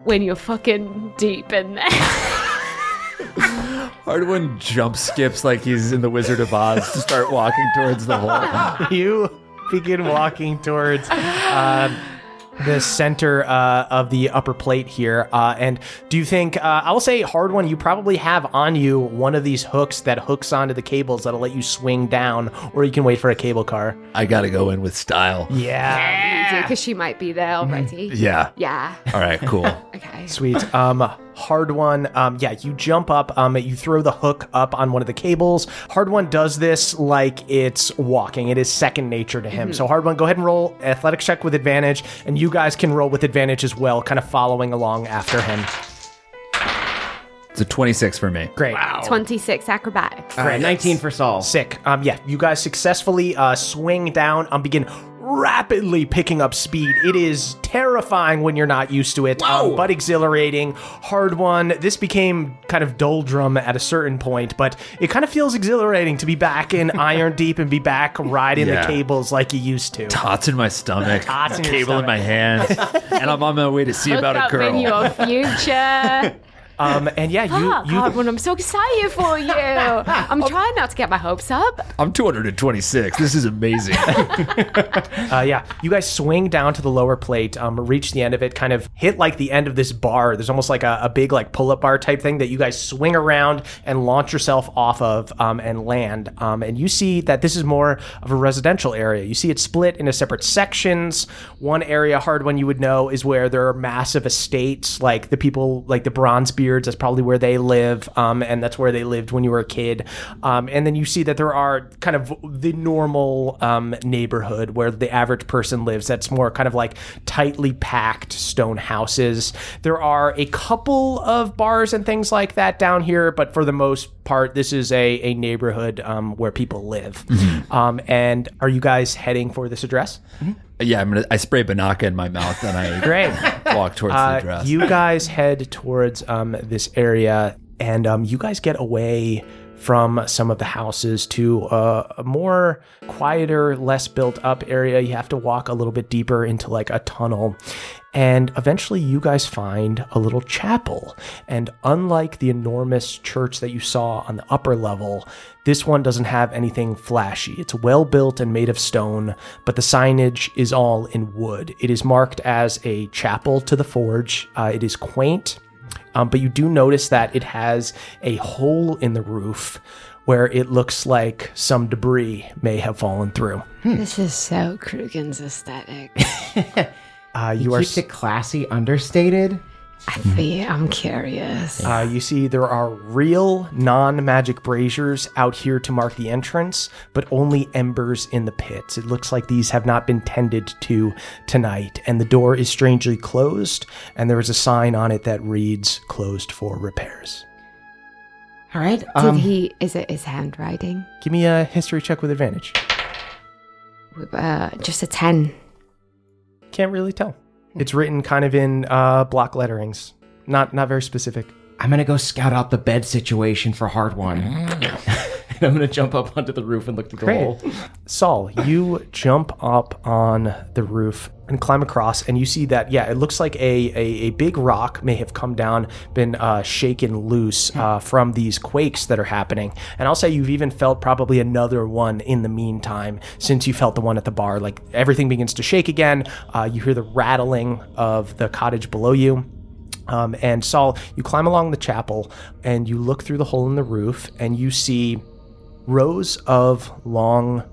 when you're fucking deep in there. Hardwon jump skips like he's in the Wizard of Oz to start walking towards the hole. You begin walking towards uh, the center uh, of the upper plate here. Uh, and do you think, uh, I will say, Hardwon, you probably have on you one of these hooks that hooks onto the cables that'll let you swing down, or you can wait for a cable car. I gotta go in with style. Yeah. Because she might be there already. Yeah. Yeah. All right. Cool. Okay. Sweet. Um, Hardwon. Um, yeah, you jump up. Um, you throw the hook up on one of the cables. Hardwon does this like it's walking. It is second nature to him. So Hardwon, go ahead and roll athletics check with advantage, and you guys can roll with advantage as well, kind of following along after him. It's a 26 for me. Great. 26 acrobatics. All right, 19 for Sol. Sick. Um, yeah, you guys successfully uh, swing down. Um, begin rapidly picking up speed. It is terrifying when you're not used to it, um, but exhilarating. Hardwon. This became kind of doldrum at a certain point, but it kind of feels exhilarating to be back in Irondeep and be back riding Yeah. the cables like you used to. Tots in my stomach, Tots in your cable in my hand, and I'm on my way to see Look about a up in girl. your future. Um, and yeah, you Fuck, you hard one. I'm so excited for you. I'm trying not to get my hopes up. I'm 226. This is amazing. Uh, yeah, you guys swing down to the lower plate, um, reach the end of it, kind of hit like the end of this bar. There's almost like a, a big like pull-up bar type thing that you guys swing around and launch yourself off of um, and land. Um, and you see that this is more of a residential area. You see it split into separate sections. One area, Hardwon you would know, is where there are massive estates, like the people, like the That's probably where they live, um, and that's where they lived when you were a kid. Um, and then you see that there are kind of the normal um, neighborhood where the average person lives. That's more kind of like tightly packed stone houses. There are a couple of bars and things like that down here, but for the most part, this is a, a neighborhood um, where people live. Mm-hmm. Um, and are you guys heading for this address? Yeah, I'm gonna. I spray Binaca in my mouth and I Great. walk towards the Uh, address. you guys head towards um, this area, and um, you guys get away from some of the houses to a more quieter, less built up area. You have to walk a little bit deeper into like a tunnel. And eventually, you guys find a little chapel. And unlike the enormous church that you saw on the upper level, this one doesn't have anything flashy. It's well built and made of stone, but the signage is all in wood. It is marked as a chapel to the forge. Uh, it is quaint, um, but you do notice that it has a hole in the roof where it looks like some debris may have fallen through. This is so Krugen's aesthetic. Uh, You you are keeps it classy, understated. I feel, I'm curious. Uh, you see, there are real non magic braziers out here to mark the entrance, but only embers in the pits. It looks like these have not been tended to tonight, and the door is strangely closed, and there is a sign on it that reads closed for repairs. All right. Did Um, he? Is it his handwriting? Give me a history check with advantage. Uh, just a ten. Can't really tell. It's written kind of in uh, block letterings, not not very specific. I'm gonna go scout out the bed situation for hard one. and I'm gonna jump up onto the roof and look through the Great. hole. Sol, you jump up on the roof and climb across, and you see that, yeah, it looks like a, a, a big rock may have come down, been uh, shaken loose uh, from these quakes that are happening. And I'll say you've even felt probably another one in the meantime since you felt the one at the bar. Like everything begins to shake again. Uh, you hear the rattling of the cottage below you. Um, and Sol, you climb along the chapel and you look through the hole in the roof and you see rows of long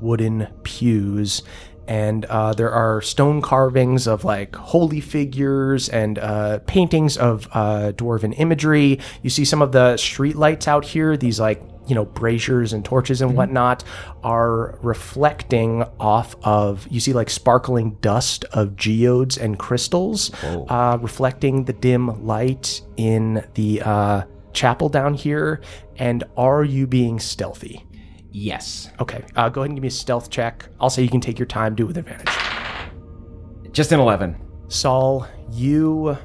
wooden pews and uh, there are stone carvings of like holy figures and uh, paintings of uh, dwarven imagery. You see some of the street lights out here, these like, you know, braziers and torches and whatnot are reflecting off of, you see like sparkling dust of geodes and crystals, uh, reflecting the dim light in the uh, chapel down here. And are you being stealthy? Yes. Okay, uh, go ahead and give me a stealth check. I'll say you can take your time, do it with advantage. Just an eleven. Sol, you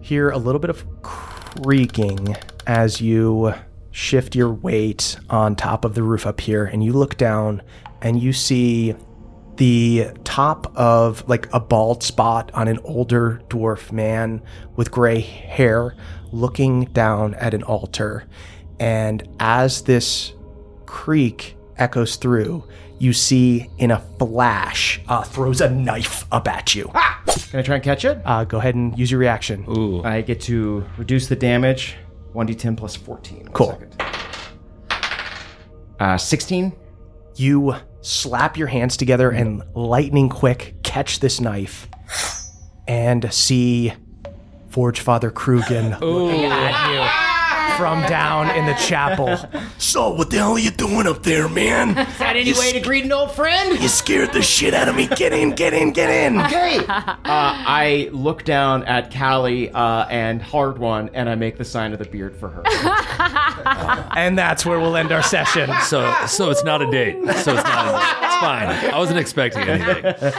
hear a little bit of creaking as you shift your weight on top of the roof up here, and you look down and you see the top of like a bald spot on an older dwarf man with gray hair looking down at an altar. And as this creak echoes through, you see in a flash uh, throws a knife up at you. Can I try and catch it? Uh, go ahead and use your reaction. Ooh. I get to reduce the damage. 1d10 plus 14. One Cool. Uh, 16. You slap your hands together and lightning quick catch this knife and see Forge Father Krugen looking at you from down in the chapel. So, what the hell are you doing up there, man? Is that any way to greet an old friend? You scared the shit out of me. Get in, get in, get in. Okay. uh, I look down at Callie uh, and Hardwon, and I make the sign of the beard for her. And that's where we'll end our session. So, so it's not a date. So it's not. A date. It's fine. I wasn't expecting anything.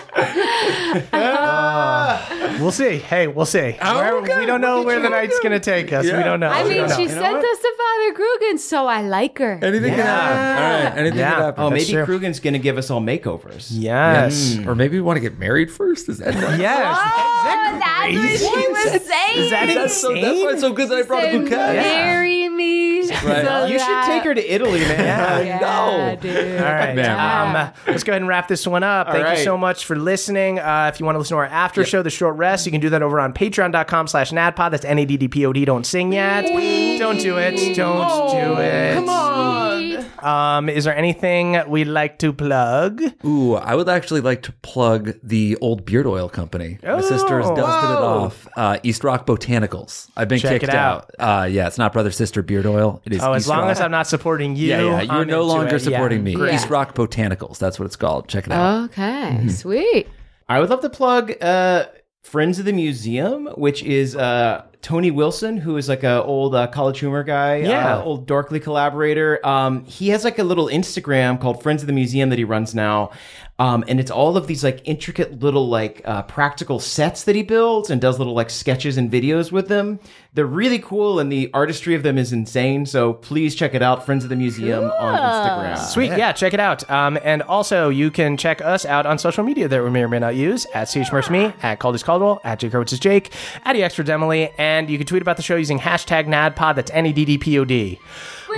We'll see. Hey, we'll see. Where- we don't know where the night's going to take us. We don't know. I mean, don't know. she sent us to Father Krugen, so I like her. Anything can happen. All right. Anything Yeah. can happen. oh, That's maybe true. Krugen's going to give us all makeovers. Yes. Or maybe we want to get married first. Is that right? Yes. Oh, that's what she was saying. Is that That's so, that's why it's so good that I brought a Said, bouquet. Marry me. Right. You should take her to Italy, man. Yeah, know. dude. All right. Man. Um, let's go ahead and wrap this one up. Thank you so much for listening. Uh, if you want to listen to our after show, The Short Rest, you can do that over on patreon.com slash Naddpod. That's N-A-D-D-P-O-D. Don't sing yet. Don't do it. Don't do it. Come on. Um, is there anything we'd like to plug? Ooh, I would actually like to plug the old beard oil company. My sister has Oh, dusted it off. Uh, East Rock Botanicals. I've been Check kicked it out. Uh, yeah, it's not brother sister beard oil. It is. Oh, as long Rock. as I'm not supporting you. Yeah, yeah. You're I'm no longer it. Yeah, supporting me. great. East Rock Botanicals. That's what it's called. Check it out. Okay, sweet. I would love to plug uh, Friends of the Museum, which is uh, Tony Wilson, who is like a old uh, College Humor guy, Yeah. uh, old Dorkly collaborator. Um, he has like a little Instagram called Friends of the Museum that he runs now. Um, and it's all of these like intricate little like uh, practical sets that he builds and does little like sketches and videos with them. They're really cool and the artistry of them is insane. So please check it out, Friends of the Museum on Instagram. Sweet, yeah. check it out. Um, and also, you can check us out on social media that we may or may not use at me, at Caldy's Caldwell, at Jake Hurwitz is Jake, at EXtra Emily, and you can tweet about the show using hashtag Naddpod. That's N E D D P O D.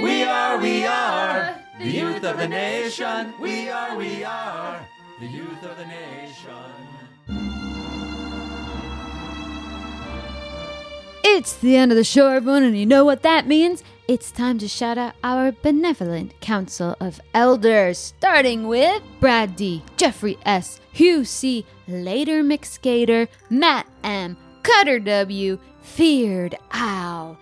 We are, we are the youth of the nation. We are, we are the youth of the nation. It's the end of the show, everyone, and you know what that means? It's time to shout out our benevolent council of elders, starting with Brad D, Jeffrey S, Hugh C, Later McSkater, Matt M, Cutter W, Feared Owl.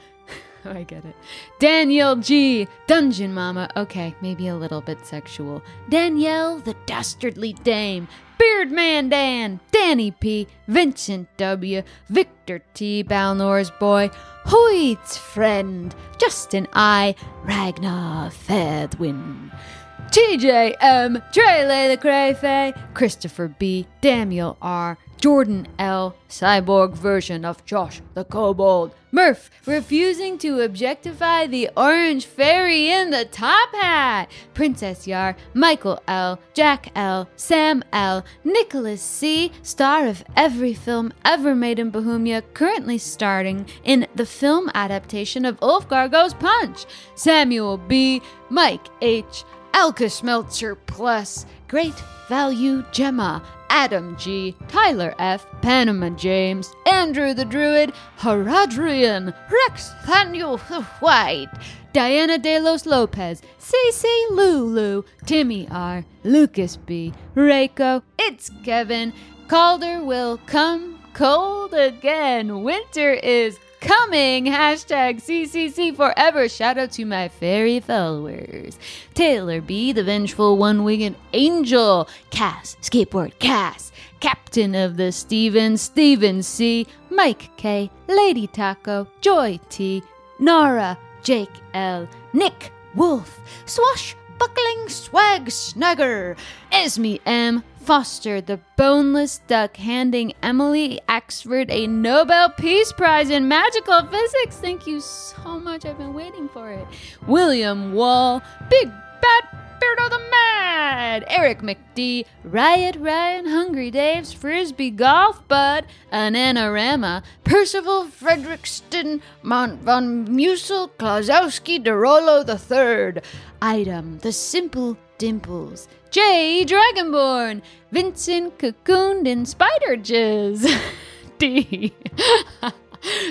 I get it. Danielle G, Dungeon Mama. Okay, maybe a little bit sexual. Danielle, the dastardly dame. Beardman Dan, Danny P, Vincent W, Victor T, Balnor's boy, Hoyt's friend, Justin I, Ragnar Fedwin. TJ M, Trele the Crayfay, Christopher B, Daniel R, Jordan L, cyborg version of Josh the Kobold, Murph, refusing to objectify the orange fairy in the top hat, Princess Yar, Michael L, Jack L, Sam L, Nicholas C, star of every film ever made in Bahumia, currently starring in the film adaptation of Ulfgar Goes Punch, Samuel B, Mike H, Alka Schmelzer Plus, Great Value Gemma, Adam G, Tyler F, Panama James, Andrew the Druid, Haradrian, Rex Thaniel White, Diana De Los Lopez, CC Lulu, Timmy R, Lucas B, Reiko, It's Kevin, Calder will come cold again. Winter is coming. Hashtag CCC forever. Shout out to my fairy followers. Taylor B, the vengeful one winged angel. Cass, skateboard Cass. Captain of the Stevens, Steven C. Mike K, Lady Taco, Joy T, Nara, Jake L, Nick Wolf, Swashbuckling Swag Snagger, Esme M, Foster, the boneless duck, handing Emily Axford a Nobel Peace Prize in magical physics. Thank you so much. I've been waiting for it. William Wall, Big Bad Beardo the Mad, Eric McD, Riot Ryan, Hungry Dave's Frisbee Golf Bud, Ananarama, Percival Frederickston, Mont von Musel, Klazowski, DeRollo III. Item, The Simple Dimples. J. Dragonborn, Vincent Cocooned in Spider Jizz. D. the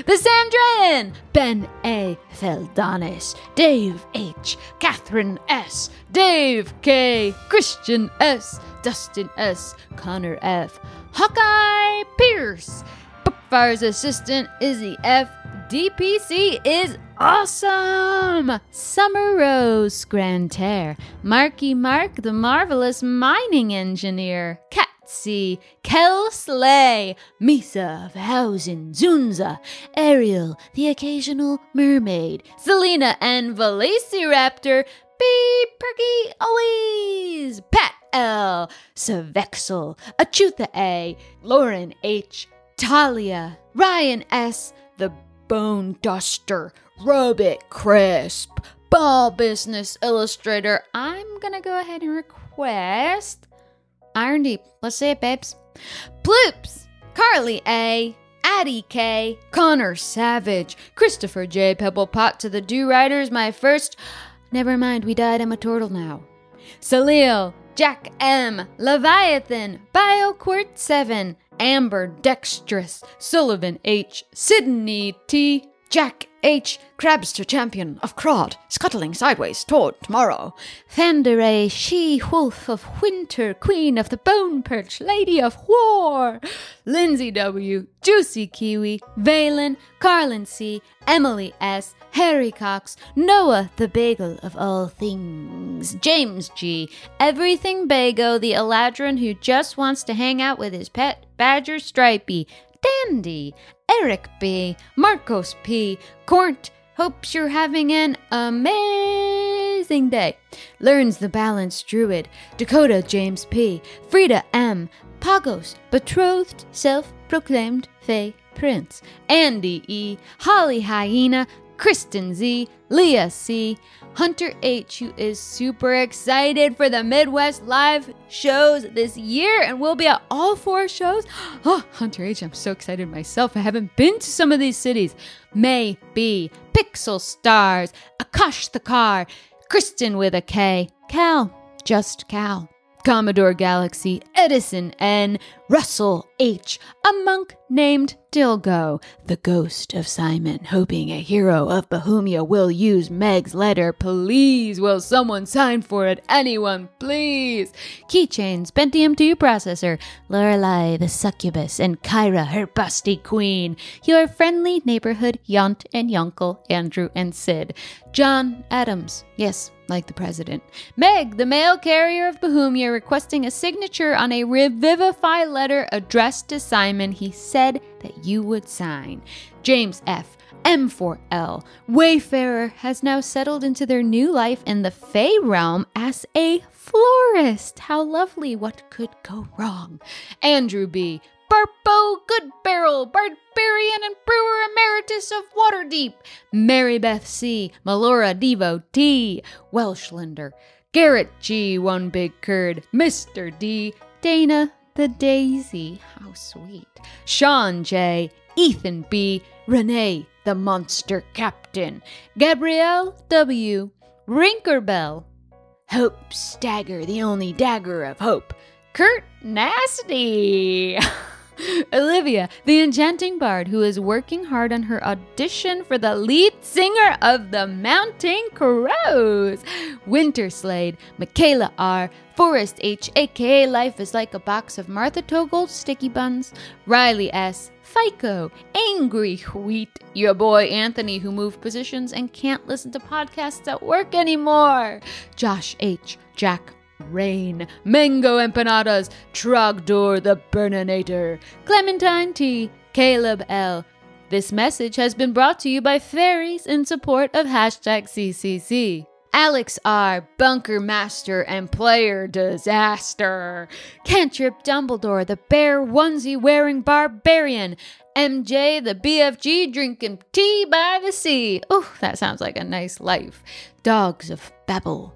Sandrian, Ben A. Feldonis, Dave H., Catherine S., Dave K., Christian S., Dustin S., Connor F., Hawkeye Pierce, Bookfire's assistant Izzy F., DPC is awesome! Summer Rose Grantaire, Marky Mark, the marvelous mining engineer, Katsy, Kel Slay, Misa of Hausen, Zunza, Ariel, the occasional mermaid, Selena and Velociraptor, Beep Perky Always, Pat L, Savexel, Achutha A, Lauren H, Talia, Ryan S, the Bone Duster, Robit Crisp, Ball Business Illustrator. I'm gonna go ahead and request Irondeep. Let's say it, babes. Ploops, Carly A, Addie K, Connor Savage, Christopher J. Pebblepot to the Do Riders, my first. Never mind, we died. I'm a turtle now. Salil, Jack M, Leviathan, BioQuart 7, Amber Dextrous, Sullivan H, Sydney T, Jack H, Crabster Champion of Crod, scuttling sideways toward tomorrow. Fenderay, She Wolf of Winter, Queen of the Bone Perch, Lady of War. Lindsay W, Juicy Kiwi, Valen, Carlin C, Emily S, Harry Cox, Noah the Bagel of all things, James G, Everything Bago, the Eladrin who just wants to hang out with his pet badger Stripey, Dandy, Eric B, Marcos P, Court. Hopes you're having an amazing day. Learns the Balance Druid, Dakota James P, Frida M, Pagos, betrothed, self proclaimed Fae Prince, Andy E, Holly Hyena, Kristen Z, Leah C, Hunter H, who is super excited for the Midwest live shows this year and will be at all four shows. Oh, Hunter H, I'm so excited myself. I haven't been to some of these cities. May B, Pixel Stars, Akash the Car, Kristen with a K, Cal, just Cal. Commodore Galaxy, Edison N, Russell H, a monk named Dilgo, the ghost of Simon, hoping a hero of Bahumia will use Meg's letter. Please, will someone sign for it? Anyone, please. Keychains, Pentium 2 processor, Lorelei the succubus, and Kyra, her busty queen. Your friendly neighborhood Yont and Yonkel, Andrew and Sid. John Adams, yes, like the president. Meg, the mail carrier of Bahumia, requesting a signature on a revivify letter addressed to Simon he said that you would sign. James F. M4L. Wayfarer has now settled into their new life in the Fey realm as a florist. How lovely. What could go wrong? Andrew B. Barpo Goodbarrel, Barbarian and Brewer Emeritus of Waterdeep, Mary Beth C., Melora Devo Welshlander, Garrett G., One Big Curd, Mr. D., Dana the Daisy, how sweet, Sean J., Ethan B., Renee the Monster Captain, Gabrielle W., Rinkerbell, Hope Stagger, the only dagger of hope, Kurt Nasty. Olivia, the enchanting bard who is working hard on her audition for the lead singer of the Mountain Crows. Winterslade, Michaela R., Forrest H., aka Life is Like a Box of Martha Togold Sticky Buns, Riley S., FICO, Angry Wheat, your boy Anthony who moved positions and can't listen to podcasts at work anymore, Josh H., Jack Rain, Mango Empanadas, Trogdor the Burninator, Clementine T, Caleb L. This message has been brought to you by fairies in support of hashtag CCC. Alex R, Bunker Master and Player Disaster. Cantrip Dumbledore, the bear onesie wearing barbarian. MJ, the BFG drinking tea by the sea. Oh, that sounds like a nice life. Dogs of Babel.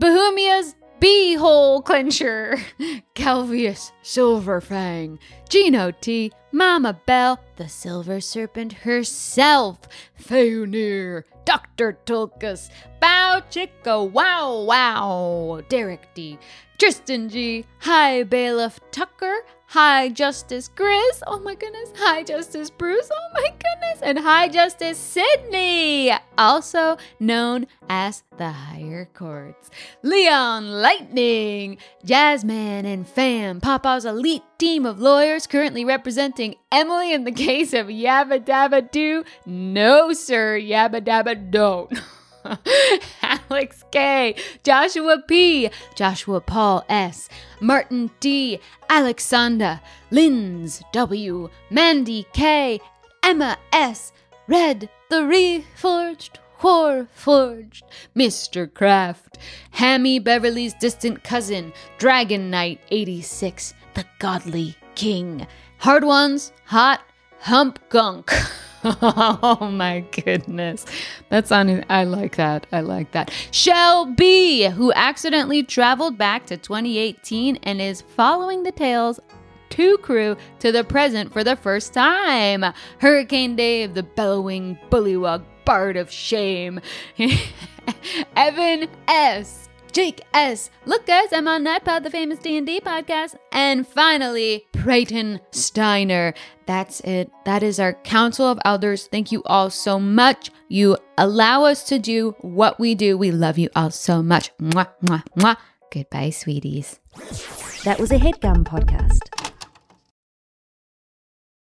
Bahumia's Beehole Clincher, Calvius Silverfang, Gino T, Mama Bell, the Silver Serpent herself, Feunir, Dr. Tulkas, Bow Chicka Wow Wow, Derek D, Tristan G, Hi, Bailiff Tucker, Hi, Justice Chris. oh my goodness, Hi, Justice Bruce, oh my goodness, and hi, Justice Sydney, also known as the Higher Courts. Leon Lightning, Jasmine and Fam, Papa's elite team of lawyers currently representing Emily in the case of Yabba Dabba Doo. No, sir, Yabba Dabba don't. Alex K, Joshua P, Joshua Paul S, Martin D, Alexander, Linz W, Mandy K, Emma S, Red the Reforged, Warforged, Mr. Kraft, Hammy Beverly's distant cousin, Dragon Knight 86, the Godly King, Hardwon's, Hot, Hump Gunk. oh my goodness. That sounded, I like that. I like that. Shell B, who accidentally traveled back to 2018 and is following the tales to crew to the present for the first time. Hurricane Dave, the bellowing bullywug bard of shame. Evan S. Jake S. Look, guys, I'm on Naddpod, the famous D&D podcast. And finally, Prayton Steiner. That's it. That is our Council of Elders. Thank you all so much. You allow us to do what we do. We love you all so much. Mwah, mwah, mwah. Goodbye, sweeties. That was a headgum podcast.